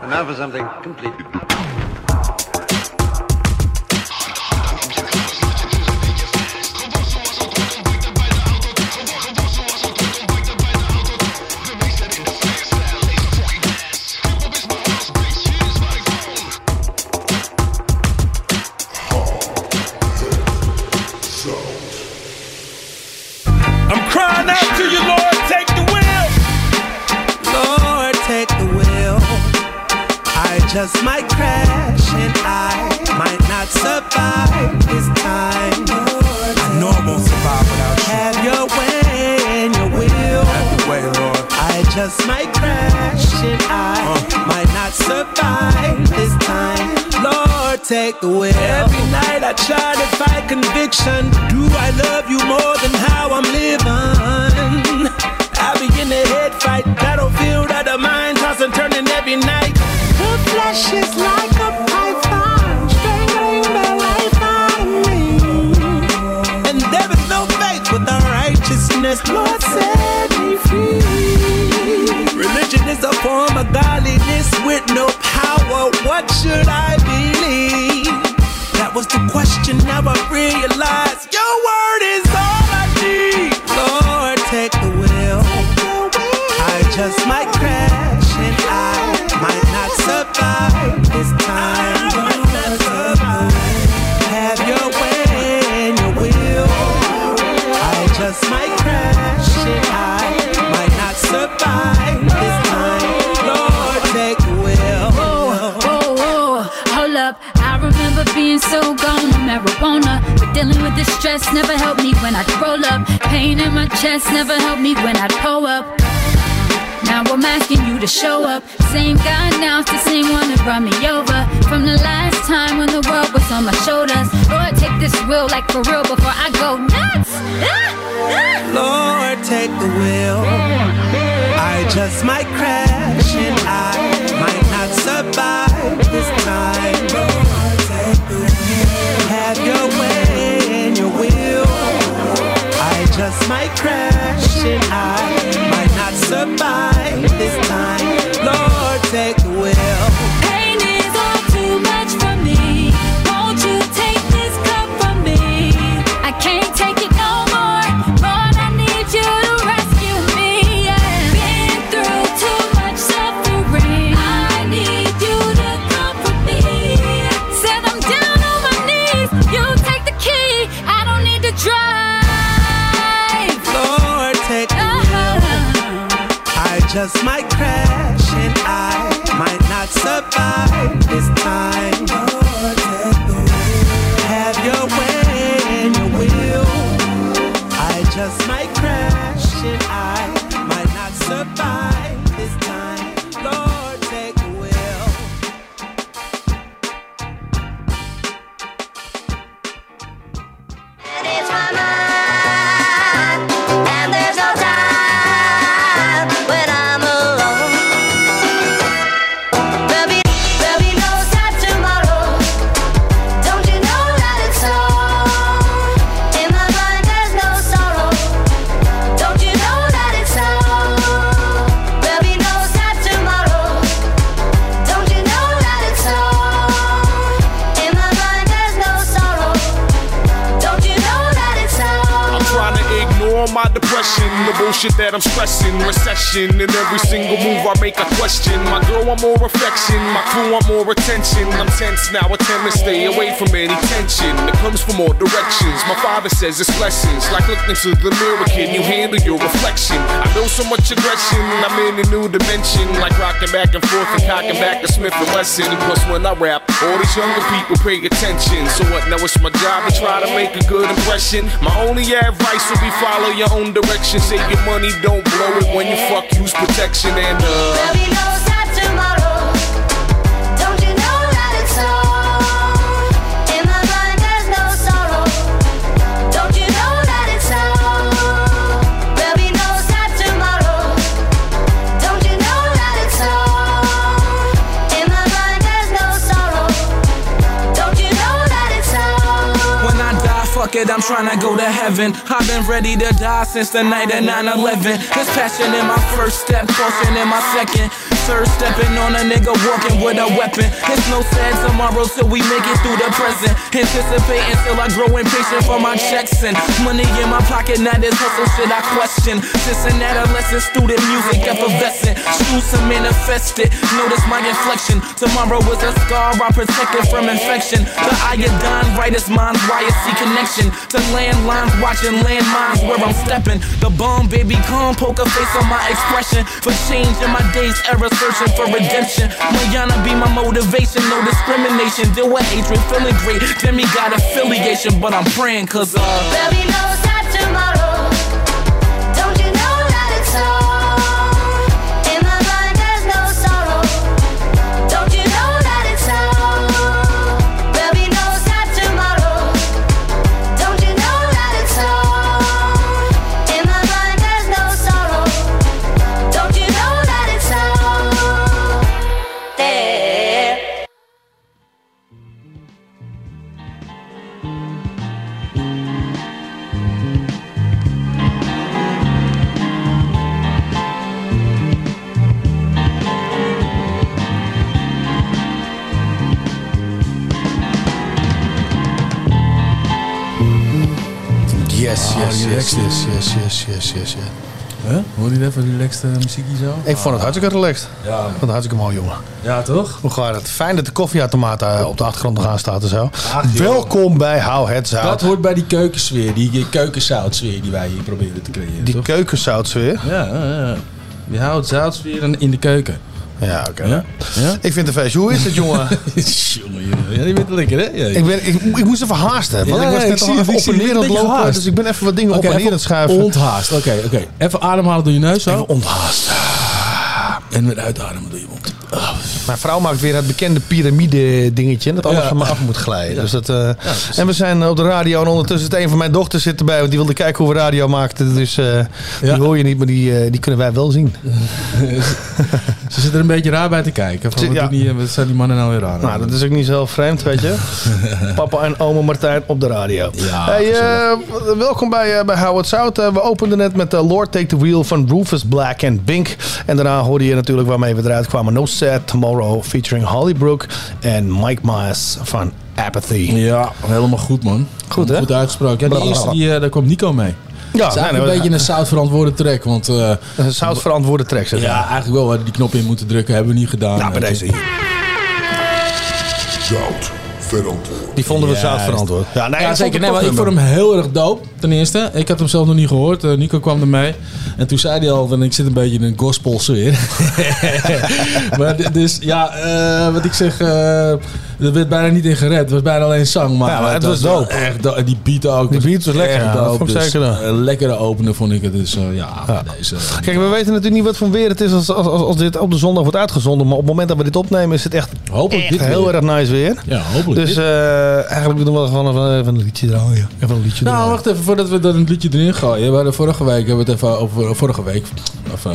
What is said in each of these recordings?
And now for something completely I just might crash and I might not survive this time. I know I won't survive without you. Have your way and your will. Have your way, Lord. I just might crash and I might not survive this time. Lord, take the wheel. Every night I try to fight conviction. Do I love you more than how I'm living? Should I believe? That was the question. Now I realize in never helped me when I'd pull up. Now I'm asking you to show up. Same guy now, it's the same one that brought me over. From the last time when the world was on my shoulders. Lord, take this wheel like for real before I go nuts. Ah, ah. Lord, take the wheel. I just might crash and I might not survive Just might crash and I want more affection, my crew want more attention. I'm tense now, attempt to stay away from any tension that comes from all directions. My father says it's lessons, like looking into the mirror, can you handle your reflection? I know so much aggression, I'm in a new dimension, like rocking back and forth and cocking back to Smith and Wesson. Plus, when I rap, all these younger people pay attention. So what? Now it's my job to try to make a good impression. My only advice would be follow your own direction. Save your money, don't blow it when you fuck. Use protection and uh. Fuck it, I'm tryna go to heaven. I've been ready to die since the night of 9-11. This passion in my first step, caution in my second. Third stepping on a nigga walking with a weapon. It's no sad tomorrow till we make it through the present. Anticipating till I grow impatient for my checks and money in my pocket. Now this hustle shit I question. Since an adolescent, student music effervescent. Choose to manifest it. Notice my inflection. Tomorrow is a scar I protected from infection. The iodine, brightest minds, see connection to landlines, watching landmines where I'm stepping. The bomb, baby, calm, poker face on my expression. For change in my days, era searching for redemption. Mayana be my motivation, no discrimination. Deal with hatred, feeling great. Demi got affiliation, but I'm praying cause uh. Baby knows that tomorrow. Yes, yes, yes, yes, yes, yes, yes, yes, yes. Huh? Hoor je even relaxed uh, muziekje zo? Ik vond het hartstikke relaxed. Ja. Ik vond het hartstikke mooi, jongen. Ja, toch? Hoe gaat het? Fijn dat de koffieautomaat eh, op de achtergrond nog aan staat en zo. Ach. Welkom bij Hou Het Dat Zout. hoort bij die keukensfeer, die keukenzoutsfeer die wij hier proberen te creëren, Die toch? Ja, ja, ja. Je houdt zoutsfeer in de keuken. Ja, oké. Ja? Ja? Ik vind het een feestje. Hoe is het, jongen? Jongen, jongen. Ja, die bent lekker, hè? Ja. ik, ben, ik, ik moest even haasten. Want ik was net al even op en neer aan het lopen. Dus ik ben even wat dingen op en neer aan het schuiven. Onthaast, oké, oké. Even ademhalen door je neus zo. Even onthaast. En weer uitademen door je mond. Mijn vrouw maakt weer het bekende piramide dingetje. Dat alles Ja. van me af moet glijden. Dus dat, eh, en we zijn op de radio. En ondertussen zit een van mijn dochters zit erbij. Want die wilde kijken hoe we radio maakten. Dus eh, die hoor je niet. Maar die, eh, die kunnen wij wel zien. Ze zitten er een beetje raar bij te kijken. Van, Zit- wat, die, zijn die mannen nou weer raar? Nou, dat is ook niet zo vreemd, weet je. Papa en oma Martijn op de radio. Ja, hey, welkom bij, bij Howard Zout. We openden net met Lord Take the Wheel van Rufus Black en Bink. En daarna hoorde je natuurlijk waarmee we eruit kwamen. No Sad Tomorrow featuring Holly Brook en Mike Myers van Apathy. Ja, helemaal goed, man. Goed, hè? Goed uitgesproken. Ja, die eerste, die, eh, daar komt Nico mee. Ja, Het is eigenlijk nee, een beetje een zout verantwoorde track. Want eh, een zout verantwoorde track. zeg ja, eigenlijk wel. We hadden die knop in moeten drukken. Hebben we niet gedaan. Nou, bij En deze hier. Zout verantwoord. Die vonden we Ja, zout verantwoord. Ja, nee, Ja, zeker. vond Nee, maar ik vond hem heel erg dope, ten eerste. Ik had hem zelf nog niet gehoord. Eh, Nico kwam er mee. En toen zei hij al, van, ik zit een beetje in een gospel sfeer. maar dus, ja, eh, wat ik zeg, eh er werd bijna niet in gered. Het was bijna alleen zang. Maar, Ja, maar het was dope. Echt dope. En die beat ook. Die beat was lekker, ja, dat dope. vond ik Dus, zeker. Een lekkere opener vond ik het. Dus eh, ja, Ja. deze. Kijk, we weten natuurlijk niet wat voor weer het is als, als, als, als dit op de zondag wordt uitgezonden. Maar op het moment dat we dit opnemen is het echt, hopelijk echt dit heel weer. erg nice weer. Ja, hopelijk Dus eh, eigenlijk doen we gewoon even, even een liedje draaien. Even een liedje Nou, draaien. wacht even, voordat we dat een liedje erin gooien. We hadden vorige week, hebben we het even over, vorige week, of eh,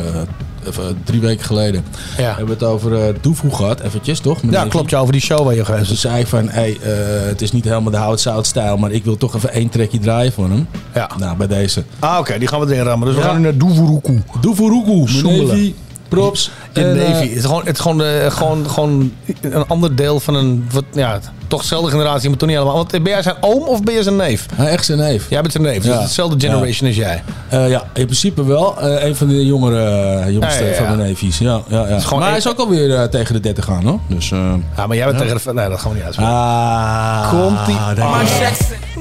even drie weken geleden, Ja. hebben we het over eh Doevoe gehad, eventjes toch? meneer Ja, klopt. Ja, over die show waar je geweest toen is. zei ik van, hey, eh, het is niet helemaal de hout stijl, maar ik wil toch even één trekje draaien van hem. Ja. Nou, bij deze. Ah, oké. die gaan we erin rammen. Dus we gaan nu naar Doevoeroekoe. Doevoe Sommelen. Props. In En, eh, Navy. Het is gewoon, het is gewoon, eh, gewoon, gewoon een ander deel van een, wat, ja, toch dezelfde generatie, maar toch niet helemaal. Want ben jij zijn oom of ben je zijn neef? hij echt zijn neef. Jij bent zijn neef, dus Ja. hetzelfde generation als jij. Eh, ja, in principe wel. Eh, een van de jongere eh, jongste Ja, ja, ja. van mijn neefjes. Ja, ja, ja. Maar hij is ook alweer eh, tegen de 30 gaan hoor. Dus, eh, Ja, maar jij bent tegen de... Nee, dat gaan we niet uitspreken. Ah, Komt-ie.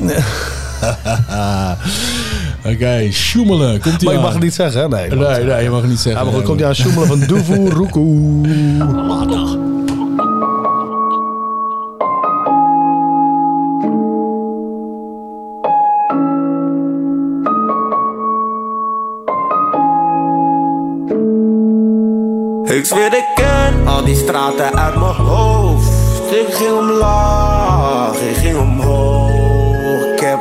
Oké, sjoemelen. Komt ie Maar je mag het niet zeggen, hè? Nee. Nee, nee, je mag het niet zeggen. Ja, maar goed, komt hij aan sjoemelen van Doevoeroekoe. Ik zweer ik ken al die straten uit mijn hoofd Ik ging omlaag, ik ging omhoog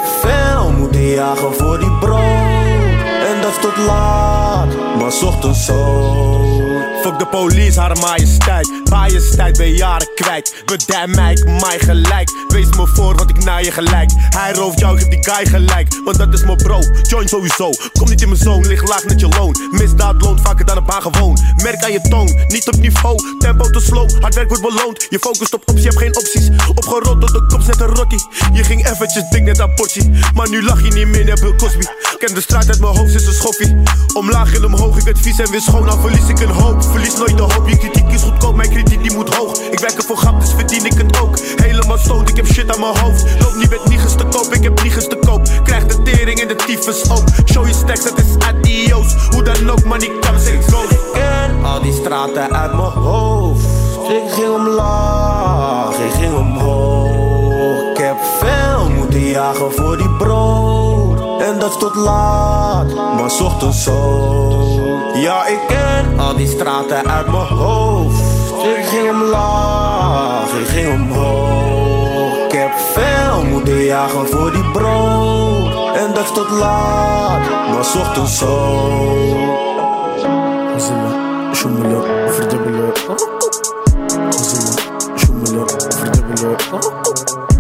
veel moeten jagen voor die brood. En dat tot laat, maar ochtends zout Fuck de police, haar majesteit. Majesteit ben jaren kwijt. Bedij mij, ik mij gelijk. Wees me voor, want ik naar je gelijk. Hij rooft jou, geef die guy gelijk. Want dat is mijn bro, join sowieso. Kom niet in mijn zone, lig laag met je loon. Misdaad loont vaker dan een baan gewoon. Merk aan je toon, niet op niveau. Tempo te slow, hard werk wordt beloond. Je focust op optie, je hebt geen opties. Opgerot tot de kop, zet een Rocky. Je ging eventjes dik net aan portie. Maar nu lach je niet meer, net Bill Cosby. Ken de straat uit mijn hoofd, is een schoffie. Omlaag en omhoog, ik het vies en weer schoon. Dan verlies ik een hoop, verlies nooit de hoop. Je kritiek is goedkoop, mijn kritiek die moet hoog. Ik werk ervoor grap, dus verdien ik het ook. Helemaal stoned, ik heb shit aan mijn hoofd. Loop niet met niegers te koop, ik heb niegers te koop. Krijg de tering en de tyfus ook. Show je stacks, dat is adios. Hoe dan ook, man, ik kan zeg zo. ken al die straten uit mijn hoofd. Ik ging omlaag, ik ging omhoog. Ik heb veel moeten jagen voor die brood. En dat is tot laat, maar ochtends zo. Ja, ik ken al die straten uit mijn hoofd. Ik ging omlaag, ik ging omhoog. Ik heb veel moeten jagen voor die brood. En dat tot laat, maar ochtends zo. Zillen, sjoemelen, verdubbelen. Zillen, sjoemelen, verdubbelen.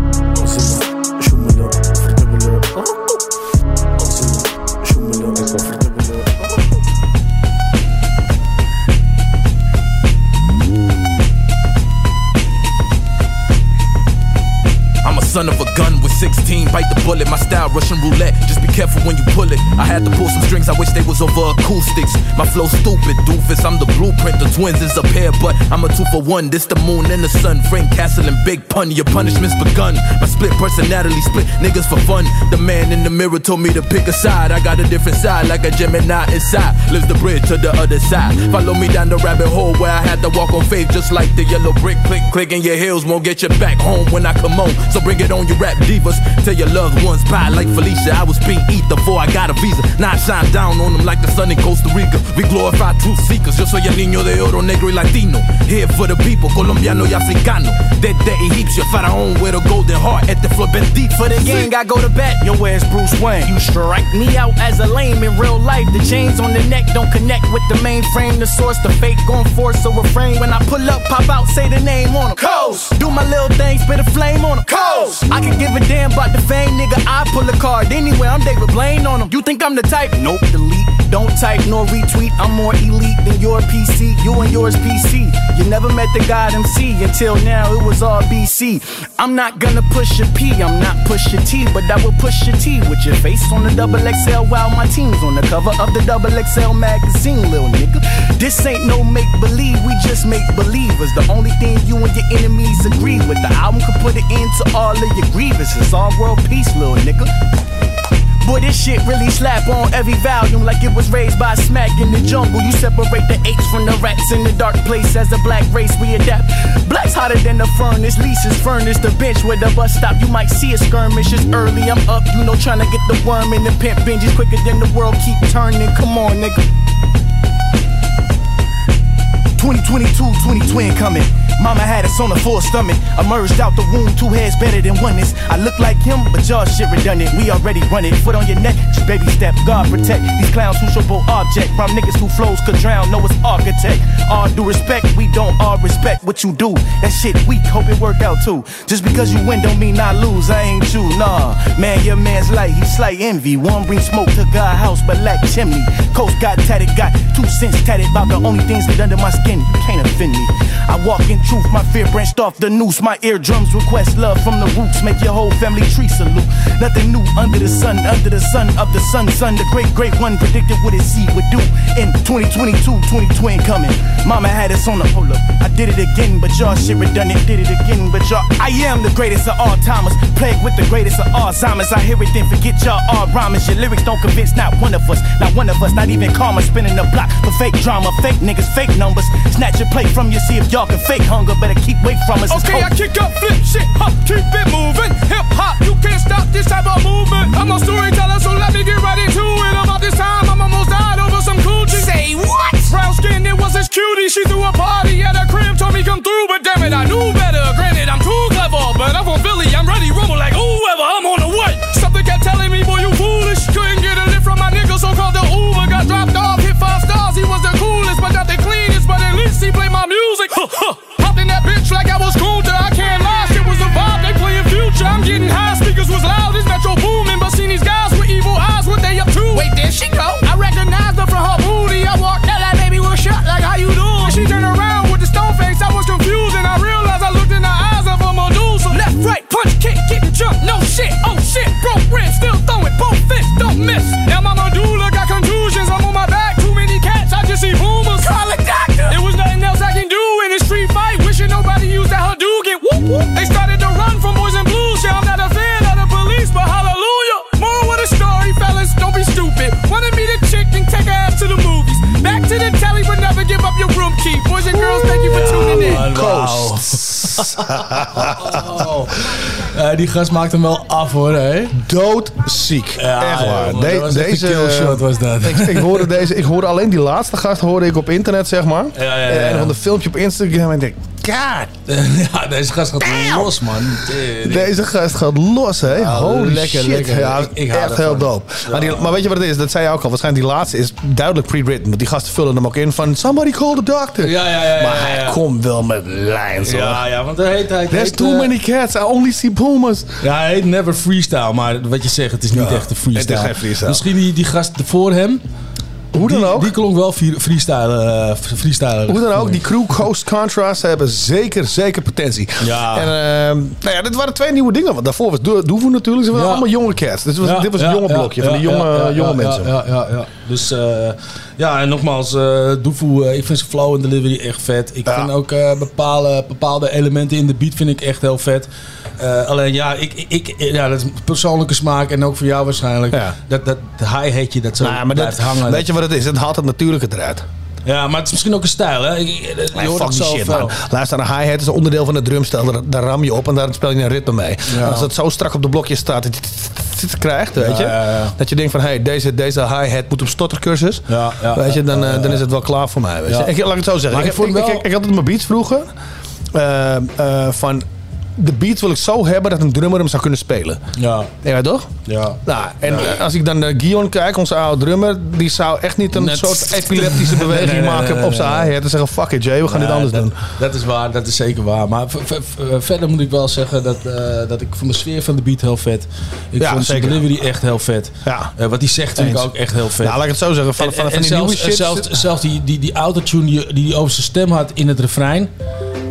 Son of a gun with 16. Bite the bullet, my style Russian roulette. Just be careful when you pull it. I had to pull some strings, I wish they was over acoustics. My flow stupid, doofus. I'm the blueprint, the twins is a pair, but I'm a two for one. This the moon and the sun. Frank Castle and Big Pun, your punishment's begun. My split personality, split niggas for fun. The man in the mirror told me to pick a side. I got a different side, like a Gemini inside. Lives the bridge to the other side. Follow me down the rabbit hole where I had to walk on faith, just like the yellow brick. Click, click, and your heels won't get you back home when I come home. So bring it on, your rap divas. Tell your loved ones bye, like Felicia. I was being eat before I got a visa. Now I shine down on them like the sun in Costa Rica. We glorify truth seekers. Yo soy el niño de oro, negro y latino. Here for the people, colombiano y africano. Desde egipcio, faraón with a golden heart. At the floor, bendito. For the gang, I go to bat. Yo, where's Bruce Wayne? You strike me out as a lame in real life. The chains on the neck don't connect with the mainframe. The source, the fake gon' force a refrain. When I pull up, pop out, say the name on on 'em. Coast. Do my little thing, spit a flame on on 'em. Coast. I can give a damn about the fame, nigga. I pull a card anywhere. I'm David Blaine on 'em. You think I'm the type? Nope, delete. Don't type nor retweet. I'm more elite than your PC. You and yours PC. You never met the God MC until now. It was all BC. I'm not gonna push a P. I'm not push a T, but I will push a T with your face on the double XL while my team's on the cover of the double XL magazine, little nigga. This ain't no make believe. We just make believers. The only thing you and your enemies agree with. The album could put an end to all of your grievances. All world peace, little nigga. Boy, this shit really slap on every volume like it was raised by smack in the jungle. You separate the apes from the rats in the dark place as a black race we adapt. Black's hotter than the furnace, leases furnace, the bench where the bus stop. You might see a skirmish. It's early, I'm up, you know, trying to get the worm in the pimp binges quicker than the world keep turning. Come on, nigga. 2022, 2020 coming. Mama had us on a full stomach. Emerged out the womb, two heads better than oneness. I look like him, but y'all shit redundant. We already run it. Foot on your neck, just baby step. God protect these clowns who show both object. From niggas who flows could drown. Know it's architect. All due respect, we don't all respect what you do. That shit weak, hope it work out too. Just because you win don't mean I lose. I ain't you, nah. Man, your man's light, he slight envy. One bring smoke to God house, but lack chimney. Coast got tatted, got two cents tatted about the only things that under my skin. You can't offend me. I walk in truth, my fear branched off the noose. My eardrums request love from the roots. Make your whole family tree salute. Nothing new under the sun, under the sun of the sun, son. The great, great one predicted what his seed would do in 2022, 2020 coming. Mama had us on the pull up. I did it again, but y'all shit redundant. Did it again, but y'all. I am the greatest of all timers. Plagued with the greatest of all Alzheimer's. I hear it, then forget y'all all rhymers. Your lyrics don't convince not one of us. Not one of us, not even karma spinning the block for fake drama. Fake niggas, fake numbers. Snatch your plate from you, see if y'all can fake hunger. Better keep away from us. Okay, I cold. kick up, flip shit, hop, keep it moving. Hip hop, you can't stop this type of movement. I'm a storyteller, so let me get right into it. About this time, I'm almost died over some coochie. Say what? Brown skin, it was this cutie. She threw a party at a crib, told me come through, but damn it, I knew better. Granted, I'm too clever, but I'm from Philly, I'm ready, rumble like whoever. I'm on the way. Something kept telling me, boy, you foolish. Couldn't get a lift from my nigga, so called the Uber. Got dropped off, Oh. Eh, die gast maakt hem wel af hoor, hè? Doodziek. Ja, echt waar. De- dat deze een killshot was dat. Ik, ik, hoorde deze, ik hoorde alleen die laatste gast hoorde ik op internet, zeg maar. Ja, ja, ja, En een van de filmpje op Instagram. En ik denk, god, ja, deze gast gaat los, man. Deze gast gaat los, hè? Ja, Holy lekker, shit. lekker. Ja, Ik- echt heel dope. Maar, die, maar weet je wat het is? Dat zei je ook al. Waarschijnlijk die laatste is duidelijk pre-written. Want die gasten vullen hem ook in van somebody call the doctor. Ja, ja, ja, ja, Maar ja, hij komt wel met lijns, hoor. Ja, ja, want de heet hij. There's heet, too eh, many cats. I only see pumas. Ja, hij heet Never Freestyle, maar wat je zegt, het is niet Ja, echt een freestyle. het is geen freestyle. Misschien die, die gast voor hem, Hoe dan die, ook. die klonk wel free- freestyle, freestyle. Hoe dan ook, die crew Coast Contrast hebben zeker, zeker potentie. Ja. En ehm, nou ja, dit waren twee nieuwe dingen. Want daarvoor was Do- Doevoe natuurlijk. Ze waren Ja. allemaal jonge cats. Dit was, Ja, dit was een jonge blokje van die jonge, jonge ja, mensen. Ja, ja, ja. Dus eh, ja, en nogmaals, eh Doevoe, eh, ik vind zijn flow en delivery echt vet. Ik Ja. vind ook eh, bepaalde, bepaalde elementen in de beat vind ik echt heel vet. Alleen ja, ik, ik, ja, dat is persoonlijke smaak en ook voor jou waarschijnlijk. Ja. Dat, dat hi-hatje dat zo Nou ja, maar dat, hangen. weet je wat het is? Het haalt het natuurlijke eruit. Ja, maar het is misschien ook een stijl, hè? Je Nee, hoort het shit, man. Luister, een hi-hat is een onderdeel van de drumstel. Daar, daar ram je op en daar speel je een ritme mee. Als het zo strak op de blokjes staat dat je het krijgt, weet je. ja, ja. Dat je denkt van, hey, deze, deze hi-hat moet op stottercursus. Ja, ja, weet je, dan, eh, dan is het wel klaar voor mij. Weet je. Ik, laat ik het zo zeggen. Ik, ik had het mijn beats vroeger. eh, eh, van, de beat wil ik zo hebben dat een drummer hem zou kunnen spelen. Ja, Ja, toch? ja. Nou, en als ik dan naar Guion kijk, onze oude drummer, die zou echt niet een Net- soort epileptische beweging Nee, nee, nee, maken nee, op zijn nee. hi-hat en zeggen, fuck it Jay, we gaan dit anders dat, doen. Dat is waar, dat is zeker waar. Maar v- verder moet ik wel zeggen dat, eh, dat ik vond de sfeer van de beat heel vet. Ik Ja, vond zeker. delivery echt heel vet. Ja. Eh, wat hij zegt vind ik ook echt heel vet. Ja, laat ik het zo zeggen. Van, En- van, en- van en die nieuwe zelfs, shit. zelfs, zelfs die, die, die autotune die, die hij over zijn stem had in het refrein,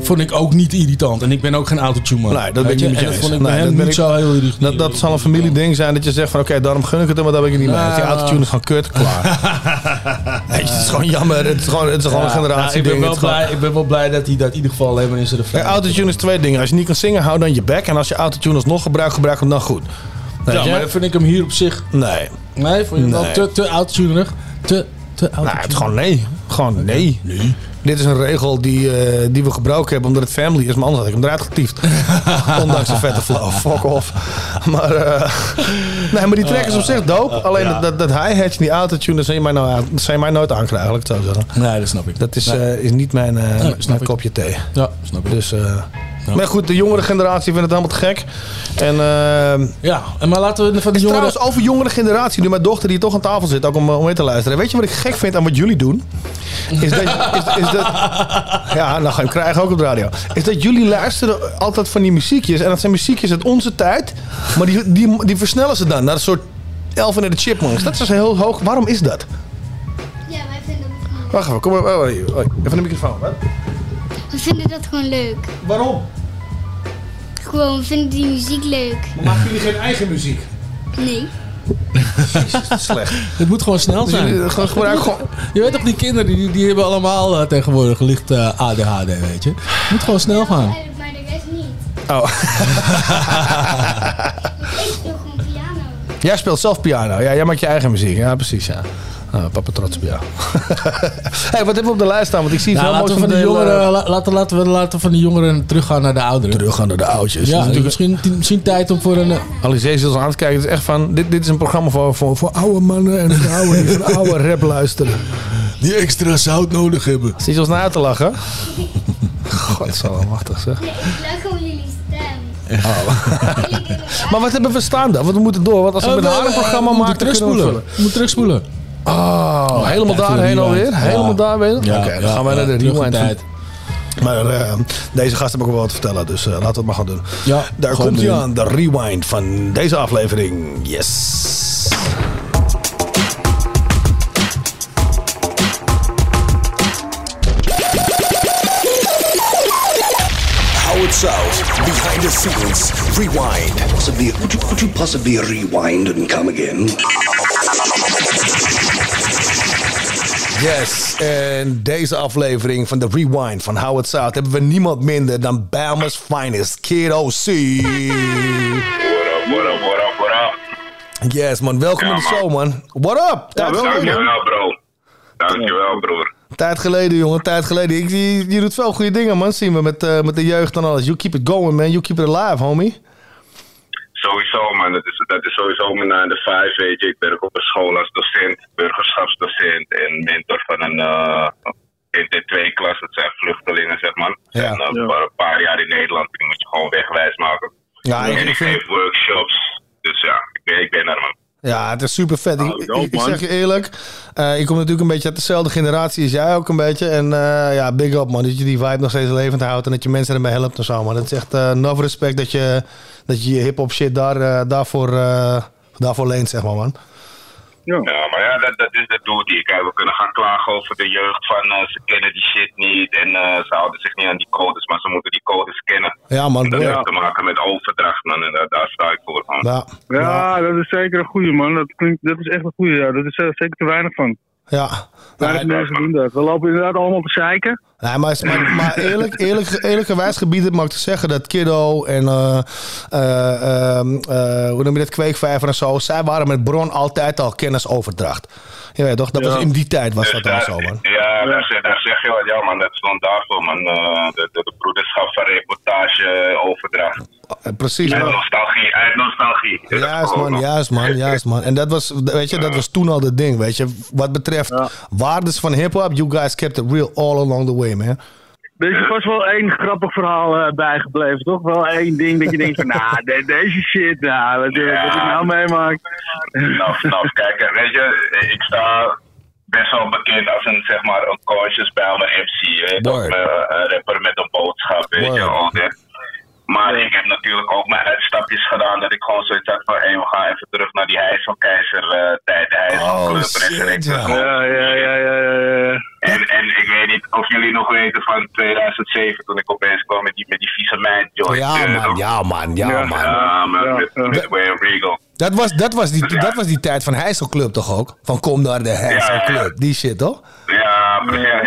vond ik ook niet irritant. En ik ben ook geen autotune man. Nee, dat ben ik je? niet met je dat eens. vond ik Nee, bij dat hem ben niet zo heel irritant. dat, dat zal een familieding zijn dat je zegt van oké, daarom gun ik het hem, maar daar ben ik niet mee. eens. Die Nou. autotune is gewoon kut, klaar. Het is gewoon jammer. Het is gewoon, het is gewoon een generatie nou, ik, ben wel blij, ik ben wel blij dat hij dat in ieder geval alleen maar in zijn refrein autotune is twee dingen. Als je niet kan zingen, hou dan je bek. En als je autotune alsnog gebruikt, gebruik hem dan goed. Ja, maar vind ik hem hier op zich... Nee. Nee, vond je hem wel Nee. te, te autotunerig? Te, te Nou, autotune. het is gewoon nee. Gewoon nee. Nee. Dit is een regel die, eh, die we gebroken hebben omdat het family is. Maar anders had ik hem eruit getiefd. Ondanks de vette flow. Fuck off. Maar, eh, nee, maar die track is op zich dope. Alleen ja. dat, dat hi-hatje en die autotune, dat zou je mij, nou, dat zou je mij nooit aankrijgen, laat ik het zo zeggen. Nee, dat snap ik. Dat is, Nee. eh, is niet mijn, snap mijn kopje thee. Ja, snap ik. Dus, Maar goed, de jongere generatie vindt het helemaal te gek. En, eh, Ja, en maar laten we van de jongeren... Trouwens, over jongere generatie, nu mijn dochter die toch aan tafel zit, ook om, om mee te luisteren. Weet je wat ik gek vind aan wat jullie doen? Is dat, is, is dat ja, nou ga je hem krijgen ook op de radio. Is dat jullie luisteren altijd van die muziekjes. En dat zijn muziekjes uit onze tijd. Maar die, die, die versnellen ze dan naar een soort Elfen en de Chipmunks. Dat is dus heel hoog. Waarom is dat? Ja, wij vinden het Wacht even, kom maar. oh, hier. Oh, even een microfoon. Wat? We vinden dat gewoon leuk. Waarom? Gewoon, we vinden die muziek leuk. Maar maken jullie geen eigen muziek? Nee. Slecht. Het moet gewoon snel Dus zijn. jullie gewoon gewoon... Je weet toch, die kinderen die, die hebben allemaal eh, tegenwoordig licht eh, ADHD, weet je. Het moet gewoon snel gaan. Eigenlijk, maar de rest niet. Oh. Ik speel gewoon piano. Jij speelt zelf piano. Ja, jij maakt je eigen muziek. Ja, precies, ja. Nou, papa trots op jou. hey, wat hebben we op de lijst staan? Want ik zie Nou, heel laten, we van de jongeren, la- laten, laten, we, laten we van die jongeren teruggaan naar de ouderen. Terug gaan naar de oudjes. Ja, natuurlijk- misschien, misschien tijd om voor een... eh, Alice is aan het kijken. Het is echt van... Dit, dit is een programma voor, voor, voor oude mannen en vrouwen die van oude rap luisteren. Die extra zout nodig hebben. Zit je ons naar uit te lachen? God, zo machtig zeg. Nee, ik luister gewoon jullie stem. Maar wat hebben we staan dan? Want we moeten door. Want als we met haar een programma we maken, moeten we terugspoelen. vullen. We moeten terugspoelen. Oh, helemaal daarheen alweer? Ja. Helemaal daar weer? Oké, dan ja, gaan wij naar de rewind. tijd. Maar eh, deze gast heb ik ook wel wat te vertellen, dus eh, laten we het maar gaan doen. Ja, Daar komt hij aan, de rewind van deze aflevering. Yes. Howard South, behind the scenes, rewind. Possibly, could you, could you possibly rewind and come again? Yes, en deze aflevering van de Rewind van Howard South hebben we niemand minder dan Bama's finest, Kid OC. What up, what up, what up, what up? Yes man, welkom Ja, in de show man. What up? Tijd dankjewel, bro. Dankjewel, broer. Tijd geleden, jongen, tijd geleden. Ik, je, je doet veel goede dingen, man. Zien we met, eh, met de jeugd en alles. You keep it going, man. You keep it alive, homie. Sowieso, man. Dat is, dat is sowieso mijn 9 de 5, weet je. Ik werk op een school als docent, burgerschapsdocent en mentor van een uh, NT2-klas. Dat zijn vluchtelingen, zeg maar. Ja. En, uh, voor een paar jaar in Nederland. Die moet je gewoon wegwijs maken. Ja, ik en ik vind- geef workshops. Dus ja, ik ben, ik ben er, man. Ja, het is super vet. Ik, dope, ik, zeg je eerlijk, eh, ik kom natuurlijk een beetje uit dezelfde generatie als jij ook een beetje. En eh, ja, big up man, dat je die vibe nog steeds levend houdt en dat je mensen ermee helpt en zo. Maar dat is echt eh enough respect dat je dat je, je hip-hop shit daar, eh, daarvoor, eh, daarvoor leent, zeg maar man. Ja, maar ja, dat, dat is de doel die ik heb. We kunnen gaan klagen over de jeugd van eh, ze kennen die shit niet en eh, ze houden zich niet aan die codes, maar ze moeten die codes kennen. Ja man, En dat heeft te maken met overdracht, man. En daar, daar sta ik voor, man. Ja, Ja, dat is zeker een goeie, man. Dat, klinkt, dat is echt een goeie, ja. Dat is er zeker te weinig van. Ja. Mensen doen dat. We lopen inderdaad allemaal te zeiken. Nee, maar, maar, maar eerlijk, eerlijk, eerlijkerwijs gebieden mag ik te zeggen dat Kiddo en eh, eh, ehm, eh, hoe noem je dat, Kweekvijver en zo, zij waren met Bron altijd al kennisoverdracht. Je weet toch, dat was in die tijd was dat al zo, man. Ja, daar, zeg- daar zeg je wat. Ja, man, dat stond daarvoor, man. Eh, de, de, de broederschap van reportage, overdracht. Eh, Precies, Uit man. nostalgie, uit nostalgie. Juist man, juist man, juist man. En dat was, weet je, dat was toen al het ding, weet je. Wat betreft waardes van hip-hop, you guys kept it real all along the way, man. Er is vast wel één grappig verhaal eh, bijgebleven, toch? Wel één ding dat je denkt van, nou, de- deze shit, nou, wat, wat ik nou meemaak. Nou, nou, kijk, eh, weet je, ik sta best wel bekend als een, zeg maar, een conscious bij mijn MC. Weet je. Eh, een rapper met een boodschap, weet je, al dit. Maar ik heb natuurlijk ook mijn uitstapjes gedaan dat ik gewoon zoiets had van, hé, we gaan even terug naar die Heiselkeizer eh tijd, de Heiselclub, Resurrect. Ja, ja, ja, ja, ja, ja. En, en ik weet niet of jullie nog weten van 2007 toen ik opeens kwam met die, met die vieze meid, Joyce. Ja man, ja man, ja man. Ja, maar met, met Regal. Dat was, dat, was die, dat was die tijd van Heiselclub toch ook? Van kom naar de Heiselclub, die shit toch? Ja.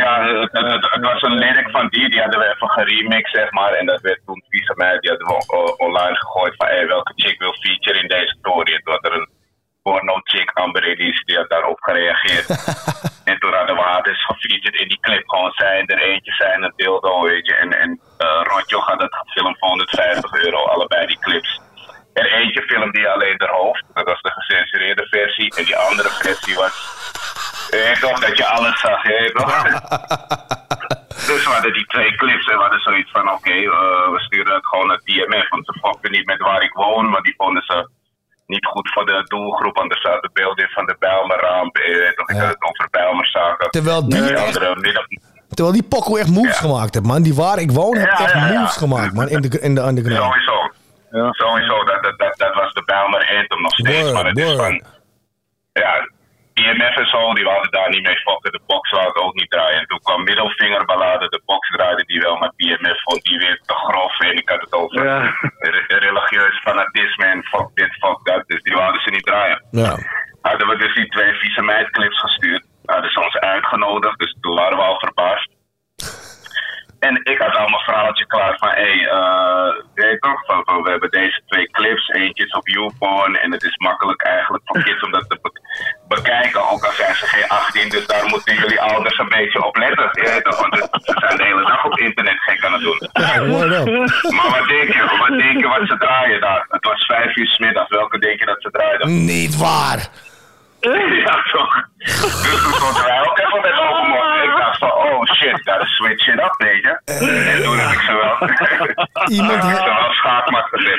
Ja, het, het, het- het was een lyric van die, die hadden we even geremixed, zeg maar. En dat werd toen vieze meid, die hadden we o- online gegooid van, hey, welke chick wil feature in deze story? En toen had er een porno chick, Amber Edis, die had daarop gereageerd. en toen hadden we haar dus gefeatured in die clip. Gewoon zijn er eentje, zijn een dildo, weet je. En, en uh, Rotjo had het gefilmd voor 150 euro, allebei die clips. Er eentje filmde die alleen haar hoofd, dat was de gecensureerde versie. En die andere versie was, je weet toch, dat je alles zag, je weet toch? Dus we hadden die twee clips en we hadden zoiets van, oké, eh, we sturen het gewoon naar DMF. Want ze fokten niet met waar ik woon, maar die vonden ze niet goed voor de doelgroep. Want er zaten beelden van de Bijlmerramp. En je weet toch, ik had het over Bijlmerzaken. Terwijl die En andere. Terwijl die pokoe echt moves gemaakt heeft, man. Die waar ik woon heeft Ja, echt moves gemaakt, man. In de, in de underground. Sowieso. Sowieso, dat, dat, dat, dat was de Bijlmer Anthem nog steeds. Word, maar het is word. van... Ja, IMF en zo, die wilden daar niet mee fokken. De box het ook niet draaien. En toen kwam Middelvingerballade, de box draaide die wel, maar IMF vond die weer te grof. En ik had het over Ja. re- religieus fanatisme en fuck dit, fuck dat. Dus die wilden ze niet draaien. Ja. Hadden we dus die twee vieze meidclips gestuurd. Hadden ze ons uitgenodigd, dus toen waren we al verbaasd. En ik had al mijn verhaaltje klaar van, hé, hey, eh, weet je toch, van, van, we hebben deze twee clips, eentje is op YouPorn en het is makkelijk eigenlijk voor kids om dat te be- bekijken, ook al zijn ze geen 18, dus daar moeten jullie ouders een beetje op letten, je weet toch, want het- ze zijn de hele dag op internet gek aan het doen. Maar wat denk je, wat denk je wat ze draaien daar? Het was vijf uur 's middags, welke denk je dat ze draaiden? Niet waar. Ja, toch. Dus toen stonden wij ook even met open mond. Ik dacht van, oh shit, gotta switch it up, weet je. En toen heb ik ze wel, Iemand heb ze wel schaakmat gezet.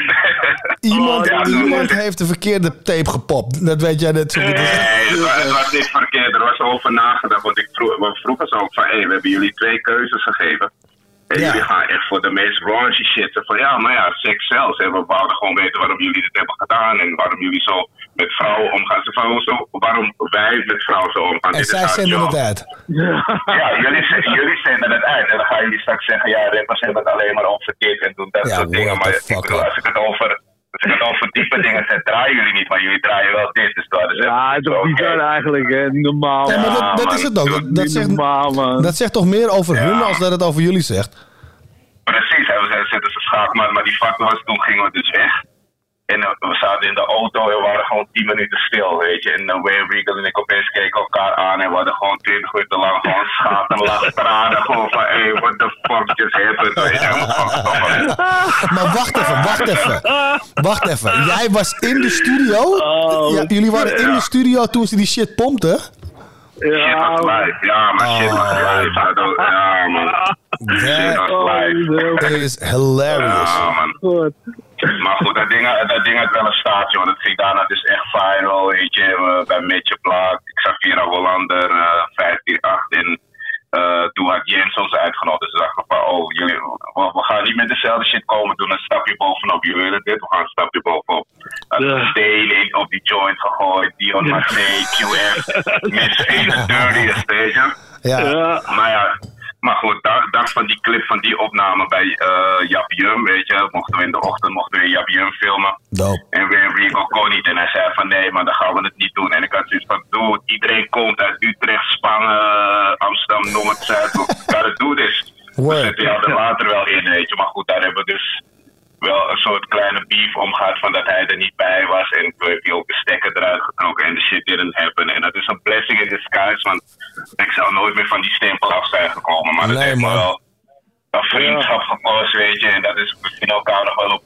Iemand, Ja, iemand heeft de verkeerde tape gepopt. Dat weet jij net zo goed. Nee, het was, het was niet verkeerd. Er was over nagedacht. Want ik vroeg, we vroegen ze ook van, hé, we hebben jullie twee keuzes gegeven. En jullie gaan echt voor de meest raunchy shit. Van ja, maar ja, seks zelfs. En we wouden gewoon weten waarom jullie dit hebben gedaan. En waarom jullie zo met vrouwen omgaan. Ze van, hoezo, waarom wij met vrouwen zo omgaan. En Dit is zij zenden het uit. Ja, jullie, jullie zenden het uit. En dan gaan jullie straks zeggen, ja, rappers hebben het alleen maar over dit en doen dat Ja, soort dingen. Maar ik bedoel, als ik het over... Als ik het over diepe dingen zet, draaien jullie niet, maar jullie draaien wel dit. Dus hadden ze Ja, het is toch bizar eigenlijk, hè? Niet normaal. Ja, maar dat, dat man. is het ook. Dat, dat, Niet zegt, normaal, man. dat zegt toch meer over hun als dat het over jullie zegt? Precies, en we zetten ze schaakmat, maar die factor was, toen gingen we dus weg. En eh, we zaten in de auto en we waren gewoon 10 minuten stil, weet je. En uh, Wayne Regal en ik opeens keken elkaar aan en we hadden gewoon 20 minuten lang gewoon gaat en tranen gewoon van, hey, what the fuck just happened? Weet je? Maar wacht even, wacht even. Wacht even. Jij was in de studio? Ja, jullie waren in de studio toen ze die shit pompten? Shit was live, ja, maar shit was live. Ja, man. Shit was live. That is hilarious. Ja, man. Maar goed, dat ding, dat ding had wel een staartje, want het ging daarna dus echt viral, weet je. bij Mitje Blaak, Xavier Hollander, eh 548 en eh, toen had Jens ons uitgenodigd. Dus we dachten van, oh, jullie, we, we gaan niet met dezelfde shit komen, doen een stapje bovenop. Jullie willen dit, we gaan een stapje bovenop. Uh, in- op die joint gegooid, Dion Marseille, QF, Misfit, Dirtiest, weet je. Ja. Maar ja, maar goed, dag, dag van die clip van die opname bij eh Jap Jum, weet je, mochten we in de ochtend mochten we Jap Jum filmen. Dope. En weer Rico kon niet. En hij zei van nee, maar dan gaan we het niet doen. En ik had zoiets van, dude, iedereen komt uit Utrecht, Spangen, Amsterdam, Noord, Zuid. Gotta do this. We zetten jou er later wel in, weet je. Maar goed, daar hebben we dus wel een soort kleine beef om gehad van dat hij er niet bij was. En toen heeft hij ook de stekker eruit getrokken en de shit didn't happen. En dat is een blessing in disguise, want ik zou nooit meer van die stempel af zijn gekomen. Maar dat Nee, heeft me man. wel een vriendschap gekost, weet je. En dat is, zien elkaar nog wel op,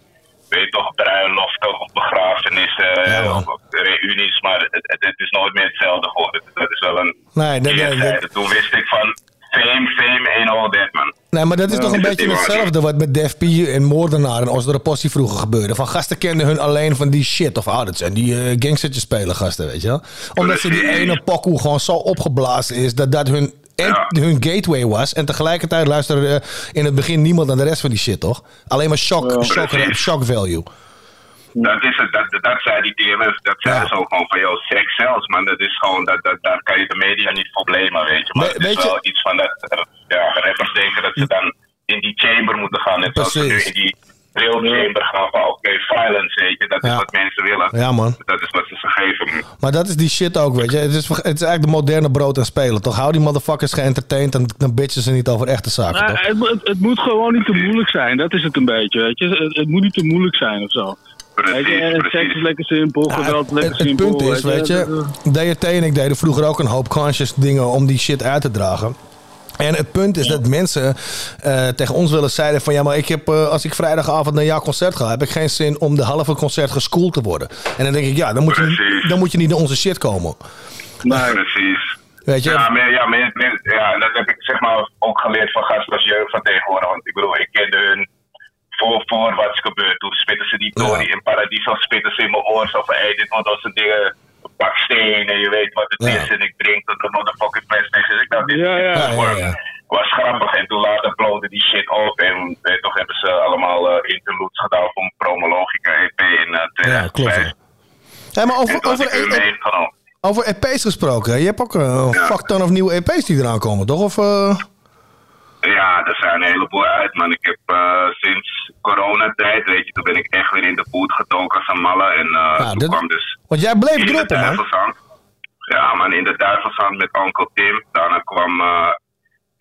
weet je toch, bruiloften of begrafenissen, of op reunies. Maar het, het, het is nooit meer hetzelfde geworden. Dat is wel een Nee, nee, nee, keerzijde. dat- Toen wist ik van, fame, fame ain't all that, man. Nee, maar dat is Ja. toch een beetje hetzelfde wat met Def P en Moordenaar en Osdere Possie vroeger gebeurde. Van gasten kenden hun alleen van die shit. Of dat zijn die eh gangstertjes spelen gasten, weet je wel. Omdat ze die ene pokoe gewoon zo opgeblazen is dat dat hun, en, hun gateway was. En tegelijkertijd luisterde eh, in het begin niemand naar de rest van die shit, toch? Alleen maar shock, shock, shock value. Dat is het, dat, dat zei die DMF, dat zei ze ook gewoon van, joh, seks zelfs, man, dat is gewoon, dat, dat, daar kan je de media niet voor blamen, weet je. Maar het is wel iets van dat, eh, ja, rappers denken dat ze dan in die chamber moeten gaan, net zoals ze nu Precies. in die real chamber gaan van, oké, violence, weet je, dat is wat mensen willen. Ja, man. Dat is wat ze ze geven. Maar dat is die shit ook, weet je. Het is, het is eigenlijk de moderne brood en spelen, toch? Hou die motherfuckers geëntertained en dan bitchen ze niet over echte zaken, Nou, toch? het, moet- het, het moet gewoon niet te moeilijk zijn. Dat is het een beetje, weet je. Het, het moet niet te moeilijk zijn of zo. Je, en seks is lekker simpel, geweld lekker Het simpel. punt is, weet je, DRT en ik deden vroeger ook een hoop conscious dingen om die shit uit te dragen. En het punt is dat mensen eh, tegen ons wel eens zeiden van... ja, maar ik heb, eh, als ik vrijdagavond naar jouw concert ga... heb ik geen zin om de halve concert geschoold te worden. En dan denk ik, ja, dan moet je, niet- dan moet je niet naar onze shit komen. Precies. Weet je? Ja, maar, ja, ja, en dat heb ik zeg maar ook geleerd van gasten als jeugd van tegenwoordig. Want ik bedoel, ik kende hun voor, voor wat is gebeurd. Toen spitten ze die Tory in Paradiso, spitten ze in mijn oor. Zo van, hé, dit wordt onze dingen, pak steen en je weet wat het is. En ik drink tot de motherfucking PlayStation. Dus ik dacht, dit, Ja, ja. dit Ja, ja, ja. was grappig. En toen later blowde die shit op. En weet, toch hebben ze allemaal eh, interludes gedaan voor Promologica EP in uh, 2005. Hé, maar over, over, meegenomen. over EP's gesproken. Je hebt ook eh, een fuck ton of nieuwe EP's die eraan komen, toch? Of, eh, Ja, er zijn een heleboel uit, man. Ik heb eh, sinds coronatijd, weet je, toen ben ik echt weer in de boot gedoken als een malle. En eh, toen kwam dus... Want jij bleef droppen, man. Ja, man, in de Duivelshand met Uncle Tim. Daarna kwam eh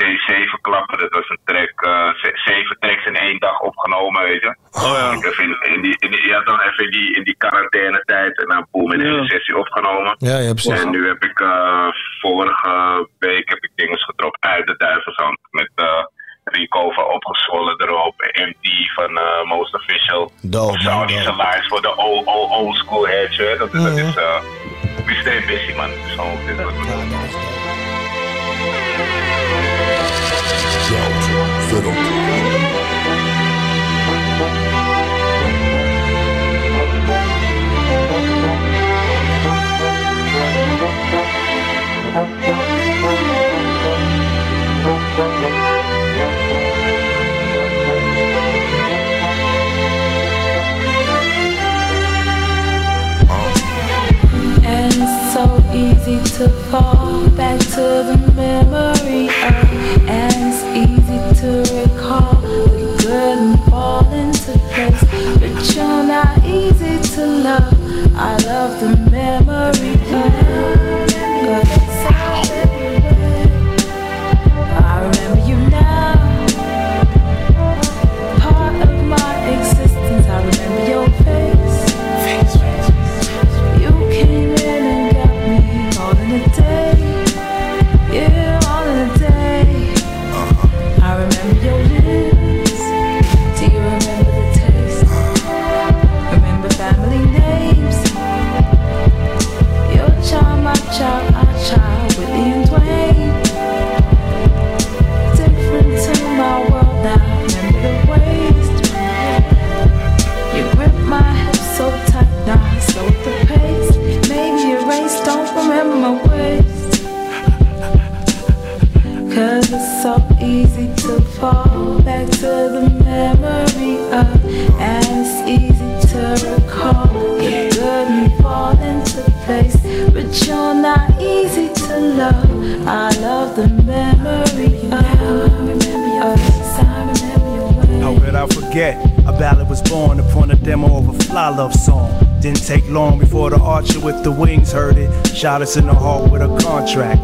T7 klappen. Dat was een track, eh, ze- zeven tracks in één dag opgenomen, weet je. Oh ja. Ik heb in, in die, in die, ja, dan even in die, in die quarantainetijd en dan boom in één sessie opgenomen. Ja, ja, precies. En nu heb ik eh, vorige week heb ik dingen gedropt uit de Duivelshand. Met eh Rico van Opgezwollen erop. MD van eh, Most Official. Dope, Saudische lines voor de old, old, old school heads. hè. Dat, is- dat is... eh we stay busy, man. Gewoon... Dit is wat we doen. Shot us in the heart with a contract.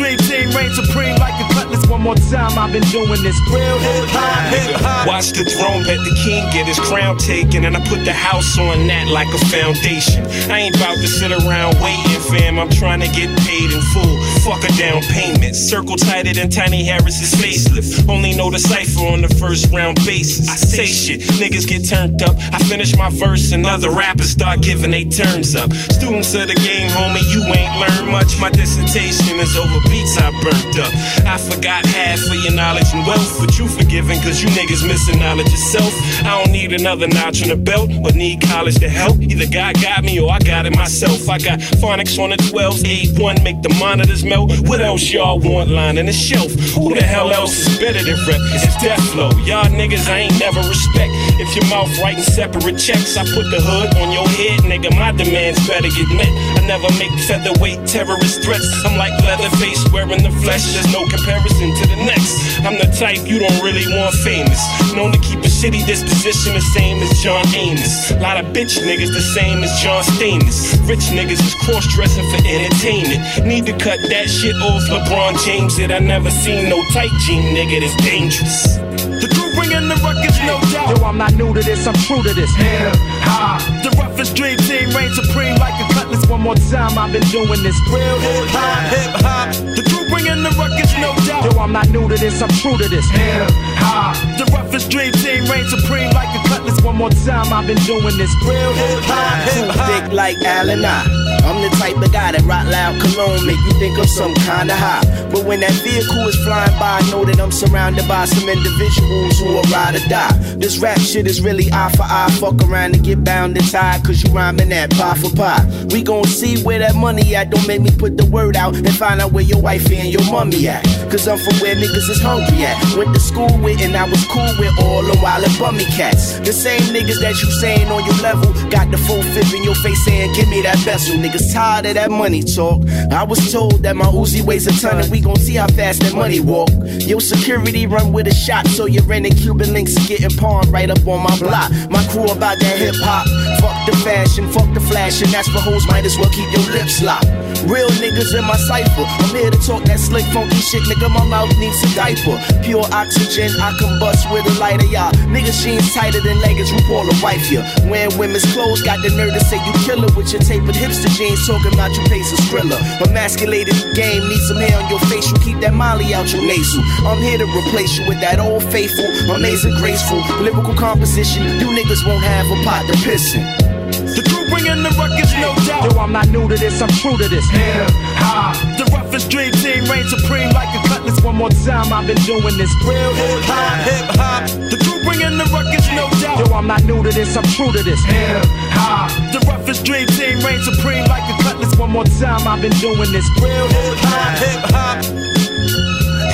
Dream team reign supreme like a cutlass. One more time, I've been doing this real Hip hop, hip hop. Watch the throne, let the king get his crown taken, and I put the house on that like a foundation. I ain't about to sit around waiting, fam. I'm trying to get paid in full. Fuck a down payment. Circle tighter than Tiny Harris's facelift. Only know the cipher on the first round basis. I say shit, niggas get turned up. I finish my verse, and other rappers start giving they turns up. Students of the game, homie, you ain't learned much. My dissertation is over beats I burnt up. I forgot half of your knowledge and wealth, but you forgiven cause you niggas missing knowledge yourself. I don't need another notch in the belt, but need college to help. Either God got me or I got it myself. I got phonics on the 12s, A1, make the monitors melt. What else y'all want lining the shelf? Who the hell else is better than rep? It's death flow. Y'all niggas I ain't never respect. If your mouth writing separate checks, I put the hood on your head, nigga. My demands better get met. I never make featherweight terrorist threats. I'm like Leatherface wearing the flesh. There's no comparison to the next. I'm the type you don't really want famous. Known to keep a shitty disposition the same as John Amos. Lot of bitch niggas the same as John Stamos. Rich niggas is cross dressing for entertainment. Need to cut that shit off LeBron James. That I never seen no tight jean nigga that's dangerous. The bringing the ruckus, no doubt. Yo, I'm not new to this, I'm true to this. Hip hop. The roughest dream team reign supreme like a cutlass. One more time, I've been doing this real Hip hop, hip hop. The crew bringing the ruckus, no doubt. Yo, I'm not new to this, I'm true to this. Hip hop. The roughest dream team reigns supreme like a cutlass. One more time, I've been doing this. Real hip hop. Too thick like Allen I. I'm the type of guy that rock loud cologne make you think I'm some kinda high. But when that vehicle is flying by, I know that I'm surrounded by some individuals who will ride or die. This rap shit is really eye for eye. Fuck around and get bound and tied, cause you rhyming that pie for pie. We gon' see where that money at. Don't make me put the word out and find out where your wife and your mommy at. Cause I'm from where niggas is hungry at. Went to school with and I was cool with all the wild and bummy cats. The same niggas that you saying on your level got the full fifth in your face saying, Give me that vessel. Niggas tired of that money talk. I was told that my Uzi weighs a ton and we gon' see how fast that money walk. Your security run with a shot, so your renting Cuban links getting pawned right up on my block. My crew about that hip hop. Fuck the fashion, fuck the flash, and that's for hoes, might as well keep your lips locked. Real niggas in my cipher. I'm here to talk that slick, funky shit, nigga. My mouth needs a diaper. Pure oxygen, I combust with a lighter, y'all. Niggas jeans tighter than leggings, RuPaul a wife ya. Wearing women's clothes, got the nerve to say you killer with your tapered hipster jeans, talking about your pace is thriller. Emasculated game, need some hair on your face, you keep that molly out your nasal. I'm here to replace you with that old faithful, amazing, graceful, lyrical composition. You niggas won't have a pot to piss in. The crew bringing the ruckus, no doubt. Yo, I'm not new to this, I'm true to this. Hip hop. The roughest dream team reigns supreme like a cutlass. One more time, I've been doing this. Real hip hop. Hip hop. The crew bringing the ruckus, no doubt. Yo, I'm not new to this, I'm true to this. Hip hop. The roughest dream team reigns supreme like a cutlass. One more time, I've been doing this. Real hip hop. Hip hop.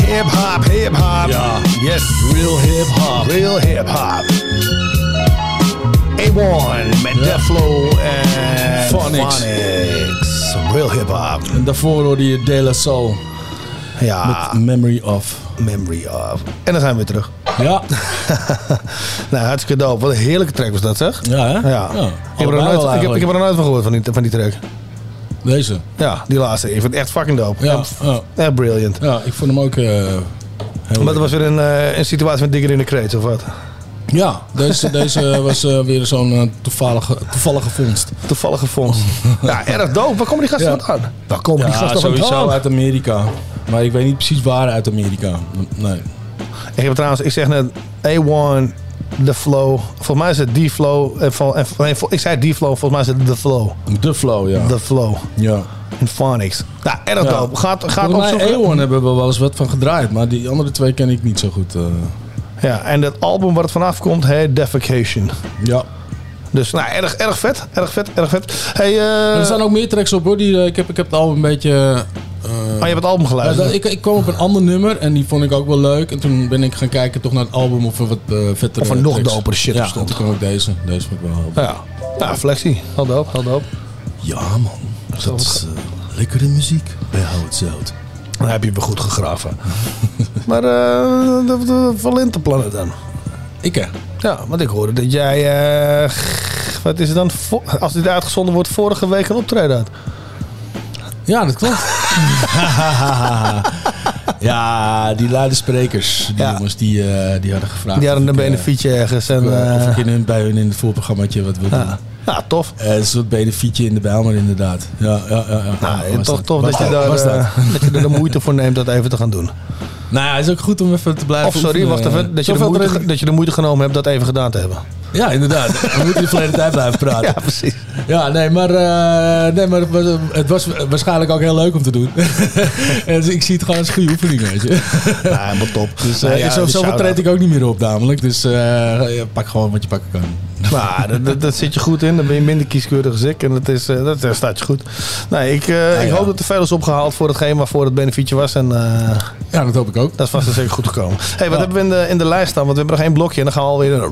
Hip hop, hip hop. Ja. Yes. Real hip hop. Real hip hop. A1 met Deflo en Phonics. Phonics. Real hip hop. En daarvoor hoorde je De La Soul. Ja. Met Memory of. Memory of. En dan zijn we weer terug. Ja. nou, hartstikke dope. Wat een heerlijke track was dat, zeg. Ja, hè? Ja. Ja, ik, heb er nooit, ik, heb, ik heb er nooit van gehoord van die, van die track. Deze. Ja, die laatste. Ik vind het echt fucking dope. Ja, ja. brilliant. Ja, ik vond hem ook eh, Maar dat was weer een, eh, een situatie met dikker in de kreet, of wat? Ja, deze, deze was eh, weer zo'n eh, toevallige, toevallige vondst. Toevallige vondst. ja, erg dope. Waar komen die gasten Ja. vandaan? Waar komen die Ja, gasten sowieso vandaan? uit Amerika. Maar ik weet niet precies waar uit Amerika. Nee. Ik heb trouwens, ik zeg net A1, The Flow. Volgens mij is het. En vol- en- nee, vol- ik zei D-Flow, volgens mij is het The Flow. The Flow, ja. The Flow. Ja. In Phonics. Nou, erg Ja. dope. Gaat, gaat Volgens mij opzoeken. Eon hebben we wel eens wat van gedraaid. Maar die andere twee ken ik niet zo goed. eh. Ja, en dat album waar het vanaf komt heet Defecation. Ja. Dus nou, erg, erg vet. Erg vet, erg vet. Hey, eh, er staan ook meer tracks op hoor. Die, eh, ik, heb, ik heb het album een beetje... eh, Oh, je hebt het album geluisterd? Ja, ik, ik kwam op een ander nummer en die vond ik ook wel leuk. En toen ben ik gaan kijken toch naar het album of er wat uh, vettere Of er nog tracks. dopere shit ja, op stond. toen kwam ook deze. Deze vond ik wel heel Ja. Ja, flexie. Heel dope, heel dope. Ja man, dat is lekkere muziek bij Hou het Zout. Dan heb je weer goed gegraven. maar eh de, de Valentenplannen dan? Ik hè? Ja, want ik hoorde dat jij... eh, wat is het dan? Als dit uitgezonden wordt, vorige week een optreden had. Ja, dat klopt. ja, die luide sprekers, die jongens, die, eh, die hadden gevraagd. Die hadden een eh, benefietje ergens. En, of, eh, of ik in hun, bij hun in het voorprogrammaatje wat wil doen. Ja. Tof. Eh, een soort benefietje in de Bijlmer inderdaad. Ja, ja, ja. ja. Nou, Ja, toch tof dat je, daar, dat. dat je er de moeite voor neemt dat even te gaan doen. Nou ja, het is ook goed om even te blijven Of sorry, oefenen. wacht even. Dat je, de moeite, dat je de moeite genomen hebt dat even gedaan te hebben. Ja, inderdaad. We moeten de verleden tijd blijven praten. Ja, precies. Ja, nee, maar, eh, nee, maar het, was, waarschijnlijk ook heel leuk om te doen. en dus ik zie het gewoon als goede oefening, weet je. Ja, helemaal top. Dus eh, Nou ja, zo, zoveel shout-out. treed ik ook niet meer op namelijk. Dus eh, pak gewoon wat je pakken kan. Maar dat, dat, dat zit je goed in. Dan ben je minder kieskeurig als ik. En dat, is, dat, dat staat je goed. Nee, ik, eh, ik ja. hoop dat er veel is opgehaald voor hetgeen waarvoor het benefietje was. En, ja, dat hoop ik ook. Dat is vast en zeker goed gekomen. hey, wat hebben we in de, in de lijst staan? Want we hebben nog één blokje en dan gaan we alweer naar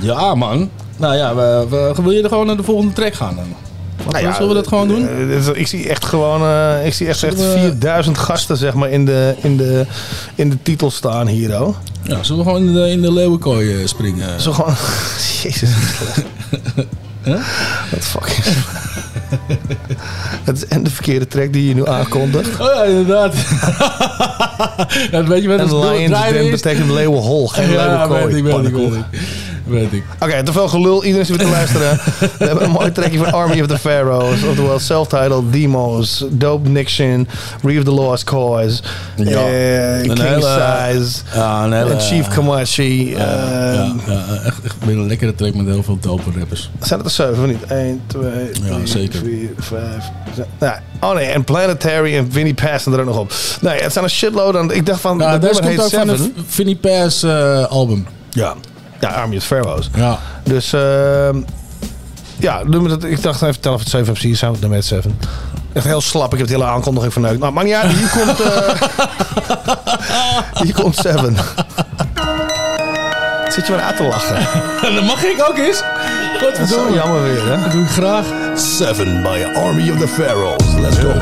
Ja, man. Nou ja, we, we- wil je er gewoon naar de volgende track gaan dan? Wat, Nou ja, zullen we dat gewoon doen? eh, dus ik zie echt gewoon eh, ik zie echt, echt Zullen we- 4000 gasten zeg maar, in, de, in, de, in de titel staan hier. Oh. Ja, zullen we gewoon in de, in de leeuwenkooi eh, springen? Zo gewoon. Jezus. Wat fuck is. Het is en de verkeerde track die je nu aankondigt. Oh ja, inderdaad. ja, weet je wat En Lions Den betekent leeuwenhol, geen ja, leeuwenkooi. ik, weet ik, weet ik. Weet ik. Oké, te veel gelul. Iedereen zit weer te luisteren. We hebben een mooi trackje van Army of the Pharaohs. Oftewel self-titled Demos, Dope Nixon, Reeve the Lost Cause, Ja. Een King hele- Size, Ja, een hele- en Chief Kamachi. Ja, eh, ja, ja, echt, echt weer een lekkere track met heel veel dope rappers. Zijn het er zeven of niet? 1, 2, 3, zeker. 4, 5, 6. Nou, oh nee, en Planetary en Vinnie Pass staan er ook nog op. Nee, het zijn een shitload. aan- Ik dacht van, Ja, dat deze nummer komt heet ook van Seven. Vinnie Pass eh, album. Ja. Ja, Army of the Pharaohs. Ja. Dus, ehm ja, nummer dat, ik dacht even tellen of het 7 of precies zijn we met 7. Echt heel slap. Ik heb het hele aankondiging verneukt. Nou, maar niet uit. Hier komt, eh hier komt 7. Zit je maar uit te lachen? Dan mag ik ook eens. Wat Dat is zo jammer weer, hè? Dat doe ik graag. Seven by Army of the Pharaohs. Let's go.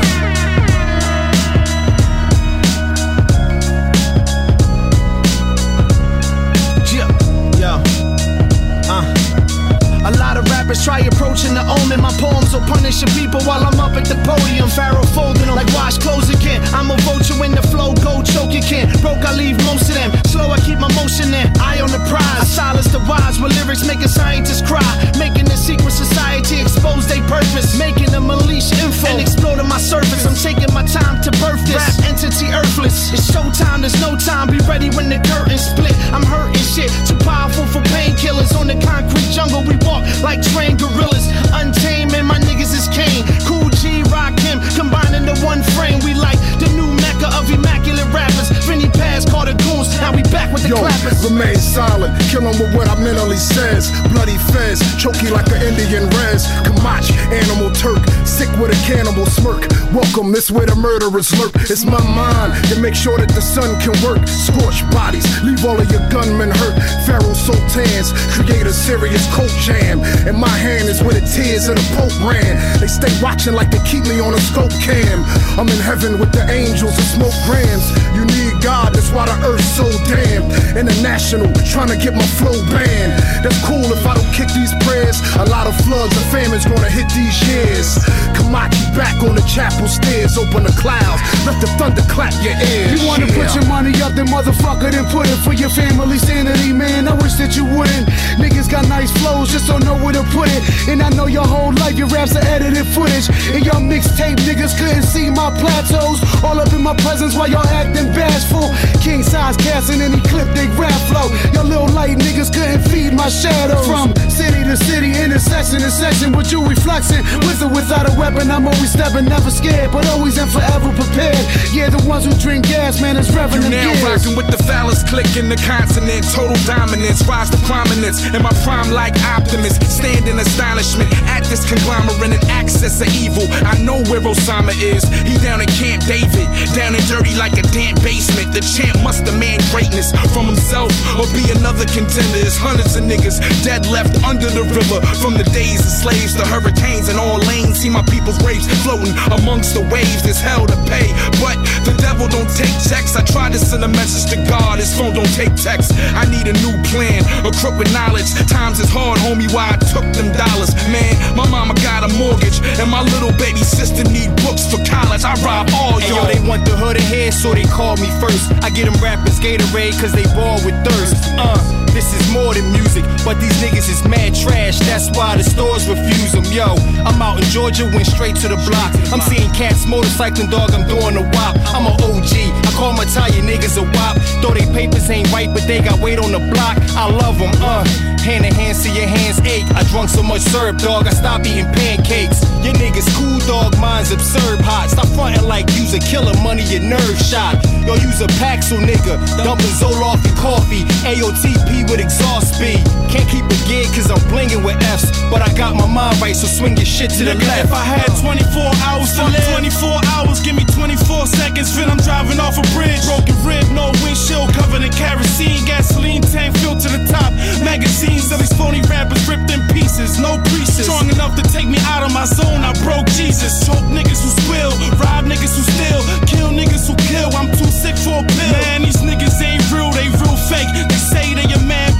Try approaching the omen. My poems will punish your people while I'm up at the podium. Pharaoh folding 'em like wash clothes again. I'm a vulture when the flow go choke you can. Broke, I leave most of them. Slow, I keep my motion in. Eye on the prize. I silence the wise with lyrics making scientists cry. Making the secret society expose their purpose. Making them unleash info and exploding my surface. I'm taking my time to birth this rap entity earthless. It's showtime, there's no time. Be ready when the curtain split. I'm hurting shit. Too powerful for painkillers. On the concrete jungle, we walk like trained gorillas. Untamed, and my niggas is Kane. Cool G, Rock him. Combining the one frame. We like the new mecca of immaculate rappers. Vinny Paz, called the goons. Now we back with the Yo, clappers. remain silent, kill him with what I mentally says. Bloody fez, choke you like an Indian res. Kamach, animal Turk, sick with a cannibal smirk. Welcome, this where the murderers lurk. It's my mind to make sure that the sun can work. Scorch bodies, leave all of your gunmen hurt. Pharaoh sultans, create a serious coat jam. And my hand is where the tears of the Pope ran. They stay watching like they keep me on a scope cam. I'm in heaven with the angels and smoke grams. You need God, that's why the earth's so damn. International, trying to get my flow banned. That's cool if I don't kick these prayers. A lot of floods and famines gonna hit these years. Kamaki back on the chapel stairs, open the clouds, let the thunder clap your ears. You wanna put your money up, then motherfucker, then put it for your family sanity, man. I wish that you wouldn't. Niggas got nice flows, just don't know where to put it. And I know your whole life your raps are edited footage. And your mixtape niggas couldn't see my plateaus. All up in my presence while y'all acting bashful. King size and any clip they rap flow. Your little light niggas couldn't feed my shadow. From city to city, intersection to section, with you reflexing. With or without a weapon, I'm always stepping, never scared, but always and forever prepared. Yeah, the ones who drink gas, man, it's You Reverend now rocking with the phallus click in the continent. total dominance, rise to prominence. In my prime, like optimist, stand in astonishment at this conglomerate and access of evil. I know where Osama is. He down in Camp David, down and dirty like a damp basement. The champ must demand greatness from himself or be another contender. There's hundreds of niggas dead left under the river from the days of slaves to hurricanes and all lanes. See my people's graves floating amongst the waves. There's hell to pay, but the devil don't take checks. I try to send a message to God. His phone don't take text. I need a new plan, a crook with knowledge. Times is hard, homie. Why I took them dollars, man. My mama got a mortgage, and my little baby sister need books for college. I rob all Hey, yo, y'all. they want the hood ahead, so they call me first. I get them rappers Gatorade, cause they ball with thirst. Uh, this is more than music, but these niggas is mad trash. That's why the stores refuse them. Yo, I'm out in Georgia, went straight to the block. I'm seeing cats motorcycling, dog, I'm doing a wop. I'm a OG, I call my tire niggas a wop. Though they papers ain't right, but they got weight on the block. I love them, uh. Hand in hand, see your hands ache. I drunk so much syrup, dog, I stopped eating pancakes. Your niggas cool, dog, mine's absurd hot. Stop frontin' like you's a killer, money, your nerve shot. Yo, use a Paxil, nigga. Dumping Zoloft and coffee. AOTP with exhaust speed. Can't keep a gig cause I'm blinging with F's. But I got my mind right, so swing your shit to the Nigga, left. If I had uh. 24 hours to live, 24 hours, give me 24 seconds. Then I'm driving off a bridge. Broken rib, no windshield, covered in kerosene. Gasoline tank filled to the top. Magazines of these phony rappers ripped in pieces. No creases. Strong enough to take me out of my zone. I broke Jesus. Choke niggas who spill. Rob niggas who steal. Kill niggas who kill. I'm too sick for a pill. Man, these niggas ain't real, they real fake. They say they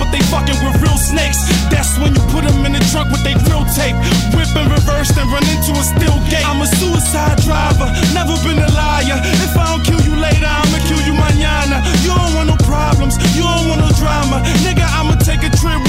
but they fucking with real snakes. That's when you put them in the trunk with they real tape. Whip and reverse, then run into a steel gate. I'm a suicide driver, never been a liar. If I don't kill you later, I'ma kill you mañana. You don't want no problems, you don't want no drama. Nigga, I'ma take a trip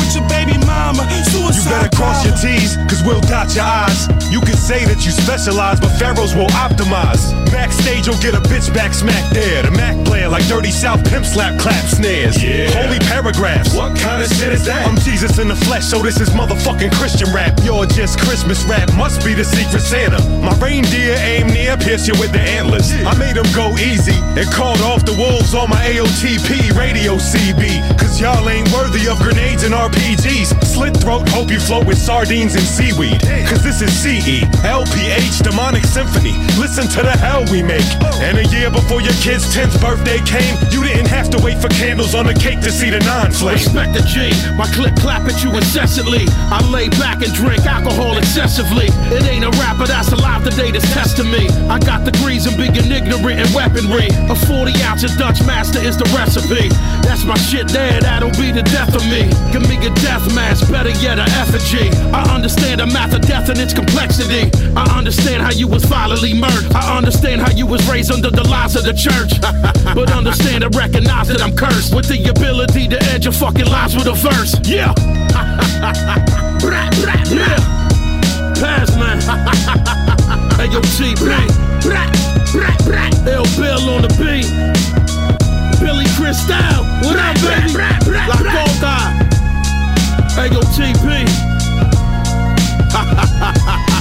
Suicide you better cross your T's, cause we'll dot your I's. You can say that you specialize, but pharaohs will optimize. Backstage, you'll get a bitch back smack there. The Mac player like Dirty South pimp slap clap snares. Yeah. Holy paragraphs. What kind of shit is that? I'm Jesus in the flesh, so this is motherfucking Christian rap. You're just Christmas rap, must be the secret Santa. My reindeer aim near, pierce you with the antlers. Yeah. I made them go easy and called off the wolves on my AOTP radio CB. Cause y'all ain't worthy of grenades and RPGs. Slit throat, hope you float with sardines and seaweed. Cause this is CE, LPH, Demonic Symphony. Listen to the hell we make. And a year before your kid's 10th birthday came, you didn't have to wait for candles on the cake to see the nine flame. Respect the G, my clip clap at you incessantly. I lay back and drink alcohol excessively. It ain't a rapper that's alive today that's testing me. I got degrees in being ignorant and weaponry. A 40 ounce of Dutch master is the recipe. That's my shit there, that'll be the death of me. Give me a death mask, better yet a effigy. I understand the math of death and its complexity. I understand how you was violently murdered. I understand how you was raised under the lies of the church. but understand and recognize that I'm cursed with the ability to edge your fucking lives with a verse. Yeah. yeah. Pass man. hey yo T, bang. L Bill on the beat. Billy Crystal. What up, baby? La Coca. Hey AOTP.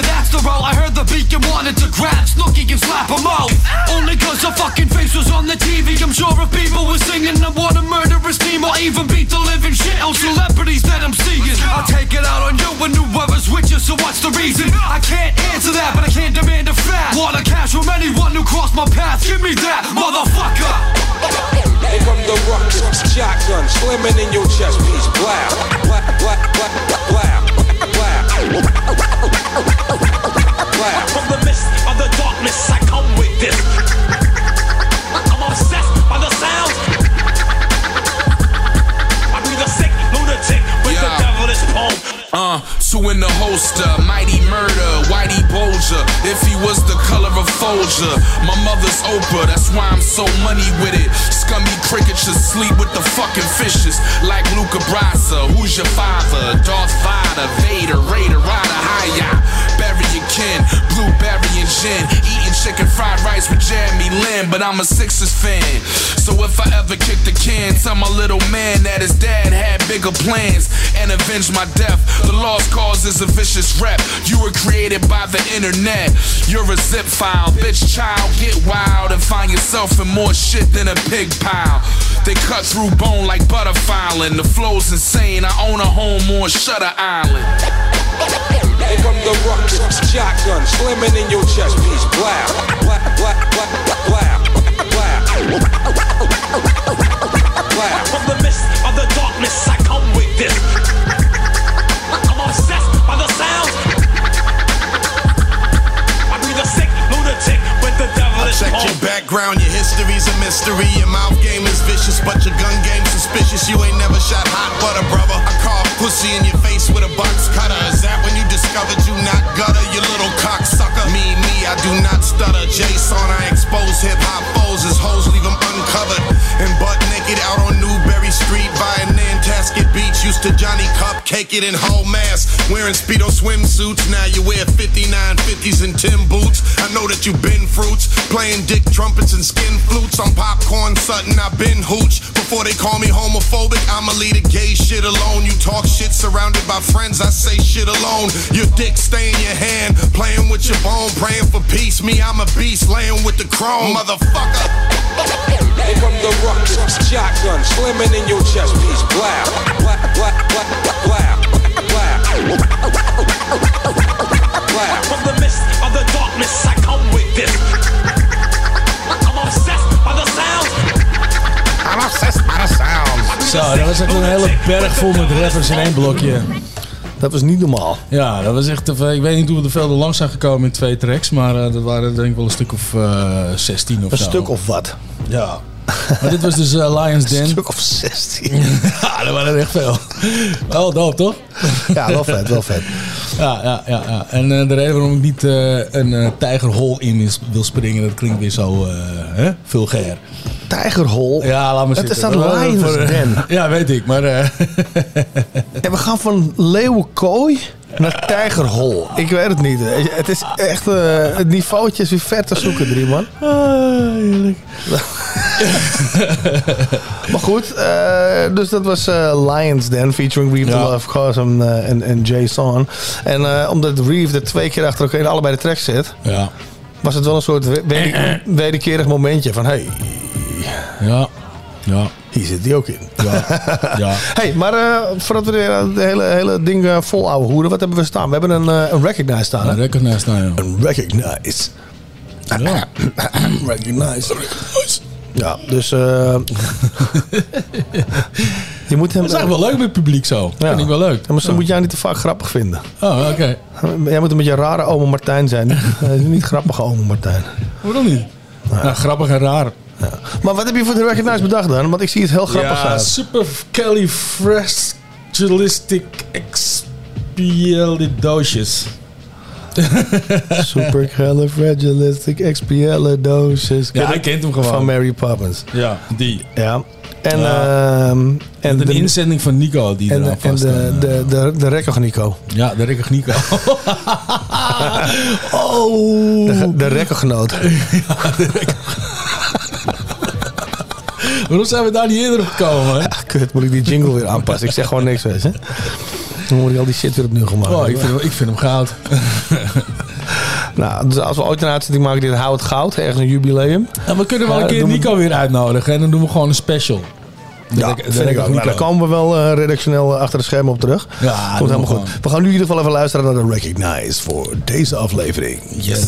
That's the role. I heard the beacon wanted to grab Snooky and slap him out. Only cause her fucking face was on the TV. I'm sure if people were singing, I want a murderous team or even beat the living shit out celebrities that I'm seeing. I'll take it out on you and whoever's with you. So what's the reason? I can't answer that, but I can't demand a fact. Want a cash from anyone who crossed my path? Give me that, motherfucker. Here come the ruckus, shotgun, slamming in your chest piece. Blah, blah, blah, blah, blah. From the midst of the darkness, I come with this. I'm obsessed by the sounds. I be the sick lunatic with the devilish poem. Uh, two in the holster, mighty murder, whitey bulger. If he was the color of Folger, my mother's Oprah, that's why I'm so money with it. Scummy cricket should sleep with the fucking fishes, like Luca Brasa. Who's your father? Darth Vader, Vader, Raider, Rider, Hiya. Bury your kin, blueberry and gin. Eating chicken fried rice with Jeremy Lin, but I'm a Sixers fan. So if I ever kick the can, tell my little man that his dad had bigger plans and avenge my death. The lost cause is a vicious rep. You were created by the internet. You're a zip file, bitch child. Get wild and find yourself in more shit than a pig pile. They cut through bone like butter filing. The flow's insane. I own a home on Shutter Island. Here come the ruckus, shotgun, slamming in your chest piece. Blah, blah, blah, blah, blah, blah. From the midst of the darkness, I come with this. Poem. your background, your history's a mystery. Your mouth game is vicious, but your gun game suspicious. You ain't never shot hot butter, brother. I carve pussy in your face with a box cutter. Is that when you discovered you not gutter, you little cocksucker? Me, me, I do not stutter. Jason, I expose hip hop foes. His hoes leave them uncovered. And butt naked out on Newberry Street via Nantasket Used to Johnny Cupcake it in whole mass. Wearing Speedo swimsuits. Now you wear 59 50s and Tim boots. I know that fruit, you been fruits. Playing dick trumpets and skin flutes. I'm popcorn Sutton, I've been hooch. Before they call me homophobic, I'ma leave the gay shit alone. You talk shit surrounded by friends, I say shit alone. Your dick stay in your hand, playing with your bone, praying for peace. Me, I'm a beast, laying with the chrome, motherfucker. Here come the ruckus, shotgun, slimming in your chest piece. Black, black, black, black, black, black, black. From the mist of the darkness, I come with this. I'm obsessed by the sounds. I'm obsessed by the sounds. Zo, dat was echt een hele berg vol met rappers in één blokje. Dat was niet normaal. Ja, dat was echt. Ik weet niet hoe we veel er langs zijn gekomen in twee tracks, maar eh, dat waren denk ik wel een stuk of eh 16 of Een zo. stuk of wat? Ja. Maar dit was dus eh, Lions Den. Een stuk of 16. ja, dat waren er echt veel. Wel dope, toch? Ja, wel vet, wel vet. Ja, ja, ja. ja. En de reden waarom ik niet een tijgerhol in wil springen, dat klinkt weer zo hè? vulgair. Tijgerhol? Ja, laat Het zitten. is dan Dat- Lions Den. Ja, weet ik, maar... eh, En we gaan van leeuwenkooi naar tijgerhol. Ik weet het niet. Het is echt... eh, het niveautje is weer ver te zoeken, drie man. heerlijk. maar goed, eh, dus dat was eh, Lions Den featuring Reeve the Ja. Love Cosm eh, en, Jason. En eh, omdat Reeve er twee keer achter elkaar in allebei de tracks zit, ja. was het wel een soort we- weder- wederkerig momentje van hey, Ja. Ja. hier zit die ook in. Ja. ja. Hey, maar eh, voordat we de hele, hele ding eh, vol ouwe hoeren, wat hebben we staan? We hebben een, eh, een Recognize staan. hè? Een recognize nou, joh. Een Recognize. Ja. Recognize. Ja, dus... eh je moet hem... Dat is eigenlijk wel leuk met het publiek zo. Ja. Vind ik wel leuk. Ja, maar ze moet jij niet te vaak grappig vinden. Oh, oké. Jij moet een beetje een rare ome Martijn zijn. Niet grappige ome Martijn. Waarom niet? Nou, grappig en raar. Maar wat heb je voor de Recognize bedacht dan? Want ik zie het heel grappig ja, uit. super califragilistic expialidocious. Supercalifragilisticexpialidocious. Ja, hij kent hem gewoon. Van Mary Poppins. Ja, die. Ja. En, Ja. ehm, en En de de inzending van Nico die en, eraan de, en vast. de, de, de, de Recognico. ja, de Rikker Nico. oh. De, de Recognoot. Waarom zijn we daar niet eerder op gekomen? Ja, kut, moet ik die jingle weer aanpassen. Ik zeg gewoon niks, weet je. Dan moet ik al die shit weer opnieuw gemaakt. Oh, ik vind, hem, ik vind hem goud. Nou, dus als we ooit een uitzending maken, dit houdt goud, ergens een jubileum. En we kunnen wel een keer Nico weer uitnodigen en dan doen we gewoon een special. Ja, Dat vind ik ook. niet Nou, daar komen we wel eh, redactioneel eh, achter de schermen op terug. Ja, Komt helemaal goed. We gaan nu in ieder geval even luisteren naar de Recognize voor deze aflevering. Yes.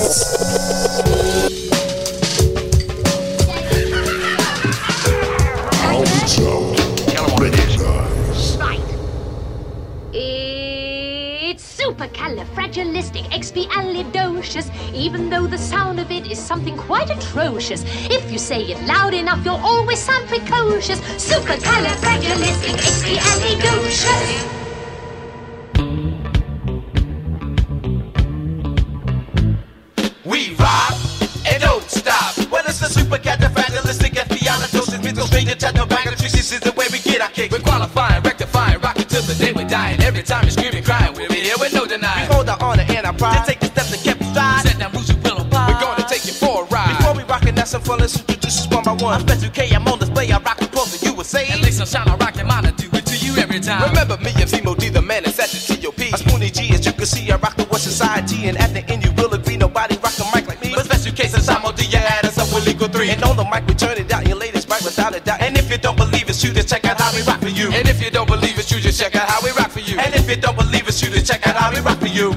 Supercalifragilisticexpialidocious, even though the sound of it is something quite atrocious. If you say it loud enough, you'll always sound precocious. Supercalifragilisticexpialidocious. We rock and don't stop. Well, it's the super califragilistic espialidocious mental stranger chat no bag of tricks. This is the way we get our kick. We're qualifying, rectifying, rocking till the day we're dying. Every time you're screaming, crying, we'll be here with no denying. We hold our honor and our pride. Fun, let's introduce us one by one. I'm Special K, I'm on display. I rock the pulse you would say. And lay some shine, I rock your mind, I do it to you every time. Remember me, MC Mo D, the man that's at the T.O.P. A Spoonie G, as you can see, I rock the West Society. And at the end, you will agree, nobody rock the mic like me. But special case, as I'm on D, you add us up with legal three. And on the mic, we turn it out, your latest mic without a doubt. And if you don't believe us, you just check out how we rock for you. And if you don't believe us, you just check out how we rock for you. And if you don't believe us, you just check out how we rock for you.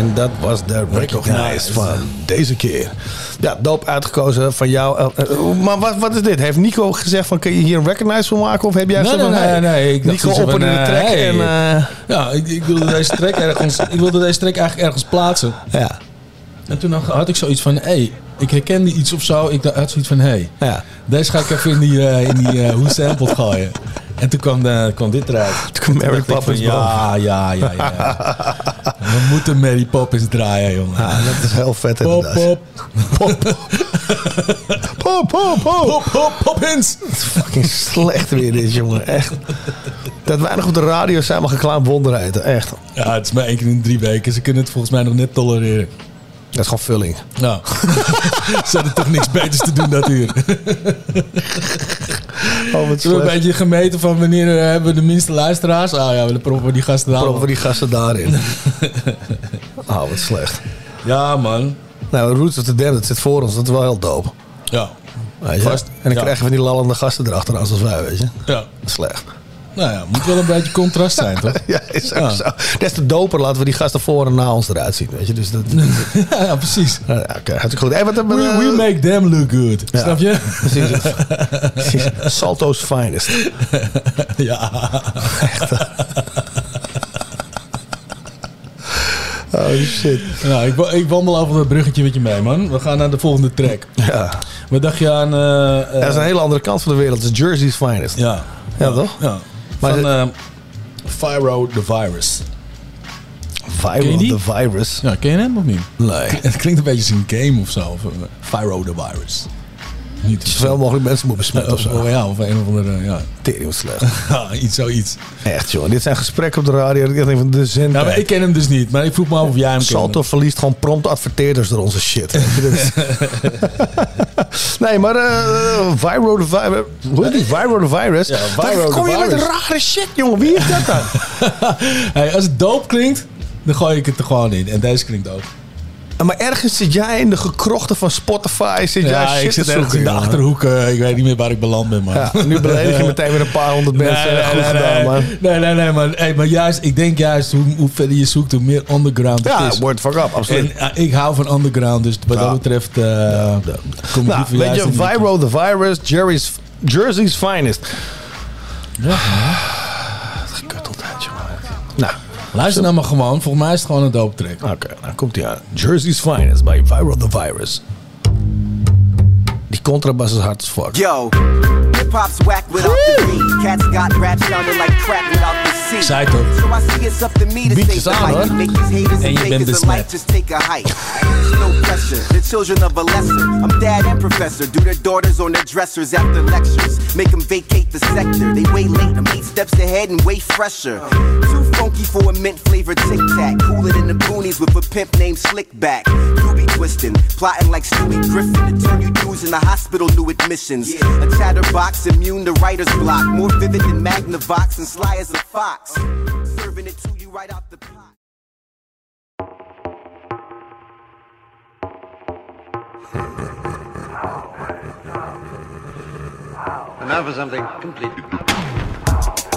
En dat was de Recognize van deze keer. Ja, doop uitgekozen van jou. Eh, eh, Maar wat, wat is dit? Heeft Nico gezegd van, kun je hier een Recognize van maken? Of heb jij Nee, nee, van, nee, nee. Ik Nico opperde de eh, track hey. en... Ja, ik, ik wilde deze track ergens, ik wilde deze track eigenlijk ergens plaatsen. Ja. En toen had- ik zoiets van, hé, hey, ik herkende iets of zo. Ik had zoiets van, hé, hey, ja. deze ga ik even in die, eh, in die eh, hoe sampled gooien. En toen kwam, kwam dit eruit. Toen kwam van, Poppins Ja, ja, ja, ja. We moeten Mary Poppins draaien, jongen. Ja, dat is heel vet Pop, inderdaad. pop. Pop, pop, pop. Pop, pop, Poppins. Het is fucking slecht weer dit, jongen. Echt. Dat weinig op de radio zijn maar geklaamd wonderheid. Echt. Ja, het is maar één keer in drie weken. Ze kunnen het volgens mij nog net tolereren. Dat is gewoon vulling. Nou, ze hadden toch niks beters te doen dat uur. Oh, wat een beetje gemeten van wanneer eh, hebben we de minste luisteraars. Ah ja, we proppen die gasten daar. Proppen die gasten daarin. Oh, wat slecht. Ja, man. Nou, Roots of the Dead, dat zit voor ons. Dat is wel heel dope. Ja. Weet je? Vast. En dan Ja. krijgen we van die lallende gasten erachteraan zoals wij, weet je. Ja. Slecht. Nou ja, moet wel een beetje contrast zijn, toch? Ja, is ook Ja. zo. Des te doper laten we die gasten voor en na ons eruit zien, weet je. Dus dat... ja, ja, precies. Ja, Oké, hartstikke goed. Hey, wat We, we make them look good. Snap je? Precies. Precies. Salto's finest. ja. Oh shit. Nou, ik, ik wandel over dat bruggetje met je mee, man. We gaan naar de volgende track. Ja. Wat dacht je aan... eh, eh, Dat is een hele andere kant van de wereld. Het is Jersey's finest. Ja. Ja, toch? Ja. Maar Van eh Fyro the Virus. Die? the virus. Ja, ken je hem of niet? Nee. Het klinkt een beetje als een game of zo. Eh, Fyro the Virus. Niet Zoveel mogelijk mensen moeten besmetten of zo. Ja, of een of andere... Ja, Tering wat slecht. iets zoiets. Echt, joh. Dit zijn gesprekken op de radio. Ik denk van de zin. Ja, maar ik ken hem dus niet. Maar ik vroeg me af of jij hem kent. Salto verliest gewoon prompt adverteerders door onze shit. dus- nee, maar eh Viro the Virus. Hoe heet die? Viro the Virus. Ja, Viro kom je met Virus. rare shit, jongen. Wie is dat dan? Hey, als het doop klinkt, dan gooi ik het er gewoon in. En deze klinkt ook. Maar ergens zit jij in de gekrochten van Spotify. Zit jij Ja, shit ik zit te ergens zoeken, in de jongen. achterhoek. eh, ik weet niet meer waar ik beland ben, man. Ja, nu beledig je meteen weer een paar honderd mensen. Goed gedaan, nee, man. Nee, nee, nee, maar, hey, maar juist, ik denk juist hoe, hoe verder je zoekt, hoe meer underground Ja, het is. word fuck up, absoluut. En eh, ik hou van underground, dus wat Ja. dat betreft eh kom ik Nou, weet je, Viro the Virus, Jerry's, Jersey's finest. Ja. Gekutteldheid, jongen. Nou, Luister nou maar gewoon, volgens mij is het gewoon een dope track. Oké, nou komt hij aan. Jersey's Finest by Viral the Virus. Die contrabas is hard as fuck. Yo, hip hop's whack without the beat. Cats got rap sounding like crap without the. Zei toch? So I see it's up to me to Beat save is the aan, hoor. Make these haters En and je bent besmet. just take a hike. No pressure. The children of a lesser. I'm dad and professor. Do their daughters on their dressers after lectures. Make them vacate the sector. They way late. I'm eight steps ahead and way fresher. Too funky for a mint flavored tic tac. Cooler than the boonies with a pimp named Slickback. You be twisting, plotting like Stewie Griffin to turn you dudes into hospital new admissions. A chatterbox immune to writer's block. More vivid than Magnavox and sly as a fox. Serving it to you right out the pot. And now for something completely.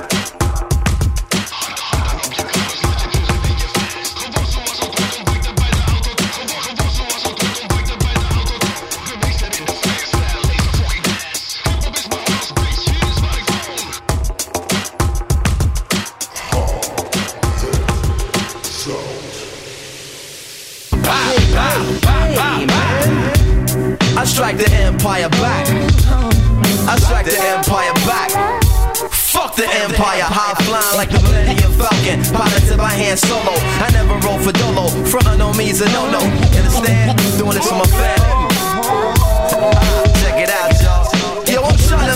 I strike the empire back. I strike the empire back. Fuck the empire, high flying like the Millennium Falcon. Piloted by hand solo. I never roll for dolo. Frontin' on me is a no no. Understand? Doing this for my fam. Ah, check it out,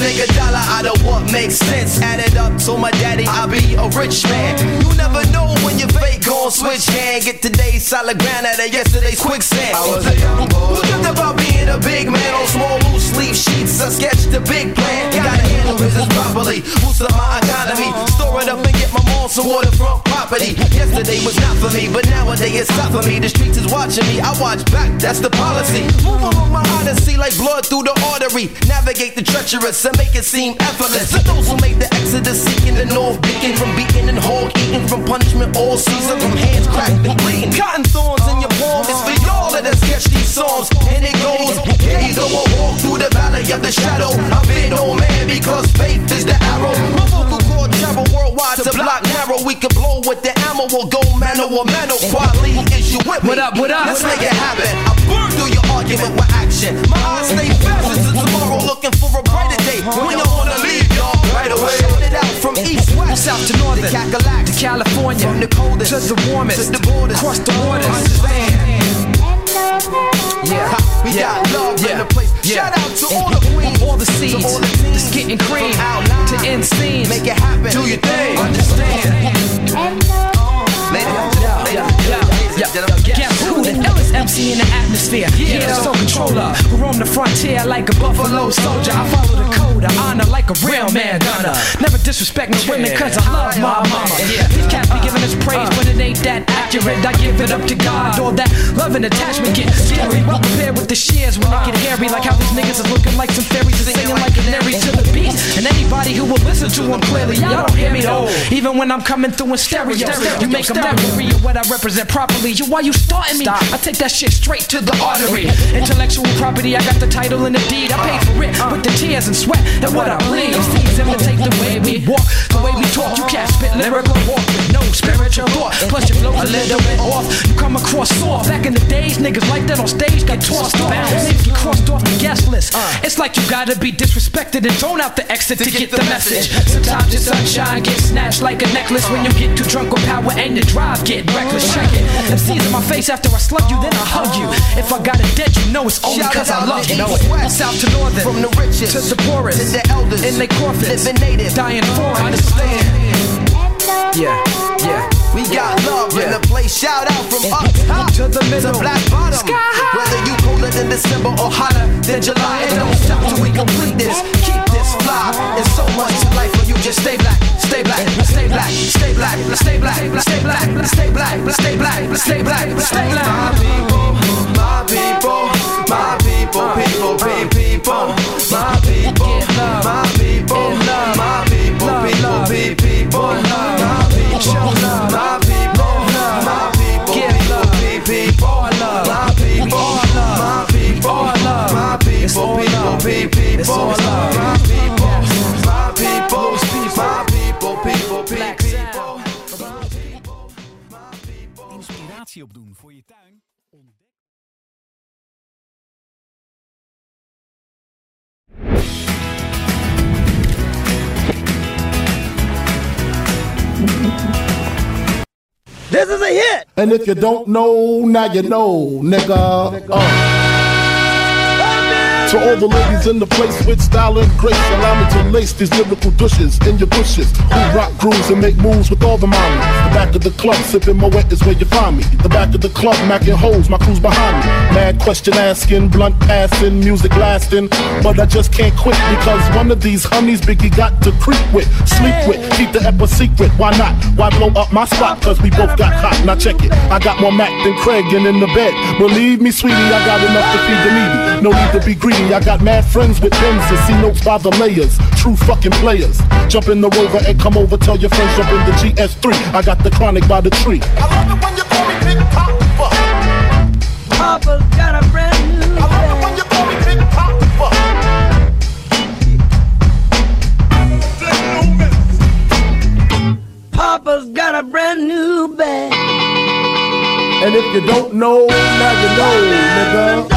y'all. makes sense. Add it up to my daddy, I'll be a rich man. You never know when your fate gon' switch hand. Get today's solid ground out of yesterday's quicksand. I was a young boy. Who dreamt about being a big man on small loose sleeve sheets? I sketched a big plan. Gotta handle business properly. Boost up my economy. Store it up and get my mom some waterfront property. Yesterday was not for me, but nowadays it's not for me. The streets is watching me. I watch back, that's the policy. Move along my odyssey like blood through the artery. Navigate the treacherous and make it seem effortless. For those who made the exodus seeking the north, beacon from beating and hog eating from punishment all season, from hands cracked and bleeding. Cotton thorns in your palm is for y'all that has sketched these songs. And it goes, you go, I walk through the valley of the shadow. I fear no man because faith is the arrow. My vocal cord travel worldwide to block narrow. We can blow with the ammo or go mano or mano. Quality is you with me. What up, what up? Let's make it happen. I burn through your argument with action. My eyes stay fast looking for a brighter day. Uh-huh. When y'all wanna leave, y'all right away. Shout it out from east west, South to northern, to Cadillacs, to California, from the coldest to the warmest, to the borders, across the waters. Understand? Yeah, we yeah, got love yeah, in the place. yeah. Shout out to all the queens, all the seeds, to all the teams, the skit cream, from outline, to end scenes. Make it happen. Do your thing. Understand? Ladies and gentlemen, ladies and gentlemen, ladies and gentlemen, Guess who? The illest MC in the atmosphere. Yeah, the soul controller who roam the frontier like a buffalo soldier. I follow the code of honor like a real man gonna. Never disrespect no women cause I love my mama. These cats be giving us uh. praise, but it ain't that accurate. I give it up to God. All that love and attachment get scary. Well prepared with the shears when they get hairy. Like how these niggas is looking like some fairies and singing like canary to the beat. And anybody who will listen to them clearly, y'all don't hear me though. Even when I'm coming through in stereo, you make a mockery of what I represent properly. You why you starting me? Stop. I take that shit straight to the artery. Intellectual property, I got the title and the deed. I paid for it uh. with the tears and sweat and what I bleed. These imitate the way we walk, the way we talk. You can't spit lyrical walk with no spiritual thought. Plus your flow's a little bit off. You come across soft. Back in the days, niggas like that on stage got tossed off. Niggas get crossed off the guest list. Uh. It's like you gotta be disrespected and thrown out the exit to get the message. Sometimes your sunshine gets snatched like a necklace when you get too drunk with power and your drive get reckless. Check it. MCs in my face after I slug you, then I hug you. If I got a debt, you know it's only cause I love you. East West, South to northern, from the richest to the poorest, to the elders, in they coffins, living native, dying for it. Understand? Yeah, yeah. We got love in Yeah. the place. Shout out from up top to the middle, to black bottom. Sky high. Whether you colder than December or hotter than July, it don't stop till we complete this. Fly. It's so much to life when you just stay black, stay black, stay black, stay black, stay black, stay black, stay black, stay black, stay black, stay black. My people, my people, my people, people, people, my people, my people, my people, people, people, people, my people, my people, my people, people, people, my people, my people, my people, people, people, my people, Inspiratie opdoen voor je tuin. This is a hit. And if you don't know, now you know, nigga. Uh. To all the ladies in the place with style and grace, allow me to lace these lyrical douches in your bushes. Who rock grooves and make moves with all the mommies. Back of the club, sipping my wet is where you find me. The back of the club, macking hoes, my crew's behind me. Mad question asking, blunt passing, music lasting. But I just can't quit because one of these honeys Biggie got to creep with, sleep with, keep the ep a secret. Why not? Why blow up my spot? Cause we both got hot. Now check it. I got more Mac than Craig and in the bed. Believe me, sweetie, I got enough to feed the needy. No need to be greedy. I got mad friends with pens to see notes by the layers. True fucking players. Jump in the rover and come over. Tell your friends jump in the GS3. I got the the chronic by the tree. I love it when you call me Big Papa. Papa's got a brand new. I love it when you call me Big Papa. Papa's got a brand new bag. And if you don't know, now you know, nigga.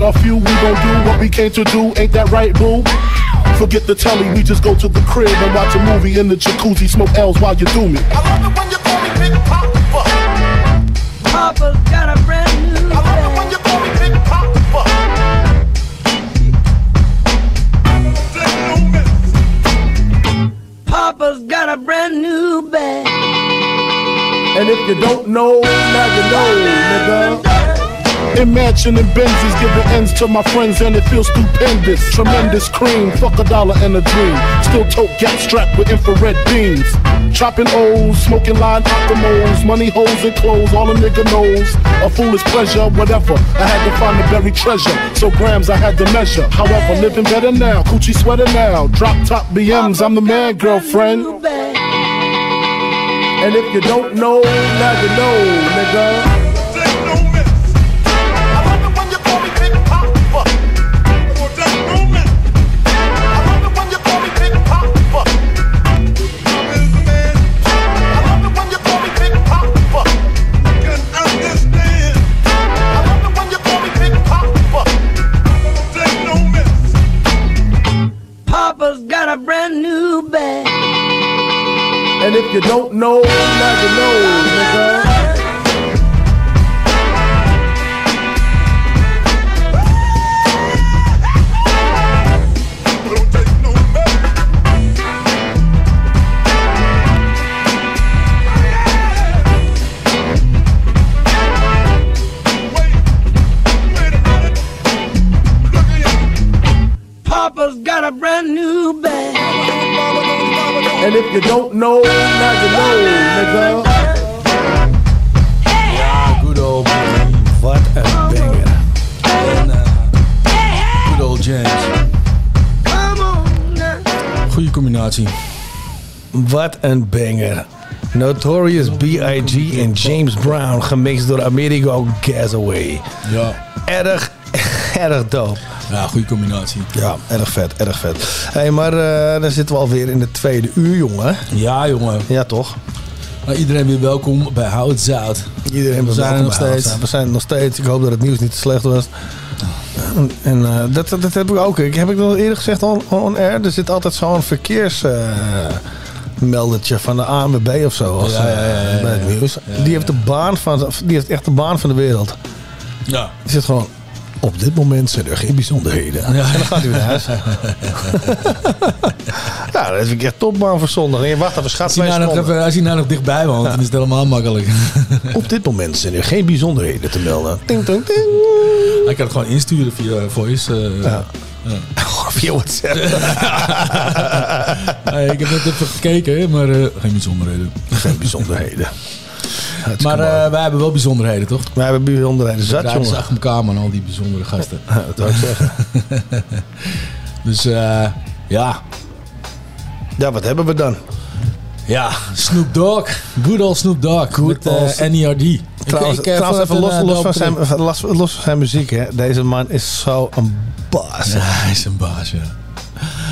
a few we gon' do what we came to do. Ain't that right, boo? Forget the telly, we just go to the crib and watch a movie in the jacuzzi, smoke L's while you do me. I love it when you call me Big Papa's got a brand new I love it when you call me Big Papa. Papa's got a brand new bag. And if you don't know, now you know, nigga. Imagine and Benzes giving ends to my friends and it feels stupendous. Tremendous cream, fuck a dollar and a dream. Still tote gap strapped with infrared beams. Chopping O's, smoking line optimals, money holes and clothes, all a nigga knows. A foolish pleasure, whatever. I had to find the buried treasure, so grams I had to measure. However, living better now, coochie sweater now. Drop top BMs, I'm the man, girlfriend. And if you don't know, now you know, nigga. Brand new bag. And if you don't know, now you know, nigga. Papa's got a brand new. And if you don't know, now you know, nigga. Ja, good old man. Wat een banger. En, eh, good old James. Goeie combinatie. Wat een banger. Notorious B.I.G. en James Brown gemixt door Amerigo Gasaway. Ja. Erg, erg dope. Ja, goede combinatie. Ja, erg vet, erg vet. Hé, hey, maar eh, dan zitten we alweer in de tweede uur, jongen. Ja, jongen. Ja, toch? Maar iedereen weer welkom bij Hout Zout. Iedereen We zijn er nog steeds. We zijn er nog steeds. Ik hoop dat het nieuws niet te slecht was. En, en eh, dat, dat heb ik ook. Ik heb ik al eerder gezegd on, on air. Er zit altijd zo'n verkeersmeldertje van de ANWB of zo. Als, Ja, ja, ja, ja, eh, bij het nieuws. Die heeft de baan van, die heeft echt de baan van de wereld. Ja. Die zit gewoon. Op dit moment zijn er geen bijzonderheden. En dan gaat hij weer naar huis. ja, dat vind ik echt topbaan voor zondag. En je wacht even, schat, Als hij, nou nog, even, als hij nou nog dichtbij woont, dan is het helemaal makkelijk. Op dit moment zijn er geen bijzonderheden te melden. Hij kan het gewoon insturen via voice. eh, Ja. ja. Via WhatsApp. Nee, ik heb net even gekeken, maar eh, geen bijzonderheden. Geen bijzonderheden. Maar eh, wij hebben wel bijzonderheden, toch? Wij hebben bijzonderheden zat, jongen. achter elkaar, man, al die bijzondere gasten. Ja, dat wil ik zeggen. dus eh, ja. Ja, wat hebben we dan? Ja, Snoop Dogg. Good old Snoop Dogg. Good met eh, old- NERD. Trouwens, Ik- ik, eh, trouwens even los, los, eh, van zijn, los, los van zijn muziek. Hè. Deze man is zo een baas. Ja, hij is een baas, ja.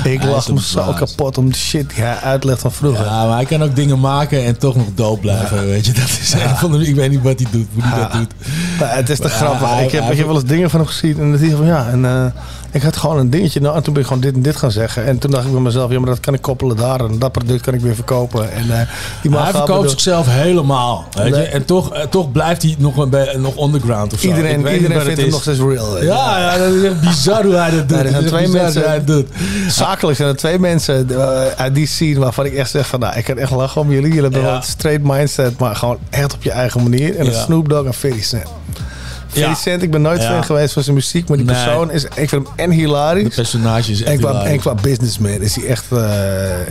Ik lach me zo kapot om de shit die hij uitlegt van vroeger. Ja, maar hij kan ook dingen maken en toch nog dood blijven, weet je. Dat is een van de... Ik weet niet wat hij doet, hoe hij dat doet. Maar het is te Maar grappig. hij- ik, heb, hij- ik heb wel eens dingen van hem gezien. En dacht ik van ja. En, eh, ik had gewoon een dingetje. Nou, en toen ben ik gewoon dit en dit gaan zeggen. En toen dacht ik bij mezelf. Ja, maar dat kan ik koppelen daar. En dat product kan ik weer verkopen. En, eh, die hij verkoopt zichzelf helemaal, weet je. En toch, eh, toch blijft hij nog, een nog underground of zo. Iedereen, iedereen vindt hem nog steeds real. Ja, ja, dat is echt bizar hoe hij dat doet. Er zijn Dat twee mensen. hij het. Zakelijk zijn er twee mensen uit die scene waarvan ik echt zeg van nou, ik kan echt lachen om jullie. Jullie hebben wel een straight mindset, maar gewoon echt op je eigen manier. En dat is Snoop Dogg en 50 Cent. 50 Ja. Cent, ik ben nooit fan geweest van zijn muziek, maar die Nee. persoon is, ik vind hem en hilarisch. Personage is echt En qua, hilarisch. en qua businessman is hij echt, eh,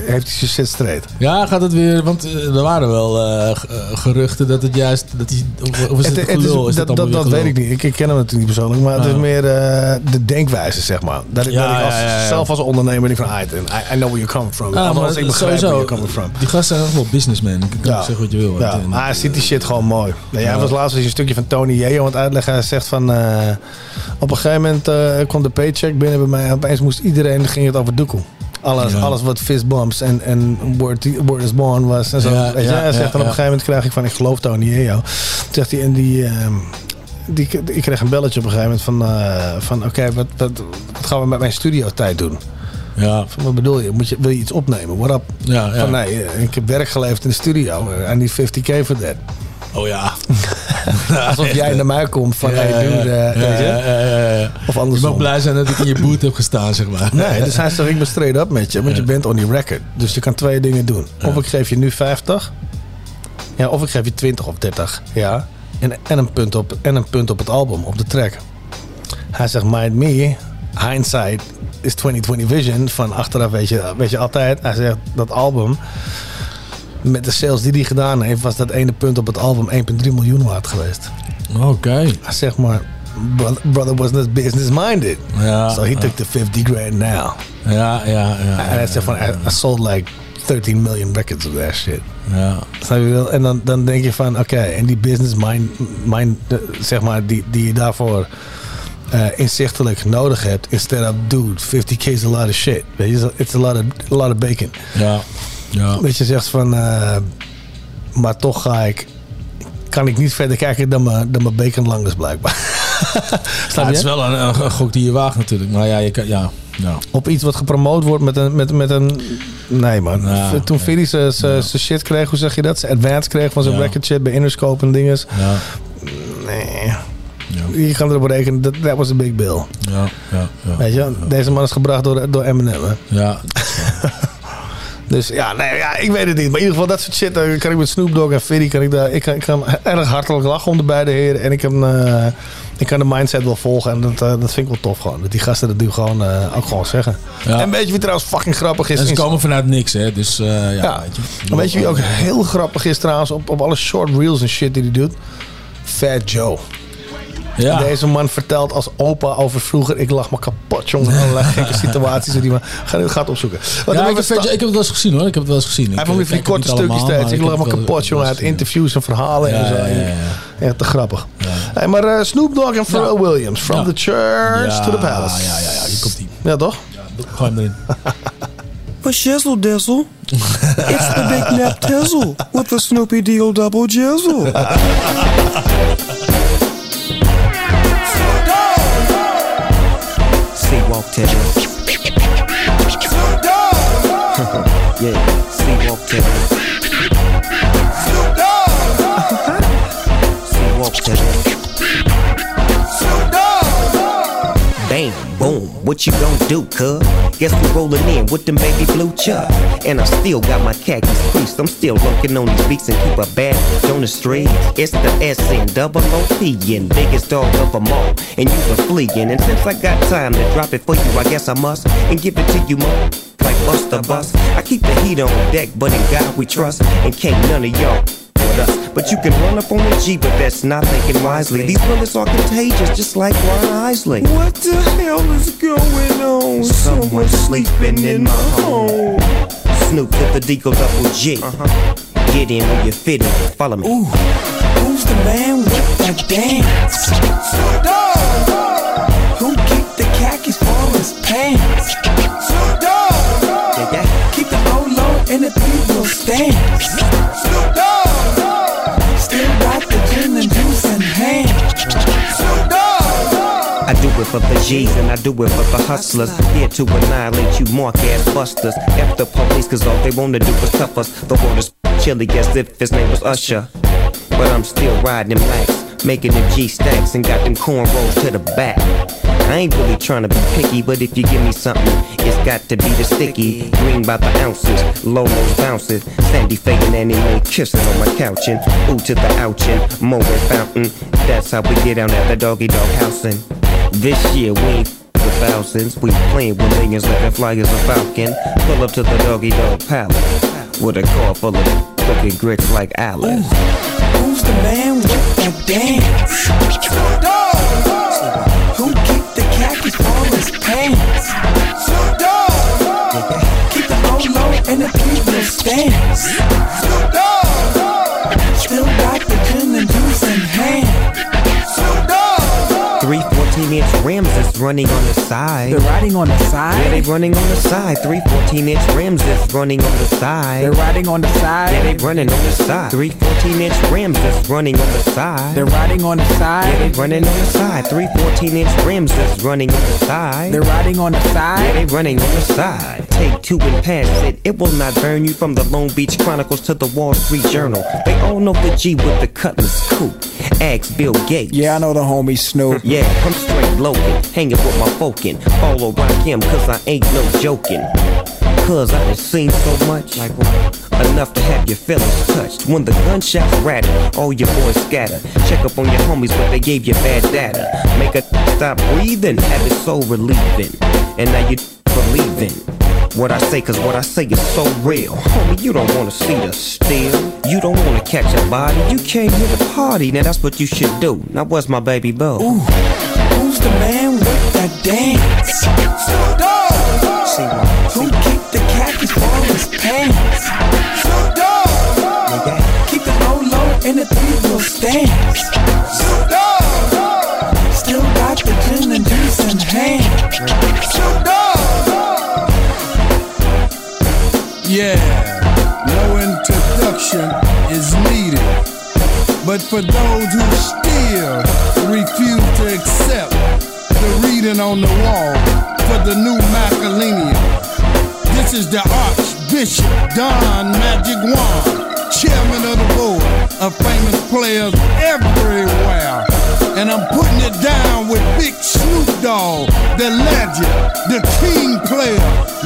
heeft hij zijn shit straight. Ja, gaat het weer... Want eh, er waren wel eh, geruchten dat het juist... Dat hij, of, of is het, Het- is- dat dat, dat, weet ik niet. Ik, ik ken hem natuurlijk niet persoonlijk, maar het is Ah. meer de denkwijze, zeg maar. Dat, ik- dat ik als, zelf als ondernemer denk van, ah, I, I know where you're coming from. Ah, maar ik begrijp where sowieso, you're coming from. Die gasten zijn echt wel businessmen. Je kan zeggen wat je wil. Ja, maar hij ziet die shit gewoon mooi. Jij Ja. was laatst eens een stukje van Tony Yeo aan het uitleggen. Hij zegt van... eh, op een gegeven moment eh kwam de paycheck binnen bij mij. Opeens moest iedereen, ging het over doekoe. Alles, Ja. alles wat fistbumps en, en word, word is born was. En zo. Ja, zegt dan op een gegeven moment krijg ik van... Ik geloof toch niet in jou. Zegt hij, en die... ehm, die, ik kreeg een belletje op een gegeven moment van... eh, van Oké, wat, wat, wat gaan we met mijn studiotijd doen? Ja. Van, wat bedoel je? Moet je? Wil je iets opnemen? What up? Ja, ja. Van nee, ik heb werk geleverd in de studio. I need 50k voor dat. Oh ja. Alsof jij naar mij komt van, hey dude, eh, je? ja, ja, ja, ja. Of Je andersom. mag blij zijn dat ik in je boot heb gestaan, zeg maar. Nee, dus hij zegt, ik ben straight up met je, want je bent on die record. Dus je kan twee dingen doen. Of ik geef je nu 50, ja, of ik geef je 20 of 30, ja. En, en, een punt op, en een punt op het album, op de track. Hij zegt, mind me, hindsight is 2020 vision. Van achteraf weet je, weet je altijd. Hij zegt, dat album, met de sales die hij gedaan heeft, was dat ene punt op het album 1,3 miljoen waard geweest. Oké. Hij zegt maar, brother, brother was not business minded. Ja, so he took the 50 grand now. Ja, ja, ja. En hij zegt van, I, sold like 13 million records of that shit. Ja. En dan, dan denk je van, oké, en die business mind, mind zeg maar, die, die je daarvoor eh, inzichtelijk nodig hebt, instead of, dude, 50k is a lot of shit. It's a lot of, a lot of bacon. Ja. Ja. Dat je zegt van, eh, maar toch ga ik, kan ik niet verder kijken dan mijn, dan mijn bacon lang is blijkbaar. Ja, het is wel een, een, een gok die je waagt natuurlijk. Maar ja, je kan, ja. ja. Op iets wat gepromoot wordt met een, met, met een nee man. Ja, Toen Fiddy zijn shit kreeg, hoe zeg je dat? Zijn advance kreeg van zijn record shit bij Interscope en dinges. Ja. Nee. Je kan erop rekenen, dat that was a big bill. Ja, ja, ja. Weet je, deze man is gebracht door, door Eminem. Hè? Ja. Dus ja, nee, ja, ik weet het niet. Maar in ieder geval, dat soort shit eh, kan ik met Snoop Dogg en Fiddy, kan ik daar, ik kan, ik kan erg hartelijk lachen om de beide heren. En ik, heb, eh, ik kan de mindset wel volgen en dat, eh, dat vind ik wel tof gewoon. Dat die gasten dat nu gewoon, eh, ook gewoon zeggen. Ja. En weet je wie trouwens fucking grappig is? En ze komen vanuit niks, hè. Dus ja, Ja. weet je. Weet je wie ook heel grappig is trouwens op, op alle short reels en shit die hij doet? Fat Joe. Ja. Deze man vertelt als opa over vroeger. Ik lag me kapot, jongen. Allerlei gekke situaties. Die man, ga dit gaat opzoeken. Wat Ja, ik, heb, sta- ik heb het wel eens gezien hoor. Ik heb het wel eens gezien. hij van eh, die het korte stukjes allemaal, steeds. maar Ik lag me het kapot, jongen. Uit interviews en verhalen en Ja, zo. ja, ja, Echt te grappig. Hey, maar eh, Snoop Dogg en Pharrell Williams. From Ja. the church Ja, to the palace. Ja, ja, ja. Hier komt die. Ja, toch? Gooi hem erin. Shizzle dizzle, it's the big nap tizzle with the Snoopy Deal double jizzle. Terror. yeah, Sleepwalk Terror. Sleepwalk Terror. What you gon' do, cuz? Guess we're rollin' in with them baby blue chuck. And I still got my khakis creased. I'm still lurking on these beats and keep a bad on the street. It's the double OP and biggest dog of them all. And you was fleeing. And since I got time to drop it for you, I guess I must. And give it to you, more like Buster Bus. I keep the heat on deck, but in God we trust. And can't none of y'all with us. But you can run up on the G, but that's not thinking wisely. These bullets are contagious, just like Ron Isley. What the hell is going on? Someone sleeping in my home. Snoop with the Deagle double G. Uh-huh. Get in where you fit in. Follow me. Ooh, who's the man with the dance? Who keep the khakis for his pants? Keep the low and the people stance. I do it for the G's and I do it for the hustlers. Here to annihilate you mark ass busters. F the police, cause all they wanna do is cuff us. The is chilly as if his name was Usher. But I'm still riding them making them G stacks and got them cornrows to the back. I ain't really trying to be picky, but if you give me something, it's got to be the sticky. Green by the ounces, low most bounces. Sandy faking anime, kissing on my couch and ooh to the ouchin', moe fountain. That's how we get down at the doggy dog housing. This year we ain't with thousands, we playing with millions like fly as a falcon. Pull up to the doggy dog palace with a car full of cooking grits like Alice. Who's the man with that dance? Inch rims is running on the side. They're riding on the side? Yeah, they running on the side. Three 14 inch rims is running on the side. They're riding on the side? Yeah, they running on the side. Three 14 inch rims is running on the side. They're riding on the side? Yeah, they running on the side. Three 14 inch rims is running on the side. They're riding on the side? Yeah, they running on the side. Take and pass it. It will not burn you from the Long Beach Chronicles to the Wall Street Journal. They all know the G with the cutlass coupe. Ask Bill Gates. Yeah, I know the homie Snoop. Yeah, I'm straight local. Hanging with my folkin'. Follow rock him, cause I ain't no joking. Cause I done seen so much. Like what? Enough to have your feelings touched. When the gunshots rattle, all your boys scatter. Check up on your homies when they gave you bad data. Make a stop breathing, have it so relieving. And now you believing. What I say, cause what I say is so real. Homie, you don't wanna see the steel. You don't wanna catch a body. You came here to party, now that's what you should do. Now where's my baby boo? Ooh, who's the man with that dance? See what? Who kicked the khakis for his pants? Dogg! Keep the low low in the three wheel stance. Still got the gin and juice in hand. Snoop Yeah, no introduction is needed. But for those who still refuse to accept the reading on the wall for the new Macalenian, this is the Archbishop Don Magic Wand, chairman of the board of famous players everywhere. And I'm putting it down with Big Snoop Dogg, the legend, the king player,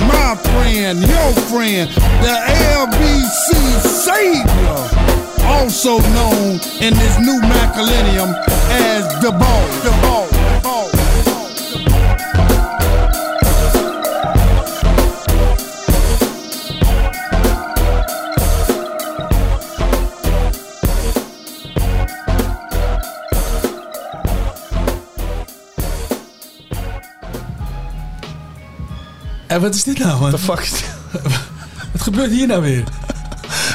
my friend, your friend, the LBC savior, also known in this new Macalenium as the ball, the ball. En wat is dit nou, man? What the fuck is dit? Wat gebeurt hier nou weer?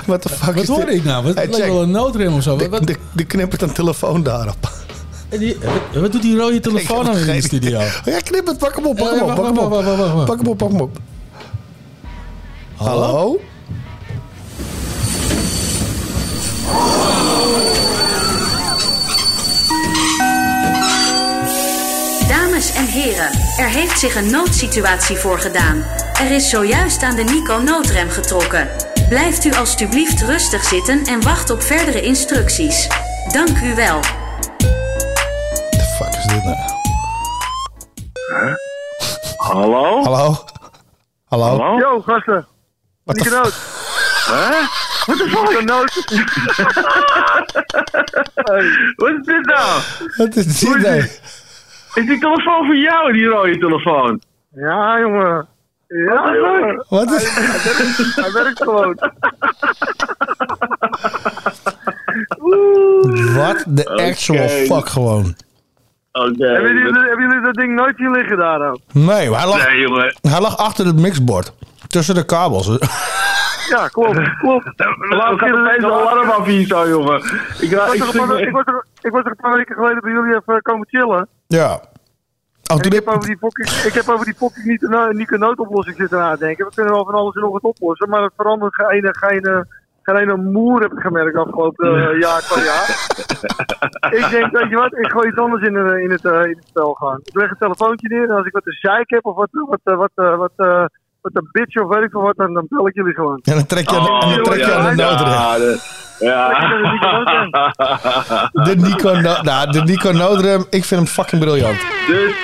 What the fuck Wat is dit? ik nou? Wat Hey, lijkt wel een noodrem of zo. De, wat, de, de knippert een telefoon daarop. die- wat, doet die rode telefoon nou in de studio? Oh ja, knip het. Pak hem op. Pak hem op. Pak hem op. Pak hem op. Pak hem op. Hallo? Dames en heren, er heeft zich een noodsituatie voorgedaan. Er is zojuist aan de Nico noodrem getrokken. Blijft u alstublieft rustig zitten en wacht op verdere instructies. Dank u wel. The fuck is dit nou? Hallo? Hallo? Hallo? Yo, gasten. Wat de Noot. Hè? Wat de fuck? Noot. Wat is dit nou? Wat is dit nou? Is die telefoon voor jou, die rode telefoon? Ja, jongen. Ja, jongen. Wat is- Hij, hij werkt, hij werkt gewoon. Wat de actual fuck gewoon. Oké. Hebben, jullie, hebben jullie dat ding nooit zien liggen daar dan? Nee, hij lag, Nee, jongen. hij lag achter het mixbord. Tussen de kabels. Ja, klopt, klopt. Waarom gaat er deze alarm af hier zo, jongen? Ik, ik, was er een ik er- ik was er een paar weken geleden bij jullie even komen chillen. Ja. Oh, ik, heb over die fucking, ik heb over die niet, no, niet een noodoplossing zitten nadenken. We kunnen wel van alles en nog wat oplossen, maar het verandert geen geen, geen ene moer heb ik gemerkt afgelopen eh, jaar, twee jaar. ik denk, weet je wat, ik gooi iets anders in, eh, in, het, eh, in het spel gaan. Ik leg een telefoontje neer en als ik wat te zeik heb of wat, wat, wat, eh, wat, wat een bitch of weet ik veel wat, dan, dan bel ik jullie gewoon. En dan trek je aan de, en dan trek je aan de noodrem. De Nico, no- nou, de Nico noodrem, ik vind hem fucking briljant. Dus,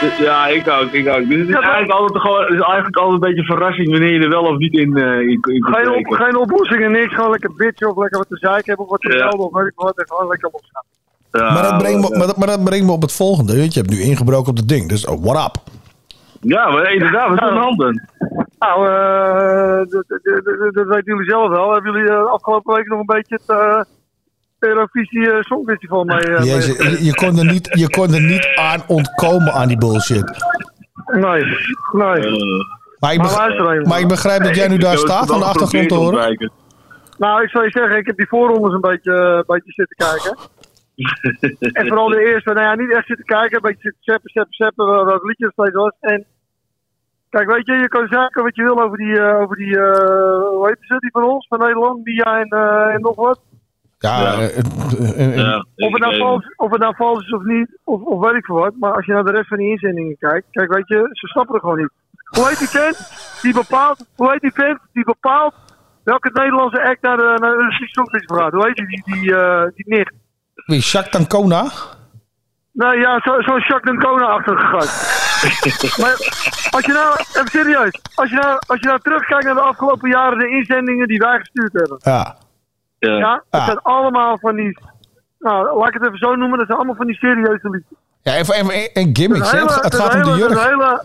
dus ja, ik ook, ik ook. Dus het is eigenlijk altijd gewoon, het is eigenlijk altijd een beetje verrassing wanneer je er wel of niet in, eh in, in kunt Geen, op, geen oplossingen, niks. Gewoon lekker bitchen of lekker wat te zeiken hebben of wat te Ja. melden of weet ik wat. En gewoon lekker losgaan. Ja, maar, dat brengt me, maar, dat, maar dat brengt me op het volgende. Want je hebt nu ingebroken op het ding. Dus oh, what up? Ja, maar inderdaad, wat is er aan de hand dan? Nou, eh, dat- weten jullie zelf wel. Hebben jullie eh, afgelopen week nog een beetje het eh Eurovisie Songfestival mee? Jezus, mee- je, je, kon er niet, je kon er niet aan ontkomen aan die bullshit. Nee, nee. Maar ik, Maar beg- luister even. maar ik begrijp dat jij nu daar staat aan de achtergrond te horen. Nou, ik zou je zeggen, ik heb die voorrondes een beetje, een beetje zitten kijken. En vooral de eerste, nou ja, niet echt zitten kijken, een beetje zitten zeppen, zeppen, zeppen, wel- welk liedje het steeds was. En kijk, weet je, je kan zeggen wat je wil over die, eh, over die eh, hoe heet ze, die van ons, van Nederland, Mia en, eh, en nog wat. Ja, eh, Of het, nou vals, of het nou vals is of niet, of, of weet ik veel wat. Maar als je naar de rest van die inzendingen kijkt, kijk, weet je, ze snappen het gewoon niet. Hoe heet die vent die bepaalt, hoe heet die vent die bepaalt welke Nederlandse act naar de, naar de Songfestival gaat? Hoe heet die, die, die, eh, die nicht? Wie, Jacques Tancona? Nou ja, zo- zo'n Jacques Dancona-achtige gast. maar als je nou, even serieus, als je nou, als je nou terugkijkt naar de afgelopen jaren, de inzendingen die wij gestuurd hebben. Ja. Ja, het zijn allemaal van die, nou, laat ik het even zo noemen, dat zijn allemaal van die serieuze liedjes. Ja, even, even een gimmicks. hè. Het Het, hele- het gaat het om de hele- jurk. Het hele,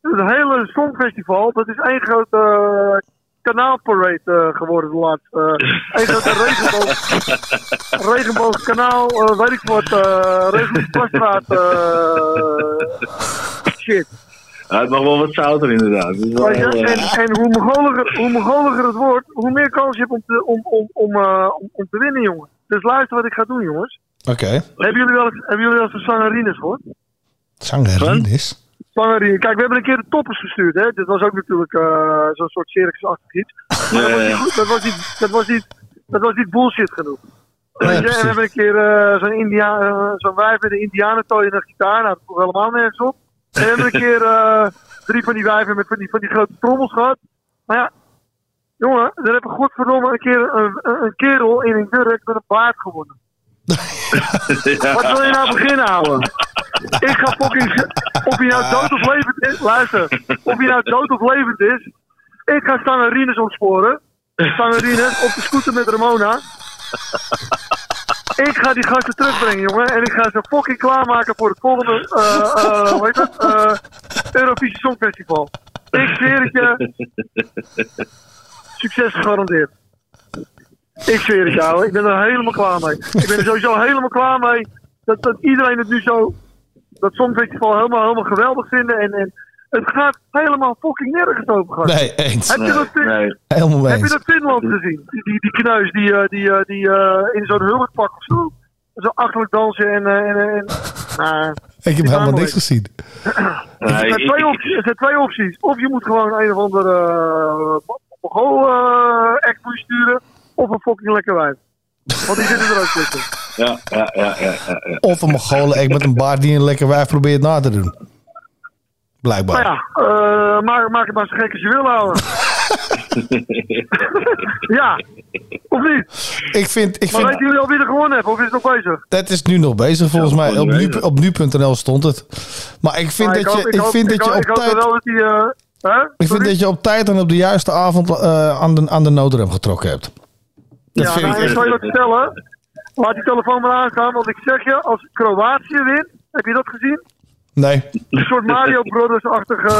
het hele Songfestival, dat is één grote kanaalparade eh, geworden de laatste. eh één grote regenboog, regenboogkanaal, eh, weet ik wat, uh, regenboogstraat, shit. Ja, het mag wel wat zouter inderdaad. Wel en, eh, en hoe mogoliger, hoe mogoliger het wordt, hoe meer kans je hebt om te, om, om, om, eh, om, om te winnen, jongen. Dus luister wat ik ga doen, jongens. Oké. Hebben jullie wel eens, hebben jullie wel eens van Sangerines gehoord? Zangerines. Kijk, we hebben een keer de toppers gestuurd, hè. Dit was ook natuurlijk eh, zo'n soort circusachtig iets. Dat, Ja, was ja, niet, ja. goed, dat, was niet, dat, was niet, dat was niet bullshit genoeg. Ja, precies. we hebben een keer eh, zo'n India, eh, zo'n wijf met een indianentooi en een gitaar. Nou, dat vroeg helemaal nergens op. En we hebben een keer drie van die wijven met van die, van die grote trommels gehad. Maar ja, jongen, er heb ik godverdomme een keer een, een, kerel in een jurk met een baard gewonnen. Wat wil je nou beginnen, ouwe? Ik ga fucking... Of hij nou dood of levend is... Luister. Of hij nou dood of levend is... Ik ga Stangerines ontsporen. Stangerines op de scooter met Ramona. Ik ga die gasten terugbrengen, jongen. En ik ga ze fucking klaarmaken voor het volgende... eh hoe heet het? Eh, Eurovisie Songfestival. Ik zweer het je. Succes gegarandeerd. Ik zweer het jou, ik ben er helemaal klaar mee. Ik ben er sowieso helemaal klaar mee dat, dat iedereen het nu zo, dat Songfestival helemaal, helemaal geweldig vinden. En, en het gaat helemaal fucking nergens over. gast. Nee, eens. Heb je dat, Fin- Helemaal mee heb je dat Finland gezien? Die, die, die kneus die, eh, die, eh, die eh, in zo'n hulkpak of zo, zo achterlijk dansen en... eh, en, en nou, Ik heb helemaal niks gezien. er, zijn twee opties, er zijn twee opties. Of je moet gewoon een of andere uh, act sturen. Of een fucking lekker wijf. Want die zitten er ook tussen. Ja, ja, ja, ja, ja, ja. Of een Mongolen ik met een baard die een lekker wijf probeert na te doen. Maar Blijkbaar. ja, eh, maak, maak het maar zo gek als je wil houden. ja, of niet? Ik vind, ik maar vind weten jullie al wie er gewonnen heeft? Of is het nog bezig? dat is nu nog bezig volgens mij. Op, nu, nu.nl stond het. Maar ik vind Maar dat je, hoop- ik hoop- vind ik dat je op ik hoop tijd... wel dat die... eh, hè? Ik vind dat je op tijd en op de juiste avond eh, aan, de, aan de noodrem getrokken hebt. Dat ja, nou, ik ik zal je wat vertellen. Laat die telefoon maar aanstaan, want ik zeg je, als Kroatië wint, heb je dat gezien? Nee. Een soort Mario Brothers-achtige...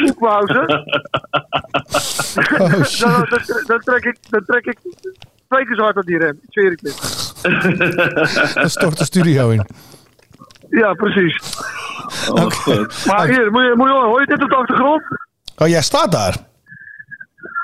Hoekpauze. Oh, dan, dan, dan trek ik, dan trek ik twee keer zo hard op die rem. Ik zweer het je. Dan stort de studio in. Ja, precies. Maar hier, moet je, moet je, hoor je dit op de achtergrond? Oh, jij staat daar.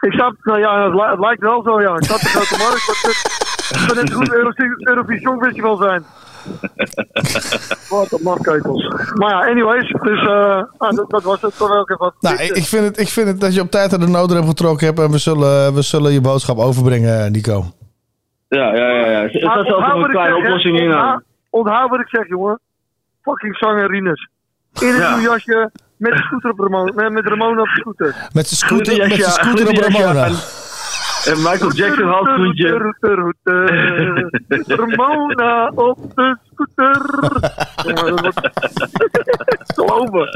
Ik snap, nou ja, het, li- het lijkt wel zo, ja. Ik snap de grote markt, dat het het kan net goed Euro- Eurovisie Songfestival zijn. Wat een mafkeutels. Maar ja, anyways, dus eh, ah, dat, dat was het toch wel even wat. Nou, ik, ik, vind het, ik vind het dat je op tijd aan de noodrem getrokken hebt. En we zullen, we zullen je boodschap overbrengen, Nico. Ja, ja, ja. ja. Er staat Maar zelfs een kleine zeg, oplossing in aan. Onthoud- Onthoud wat ik zeg, jongen. Fucking zangerines. In een Ja. nieuw jasje, met de scooter op Ramona, met, met Ramona op de scooter. Met zijn scooter, met zijn scooter op Ramona. en- En Michael Jackson handschoentje. Ramona op de scooter. Geloven.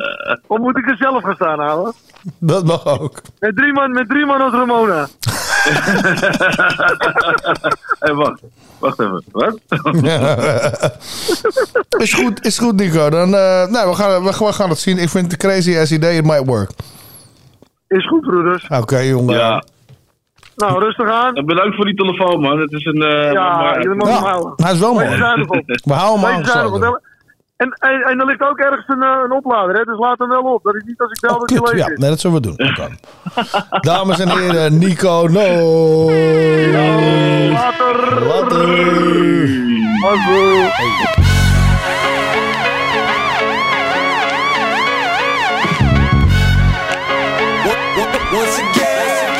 Of moet ik er zelf gaan staan, ouwe? Dat mag ook. Met drie man, met drie man als Ramona. Hé, wacht. Wacht even. Wat? is, goed, is goed, Nico. Dan, eh, nou, we, gaan, we, we gaan het zien. Ik vind het crazy as idee. It might work. Is goed, broeders. Oké, jongen. Ja. Nou, rustig aan. En Bedankt voor die telefoon, man. Het is een... eh, Ja, maar- jullie mogen hem houden. Hij is wel mooi. We houden hem En, en, en er ligt ook ergens een, eh, een oplader, hè? dus laat hem wel op. Dat is niet als ik bel dat je Kut, leeg ja, nee, dat zullen we doen. Dat kan. Dames en heren, Nico, no. Later. Later. Once again,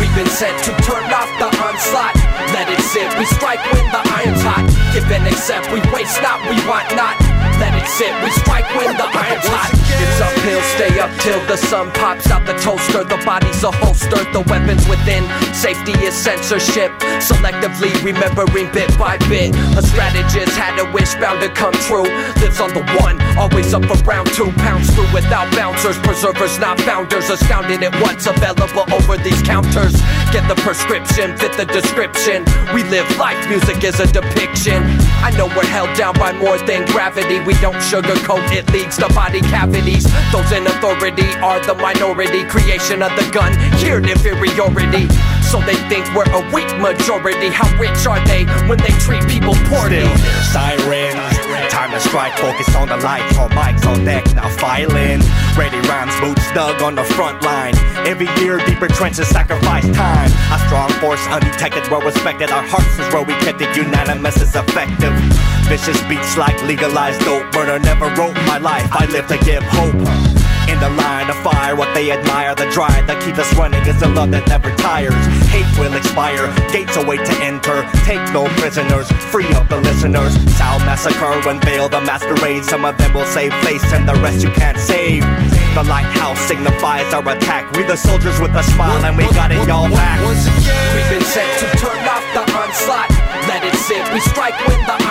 we've been sent to turn off the onslaught. Let it sit, we strike when the iron's hot. Give and accept, we waste not, we want not. Let it sit, we strike when the iron's hot. It's uphill, stay up till the sun pops out the toaster. The body's a holster, the weapons within. Safety is censorship. Selectively remembering bit by bit. A strategist had a wish bound to come true. Lives on the one, always up for round two. Pounds through without bouncers, preservers, not founders. Astounded at what's available over these counters. Get the prescription, fit the description. We live life, music is a depiction. I know we're held down by more than gravity. We don't sugarcoat, it leads to body Those in authority are the minority. Creation of the gun, in inferiority. So they think we're a weak majority. How rich are they when they treat people poorly? Still sirens. Time to strike, focus on the lights. All mics on deck, now filing. Ready rhymes, boots dug on the front line. Every year, deeper trenches sacrifice time. A strong force, undetected, well respected. Our hearts is where we kept it. Unanimous is effective. Vicious beats like legalized dope. Murder never wrote my life. I live to give hope. In the line of fire, what they admire, the drive that keeps us running is the love that never tires. Hate will expire, gates await to enter. Take no prisoners, free up the listeners. Sound massacre, unveil the masquerade. Some of them will save face, and the rest you can't save. The lighthouse signifies our attack. We the soldiers with a smile, and we got it y'all back. We've been sent to turn off the onslaught. Let it sit, we strike when the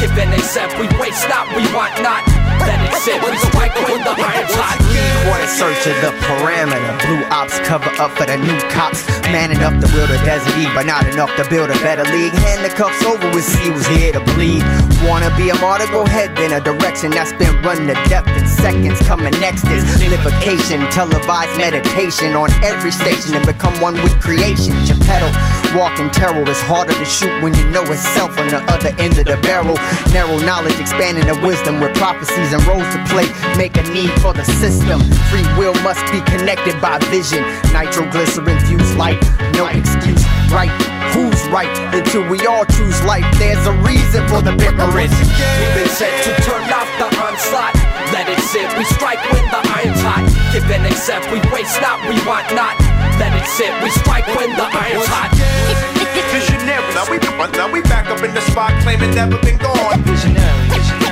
give they said we wait, stop, we want not. Let it sit, we strike when the. Boy, in search of the parameter. Blue ops cover up for the new cops. Man enough to wield a desert E, but not enough to build a better league. Hand the cuffs over with C was here to bleed. Wanna be a martyr? Go head in a direction that's been run to death in seconds. Coming next is livification, televised meditation on every station and become one with creation. Geppetto, walking terror is harder to shoot when you know it's self on the other end of the barrel. Narrow knowledge, expanding the wisdom with prophecies and roles to play. Make a need for the system. Free will must be connected by vision. Nitroglycerin fused light, no excuse. Right, who's right? Until we all choose life, there's a reason for the bickering. We've been set to turn off the onslaught. Let it sit, we strike when the iron's hot. Give and accept, we waste not, we want not. Let it sit, we strike when the iron's hot. Visionary. Now we, now we back up in the spot, claiming never been gone. Visionary, visionary.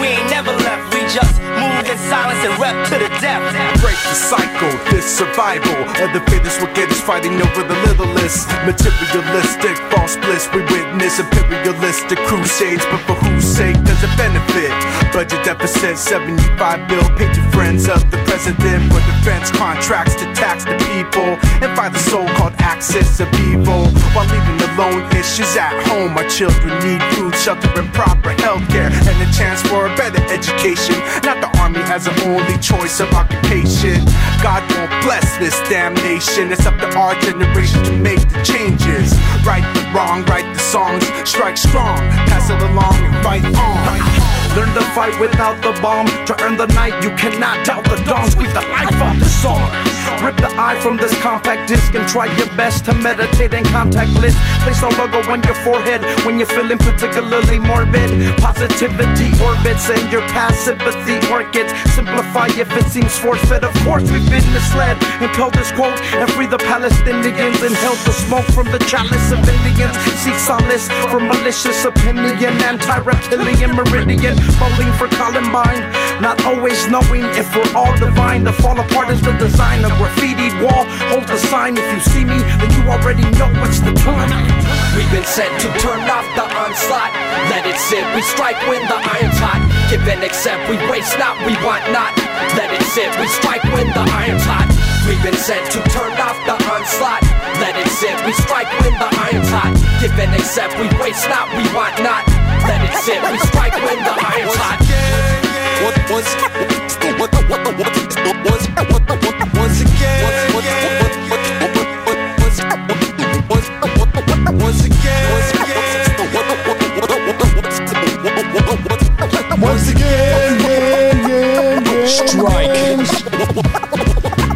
We ain't never left, we just move in silence and rep to the death. Break the cycle, this survival of the fittest us fighting over the littlest. Materialistic, false bliss, we witness imperialistic crusades, but for whose sake does it benefit? Budget deficit, 75 bill, paid to friends of the president for defense contracts to tax the people and find the so-called axis of evil while leaving alone issues at home. Our children need food, shelter, and proper health care and a chance for a better education. Not the army as an only choice of occupation. God won't bless this damn nation. It's up to our generation to make the changes. Right the wrong, write the songs, strike strong, pass it along and fight on. Learn to fight without the bomb. To earn the night, you cannot doubt the dawn. Squeeze the life off the song. Rip the eye from this compact disc and try your best to meditate in contact list. Place a logo on your forehead when you're feeling particularly morbid. Positivity orbits and your past sympathy orchids. Simplify if it seems forfeit. Of course, we've been misled. Impel this quote and free the Palestinians. Inhale the smoke from the chalice of Indians. Seek solace from malicious opinion. Anti-reptilian meridian. Bowling for Columbine. Not always knowing if we're all divine. The fall apart is the design. A graffitied wall. Hold the sign. If you see me, then you already know what's the time. We've been sent to turn off the onslaught. Let it sit, we strike when the iron's hot. Give and accept, we waste not, we want not. Let it sit, we strike when the iron's hot. We've been sent to turn off the onslaught. Let it sit, we strike when the iron's hot. Give and accept, we waste not, we want not. Let it sit, we strike when the iron's hot. Once, once, once, once Once again, again, again Strike.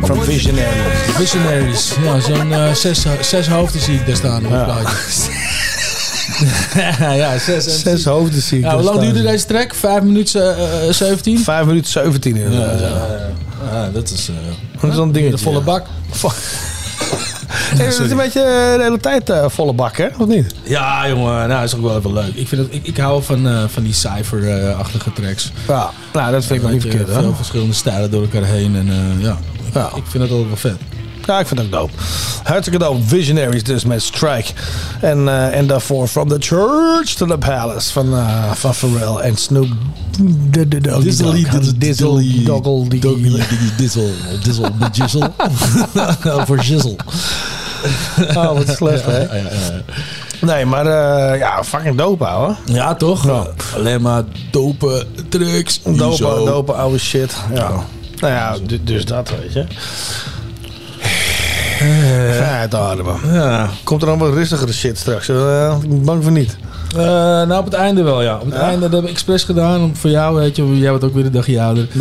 From Visionaries. Visionaries. Ja, zo'n eh, zes, zes hoofden zie ik daar staan op het ja. ja, zes, zes hoofden zie ik. Ja, hoe lang duurde deze track? Vijf minuten eh, eh, zeventien. Vijf minuten 17 inderdaad. Ja, ah, dat is, uh, dat is een dingetje. De volle bak. Hey, het is een beetje eh, de hele tijd eh, volle bak, hè? Of niet? Ja, jongen, nou, is ook wel even leuk. Ik, vind het, ik, ik hou van, eh, van die cijferachtige tracks. Ja, nou, dat vind ik nog niet verkeerd? Veel verschillende stijlen door elkaar heen. En ja, ik, ik vind het altijd wel vet. Ja, ik vind het ook dope. Hartstikke dope. Visionaries dus met Strike. En, eh, en daarvoor From the Church to the Palace van, eh, van Pharrell en Snoop Dizzle, dizzle, Dizzle, Doggle, dizzle, dizzle, met jizzle. Voor jizzle. Oh, wat slecht, hè? Ja, ja, ja. Nee, maar eh, ja, fucking dope, ouwe. Ja, toch? Alleen maar dope tracks. Dope, dope oude shit. Ja. Nou ja, du- dus dat, weet je. Ga uit te ademen. Ja. Komt er dan wat rustigere shit straks? Eh, ik ben bang voor niet. Eh, nou, op het einde wel, ja. Op het Ja? einde dat hebben we expres gedaan. om- Voor jou, weet je. Jij bent ook weer een dagje ouder.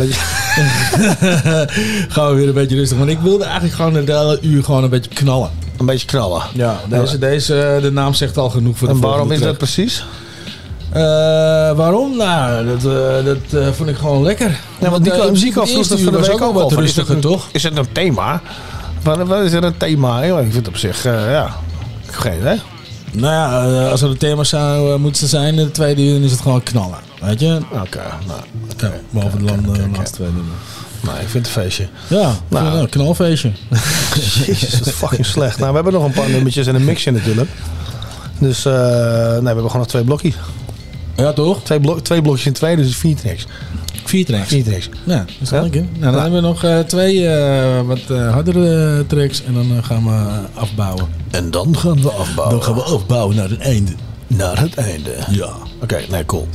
Gaan we weer een beetje rustig. Want ik wilde eigenlijk gewoon een hele uur gewoon een beetje knallen. Een beetje knallen. Ja, deze, deze, de naam zegt al genoeg voor de En waarom is dat precies? Eh, waarom? Nou, dat, eh, dat eh, vond ik gewoon lekker. Ja, want eh, de muziek dat van de week ook wat rustiger, toch? Is het een thema? Wat, wat is er een thema? Ik vind het op zich, eh, ja... Geen idee. Nou ja, eh, als er een thema zou eh, moeten zijn, de tweede uur, dan is het gewoon knallen. Weet je? Oké, nou. Ja, behalve de land- de laatste twee uur. Nou, ik vind het een feestje. Ja, Nou. nou. een knalfeestje. Jezus, dat is fucking slecht. Nou, we hebben nog een paar nummertjes en een mixje natuurlijk. Dus, nee, we hebben gewoon nog twee blokjes. Ja, toch? Twee, blok, twee blokjes in twee, dus vier tracks. Vier tracks. Vier tracks. Ja, dat is lekker. Nou, dan hebben we nog eh, twee eh, wat eh, hardere tracks en dan gaan we afbouwen. En dan gaan we afbouwen. Dan gaan we afbouwen naar het einde. Naar het einde. Ja. Oké, nee, cool.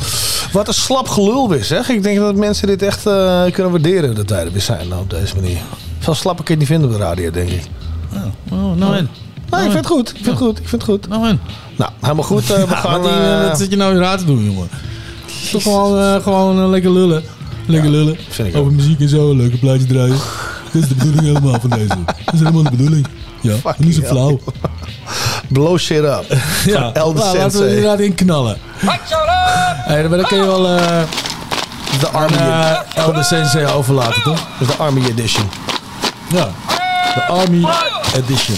Wat een slap gelul weer, zeg. Ik denk dat mensen dit echt kunnen waarderen, de tijden weer zijn nou, op deze manier. Zo slap je het niet vinden op de radio, denk ik. Oh, nou en? Nee, ik vind het goed. Ik vind het goed. Ik vind het goed. Nou en? Nou, helemaal goed. we gaan... wat, zit je nou weer raar te doen, jongen? Toch gewoon, gewoon lekker lullen. Lekker lullen. vind ik Over muziek en zo, leuke plaatjes draaien. Dat is de bedoeling helemaal van deze. Dat is helemaal de bedoeling. Ja, niet zo flauw. Blow shit up. Ja, nou, laten we er inderdaad in knallen. Hey, dan kun je wel eh de Army, uh, Elder Sensei overlaten, toch? dat is de Army Edition. Ja, de Army Edition.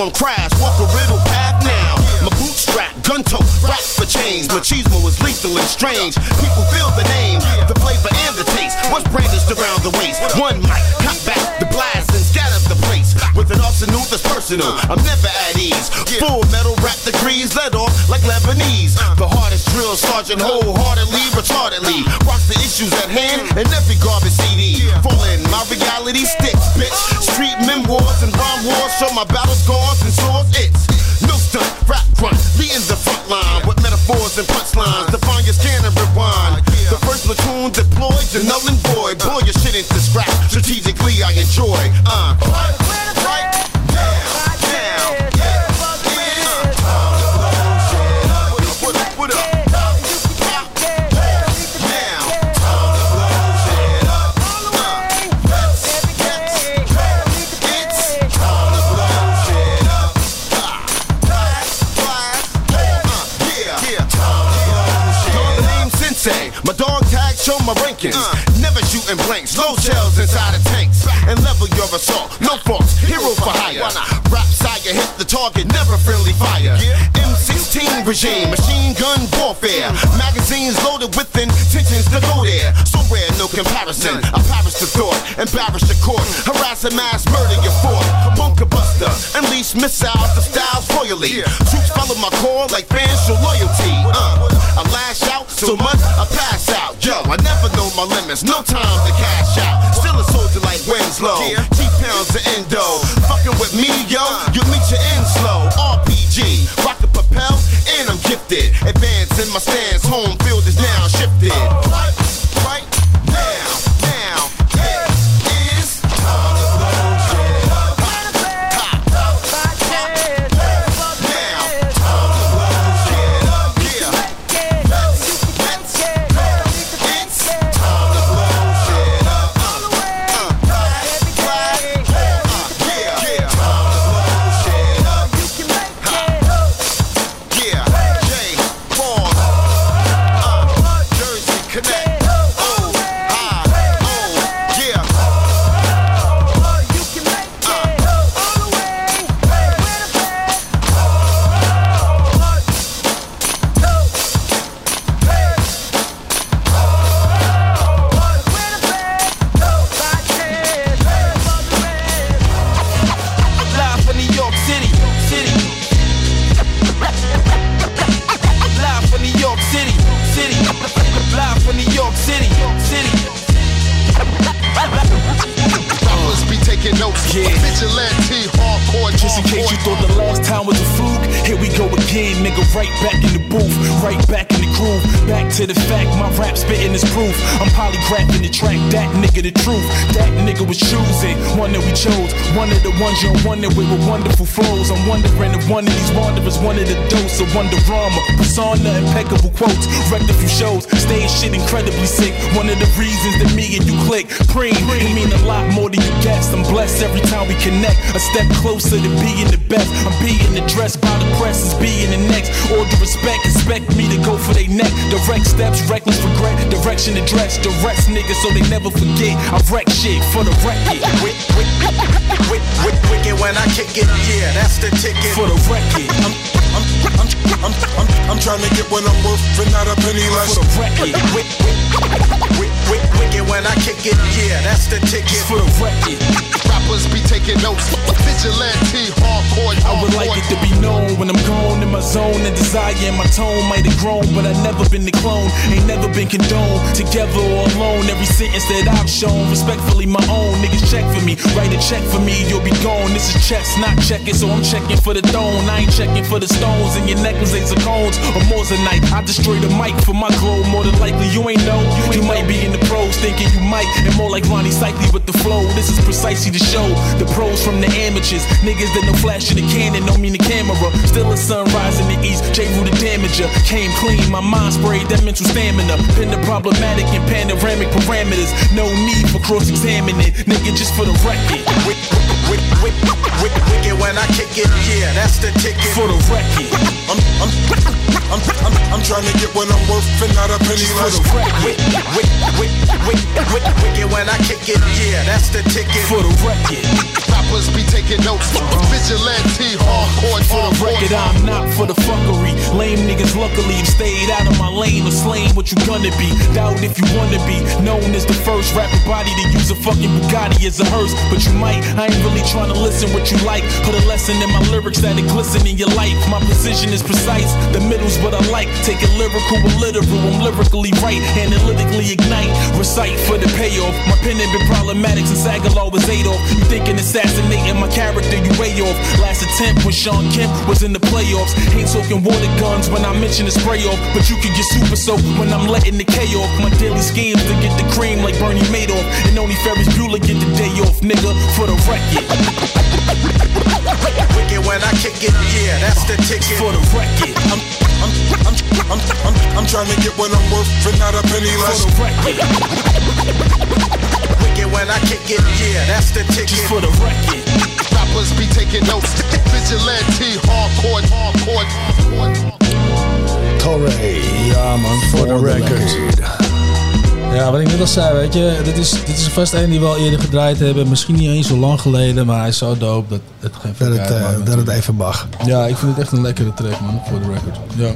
On crash. Walk a riddle path now. My bootstrap, gun tote, rap for change. Machismo is lethal and strange. People feel the name, the flavor and the taste. What's brandished around the waist? One mic, cut back the blast and scatter the place. With an arsenal that's personal, I'm never at ease. Full metal rap degrees, let off like Lebanese. Uh. The hardest drill sergeant, uh. wholeheartedly, retardedly. Uh. Rocks the issues at hand and every garbage CD. Falling, my reality sticks, bitch. Oh. Street memoirs and rhyme wars show my battle scars and swords. It's no stunt, rap grunt, leading the front line with metaphors and punchlines. Define your scan and rewind. The first platoon deployed, you're null and void. Blow your shit into scrap. Strategically, I enjoy. Uh. Right, right, down, down, yeah. My rankings. Never shooting blanks, low shells inside of tanks. And level your assault, no faults, hero for hire. Rap sire hit the target, never friendly fire. M16 regime, machine gun warfare. Magazines loaded with intentions to go there. So rare, no comparison. I perish the thought, embarrass the court, harass and mass murder your fort. Bunker buster, unleash missiles of styles royally. Troops follow my call like fans show loyalty. Uh, I lash out so much I pass out. I never know my limits, no time to cash out. Still a soldier like Winslow. G pounds to endo. Fucking with me, yo, uh. you meet your end slow. RPG, rock the propel, and lifted. Advance in my stance, home field is now shifted. To the fact, my rap spitting is proof. I'm polygraphing the track, that nigga the truth. That nigga was choosing, one that we chose. One of the ones you're wondering with wonderful flows. I'm wondering if one of these wanderers wanted a dose of Wonderama. Persona, impeccable quotes, wrecked a few shows. Stage shit incredibly sick. One of the reasons that me and you click. Preem, it mean a lot more than you guess. I'm blessed every time we connect. A step closer to being the best. I'm being addressed by the press as being the next. All the respect, expect me to go for they neck. Direct steps, reckless regret. Direction address, direct niggas so they never forget. I wreck shit for the record. Wick, wick, wick, wick, wicked when I kick it, yeah, that's the ticket. For the record. I'm, I'm, I'm, I'm, I'm, I'm trying to get what I'm worth and not a penny less. For the record. Wick, wick, wick, wick, wicked when I kick it, yeah, that's the ticket. For the record. Rappers be taking notes. Vigilante, hardcore, I would like it to be known when I'm gone in my zone and desire and my tone might have grown, but I never been the clone, ain't never been condoned. Together or alone, every sentence that I've shown, respectfully my own. Niggas check for me, write a check for me, you'll be gone. This is checks, not checking, so I'm checking for the throne. I ain't checking for the stones in your necklace, ain't cones or moissanite. I destroy the mic for my glow, more than likely you ain't know. You might be in the pros thinking you might, and more like Ronnie Cycli with the flow. This is precisely the show. The pros from the amateurs, niggas that no flash in the cannon, don't mean the camera. Still a sunrise in the east, J. Rue the damager. Came clean, my mind sprayed that mental stamina. Been the problematic and panoramic parameters. No need for cross examining, nigga, just for the record. Wick, wick, wick, wick, wicked when I kick it, yeah, that's the ticket. For the record. Trying to get what I'm worth and not a penny less. Wick, wick, wick, wick, wick, wicked when I kick it, yeah, that's the ticket. For the record. Rappers be taking notes. Uh-huh. Vigilante, hardcore, For the record, I'm not for the fuckery. Lame niggas luckily have stayed out of my lane or slain what you gonna be. Doubt if you wanna be known as the first rapper body to use a fucking Bugatti as a hearse. But you might, I ain't really trying to listen what you like. Put a lesson in my lyrics that it glisten in your life. My position is precise, the middle's what I like. Take lyrical with literal, I'm lyrically right. Analytically ignite, recite for the payoff. My pen had been problematic since Aguilar was Adolf. You thinking assassinating my character, you way off. Last attempt when Sean Kemp was in the playoffs. Ain't talking water guns when I mention the spray off. But you can get super soaked when I'm letting the K off. My daily schemes to get the cream like Bernie Madoff. And only Ferris Bueller get the day off, nigga, for the record. Wicked when I kick it, yeah, that's the ticket. For the record. I'm, I'm, I'm, I'm, I'm, I'm trying to get what I'm worth and not a penny less. For the record. Wicked when I kick it, yeah, that's the ticket. For the record. Rappers be taking notes. Vigilante, hardcore, hardcore, hardcore. Torre, ja man, for the record. Ja, wat ik net al zei, weet je, dit is, dit is vast een die we al eerder gedraaid hebben. Misschien niet eens zo lang geleden, maar hij is zo dope dat het geen Dat het, eh, dat het even mag. Ja, ik vind het echt een lekkere track, man, voor de record. Ja.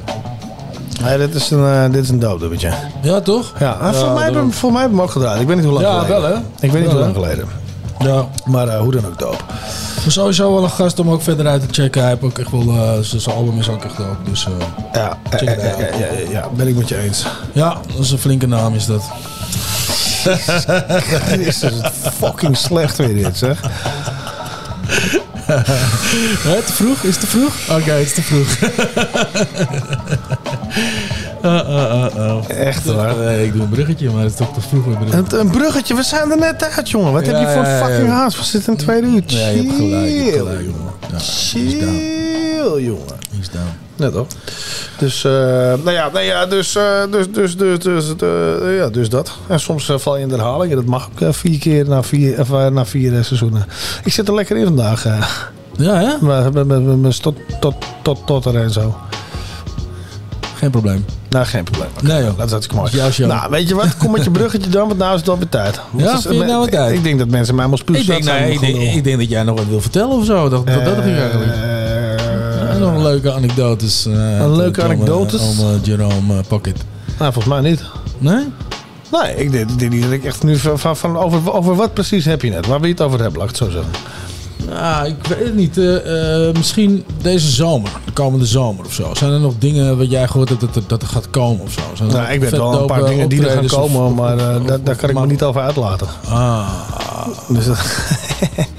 Ja, dit is een, eh, dit is een dope dubbetje. Ja, toch? Ja, voor, mij hebben, voor mij hebben we hem ook gedraaid. Ik weet niet hoe lang Ja, geleden. wel, hè? Ik weet niet hoe lang geleden. Ja. Maar eh, hoe dan ook dope. Maar sowieso wel een gast om ook verder uit te checken. Hij heeft ook echt wel, eh, zijn album is ook echt dope. Dus eh, Ja, check eh, het eh, eh, ja, ja, ja, ben ik met je eens. Ja, dat is een flinke naam is dat. Is fucking slecht weer dit, zeg. Hè, te vroeg? Is het te vroeg? Oké, het is te vroeg. Uh, uh, uh, uh. Echt waar? Nee, ik doe een bruggetje, maar het is toch te vroeg. Een bruggetje. Een, bruggetje, we zijn er net uit, jongen. Wat heb je voor ja, fucking haast? We zitten in tweede uur. Ja, je hebt gelijk, je hebt gelijk, jongen. Ja, Jongen. He's down. Net toch? Dus, eh, nou ja, nou ja dus, eh, dus, dus, dus, dus, eh, ja, dus dat. En soms val je in de herhaling. En dat mag ook vier keer na vier, of, na vier seizoenen. Ik zit er lekker in vandaag. Ja, hè? Met, met, met, met, tot, tot, tot, tot er en zo. Geen probleem. Nou, geen probleem. Nee, joh. Dat is hartstikke mooi. Jouw. Nou, weet je wat? Kom met je bruggetje dan, want nou is het alweer tijd. Want Ja, is- vind je nou tijd? Ik denk dat mensen mij Ik denk, zijn. nee, ik, denk, gelul. ik denk dat jij nog wat wil vertellen of zo. Dat, dat, dat eigenlijk. Ja, nog een leuke anekdotes. eh, Een leuke om, eh, anekdotes? Om eh, Jerome eh, Pocket. Nou, volgens mij niet. Nee? Nee, ik denk, niet dat ik echt nu van, van, over, over wat precies heb je net? Waar wil je het over hebben, laat ik het zo zeggen. Nou, ik weet het niet. Eh, eh, misschien deze zomer, de komende zomer of zo. Zijn er nog dingen wat jij gehoord hebt dat er, dat er gaat komen of zo? Zijn Nou, ik weet wel een paar dingen die er gaan komen, of- maar eh, of- daar, of- daar kan ik me niet over uitlaten. Ah. Dus, dat-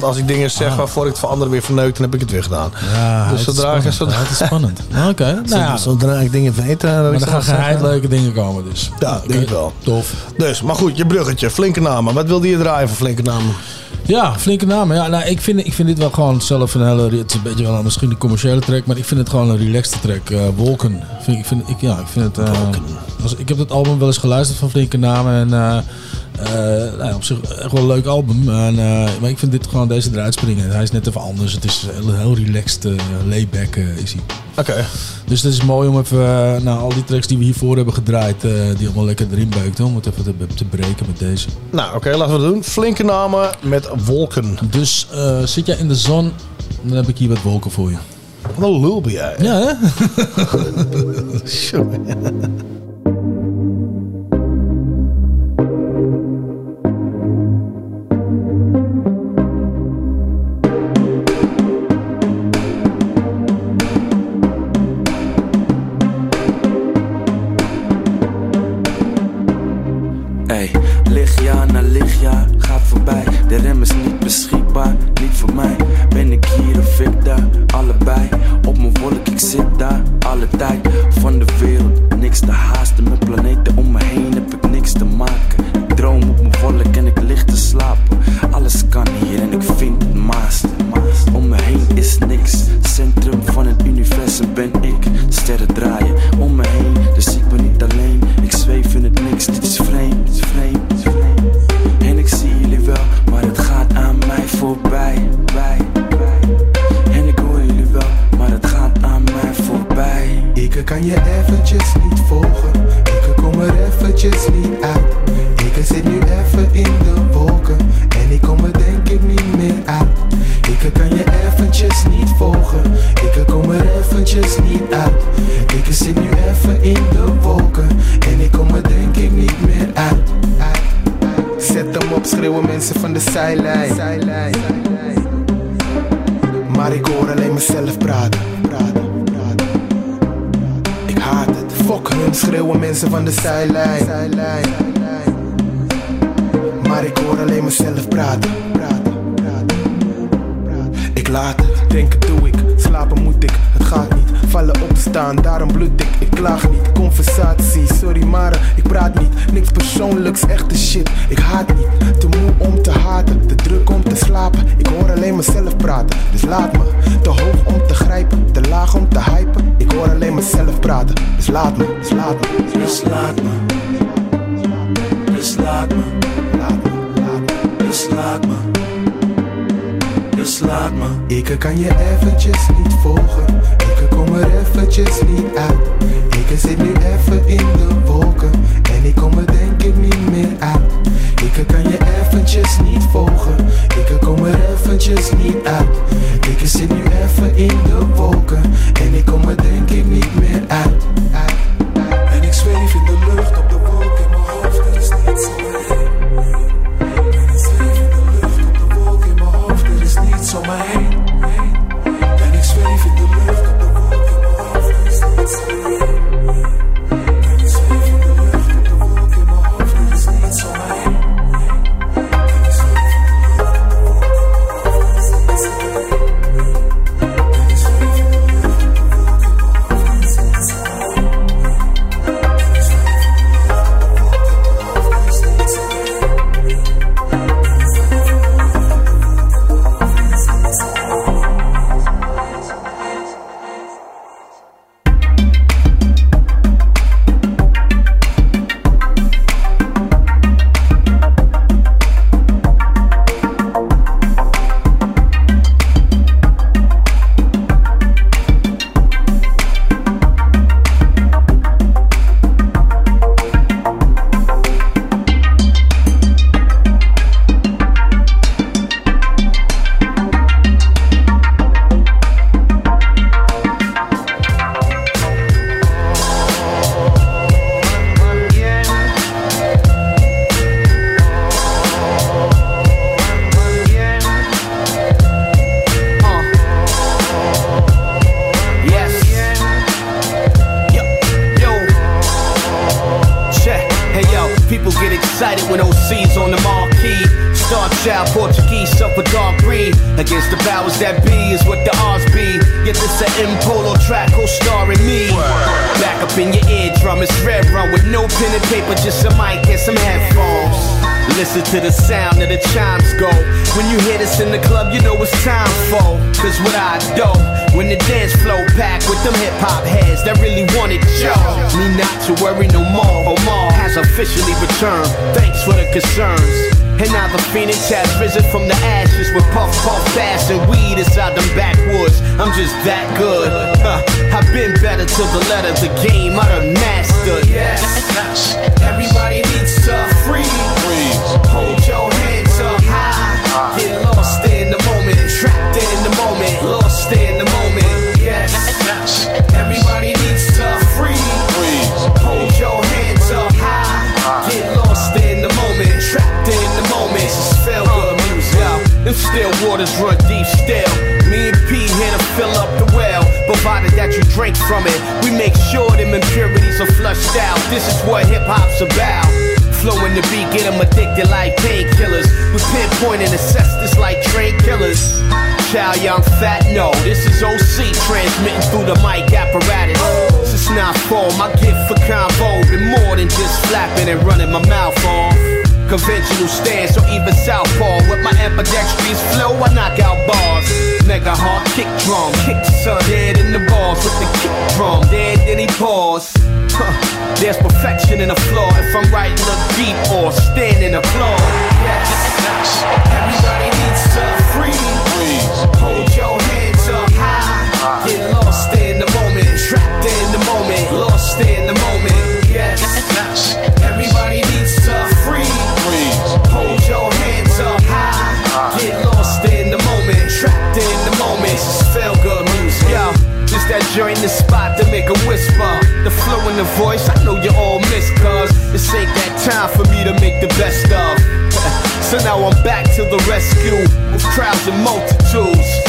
want als ik dingen zeg waarvoor ik het voor anderen weer verneuk, dan heb ik het weer gedaan. Ja, dus zodra ik, zodra, Ja, het is spannend. Oké, nou ja. zodra ik dingen weet, dat Maar er gaan geheid leuke dingen komen dus. Ja, denk ik wel. Tof. Dus, maar goed, je bruggetje, flinke namen. Wat wilde je draaien voor flinke namen? Ja, flinke namen. Ja, nou, ik, vind, ik vind dit wel gewoon zelf een hele... Het is een beetje wel misschien een commerciële track, maar ik vind het gewoon een relaxed track. Eh, Wolken. Vind, ik, vind, ik, ja, ik vind het... als, ik heb het album wel eens geluisterd van flinke namen en... eh, nou, ja, op zich echt wel een leuk album. En, eh, maar ik vind dit gewoon deze eruit springen. Hij is net even anders. Het is heel, heel relaxed, eh, layback eh, is hij. Oké. Dus het is mooi om even, eh, nou, al die tracks die we hiervoor hebben gedraaid, eh, die allemaal lekker erin beukten, om het even te, te breken met deze. Nou, oké, laten we het doen. Flinke namen met wolken. Dus eh, zit jij in de zon, dan heb ik hier wat wolken voor je. Wat een lul ben jij. Ja, hè? contacto right, look deep or stand in applause. Yes, everybody needs to freeze Hold your hands up high. Get lost in the moment, trapped in the moment. Lost in the moment, yes. Everybody needs to freeze Hold your hands up high. Get lost in the moment, trapped in the moment. This is feel good music. Yo, this that joint the spot a whisper. The flow in the voice, I know you all miss Cause this ain't that time for me to make the best of. So now I'm back to the rescue. With crowds and multitudes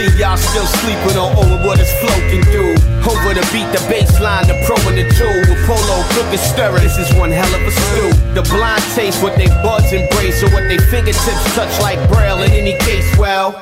see y'all still sleeping on over what flow can do Over the beat, the bass line, the pro and the two With polo, cook and stir it, this is one hell of a stew. The blind taste what they buds embrace Or what they fingertips touch like braille In any case, well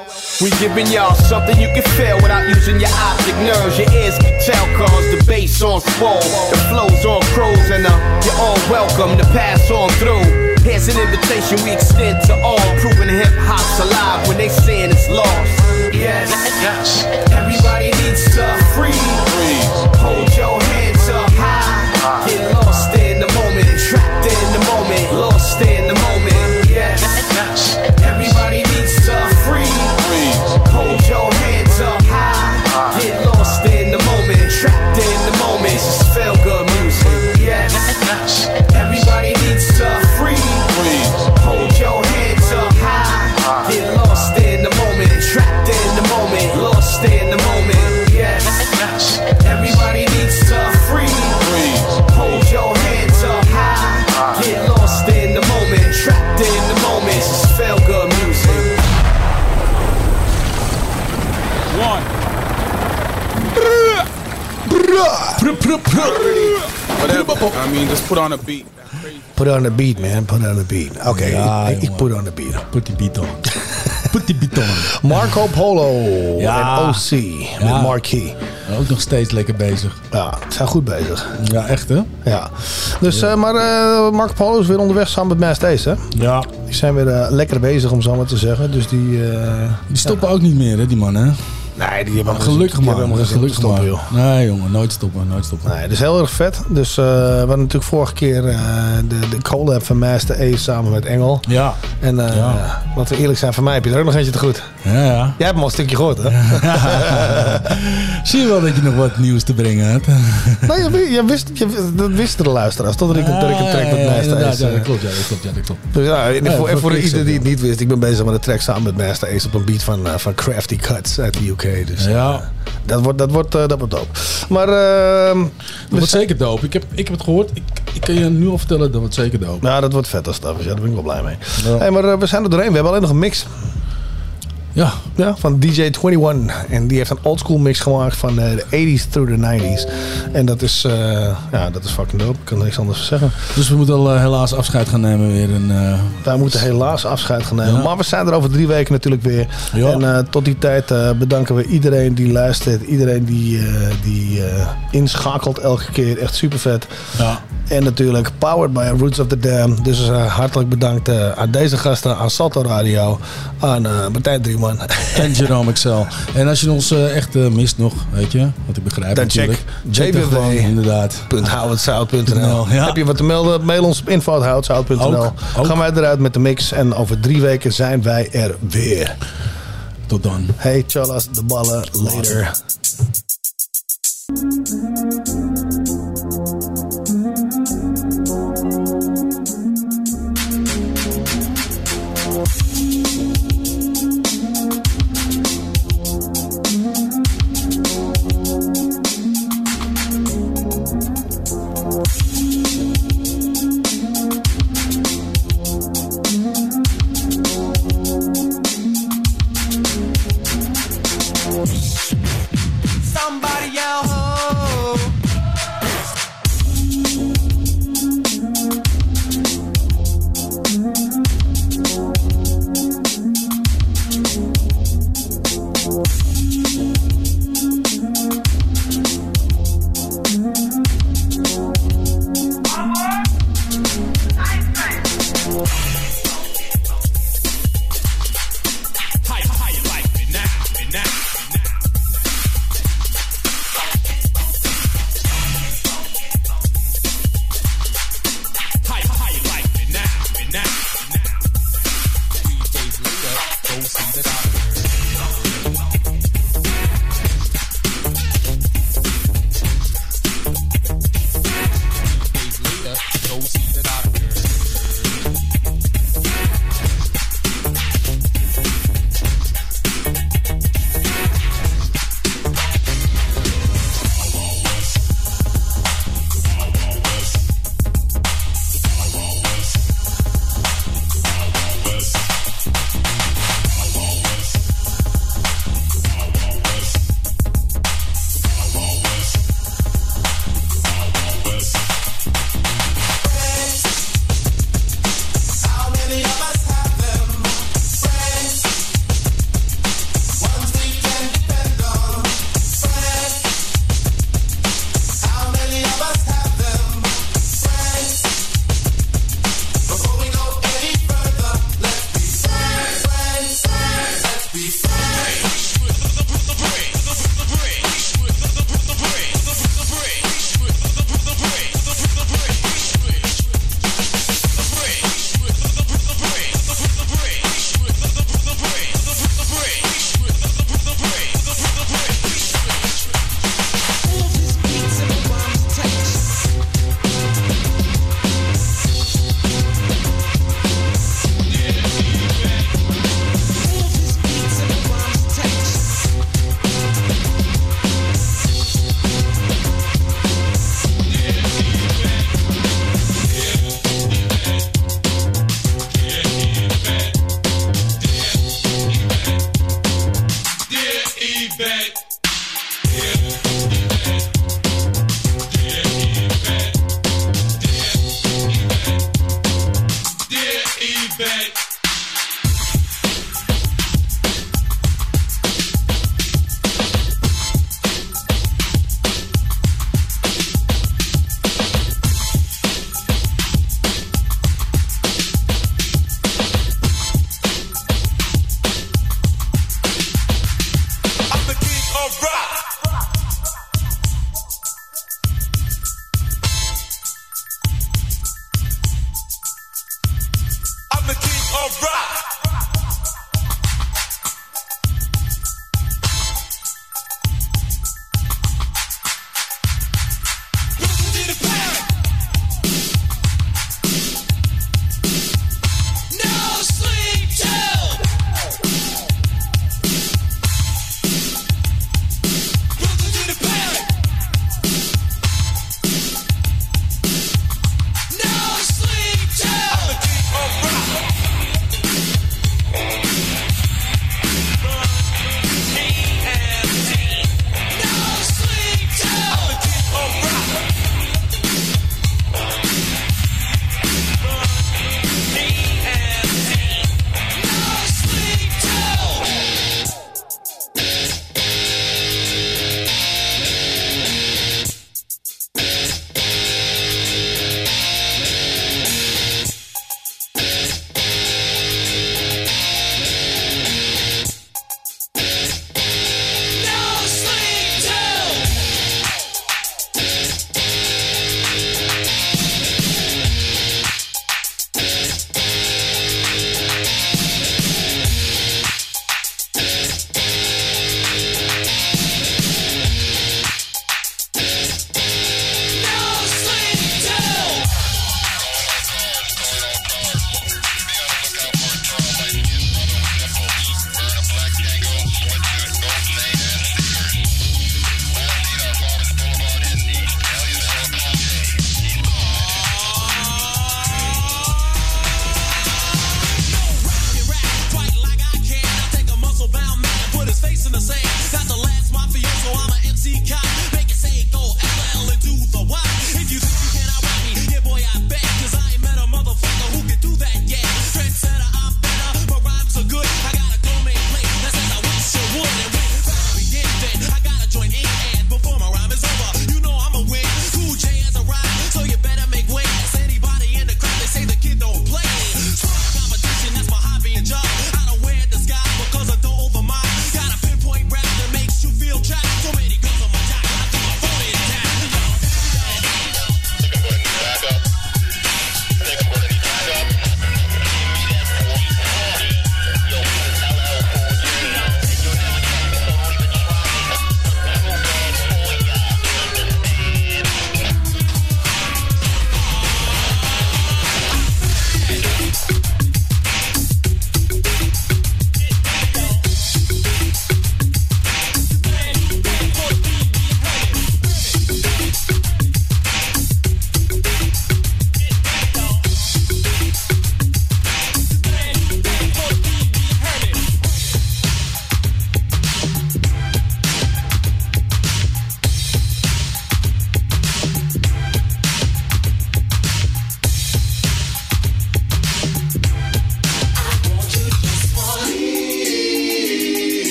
We giving y'all something you can feel Without using your optic nerves. Your ears can tell cause the bass on swole The flow's on crows and uh, you're all welcome to pass on through. Here's an invitation we extend to all, proving hip hop's alive when they saying it's lost. Yes, everybody needs to freeze. Hold your hands up high. Get lost in the moment, trapped in the moment, lost in the moment. Yes, everybody Whatever. I mean, just put on a beat. Put on the beat, man. Put on the beat. Oké, Ja, ik, put on the beat. Put die beat on. Put die beat on. Marco Polo Ja. en OC Ja. met Marquee. Ook nog steeds lekker bezig. Ja, ze zijn goed bezig. Ja, echt hè? Ja. Dus, eh, maar eh, Marco Polo is weer onderweg samen met Ace, hè? Ja. Die zijn weer eh, lekker bezig, om zo maar te zeggen. Dus die... eh, Die stoppen ook niet meer hè, die man hè? Nee, die hebben Gelukkig die maar. hebben helemaal geen Gelukkig stoppen, joh. Nee jongen, nooit stoppen, nooit stoppen. Nee, dat is heel erg vet. Dus eh, we hadden natuurlijk vorige keer eh, de, de collab van Master Ace samen met Engel. Ja. En eh Ja. laten we eerlijk zijn, van mij heb je er ook nog eentje te goed. Ja, ja. Jij hebt hem al een stukje gehoord, hè? Zie je wel dat je nog wat nieuws te brengen hebt? nee, je, wi- je wist, je, dat wisten de luisteraars. Totdat ik, dat ik een track met Master Ace... Ja, dat klopt, ja, dat klopt, ja, dat klopt. Dus ja, en voor, voor voor iedereen die het niet wist, ik ben bezig met een track samen met Master Ace op een beat van, van Crafty Cuts uit de UK. Dus Ja. eh, dat wordt, dat wordt, eh, dat wordt dope. Maar ehm, Dat wordt zeker dope. Ik heb, ik heb het gehoord. Ik, ik kan je nu al vertellen, dat wordt zeker dope. ja, dat wordt vet als dat. Ja, daar ben ik wel blij mee. Hey, maar eh, we zijn er doorheen. We hebben alleen nog een mix. Ja. ja. Van DJ 21. En die heeft een oldschool mix gemaakt van eh, de 80s through the 90s. En dat is, eh, ja, dat is fucking dope. Ik kan niks anders zeggen. Dus we moeten al helaas afscheid gaan nemen weer. En, Wij moeten helaas afscheid gaan nemen. Maar we zijn er over drie weken natuurlijk weer. En tot die tijd bedanken we iedereen die luistert. Iedereen die, die inschakelt elke keer. Echt super vet. Ja. En natuurlijk Powered by Roots of the Dam. Dus hartelijk bedankt aan deze gasten, aan Salto Radio, aan Martijn 3 man. En Jerome Excel. En als je ons eh, echt eh, mist nog, weet je, wat ik begrijp Dan natuurlijk. Check, check gewoon, inderdaad. ja. Heb je wat te melden? Mail ons op info.houtzout.nl Gaan wij eruit met de mix en over drie weken zijn wij er weer. Tot dan. Hey, Chalas, de ballen. Later.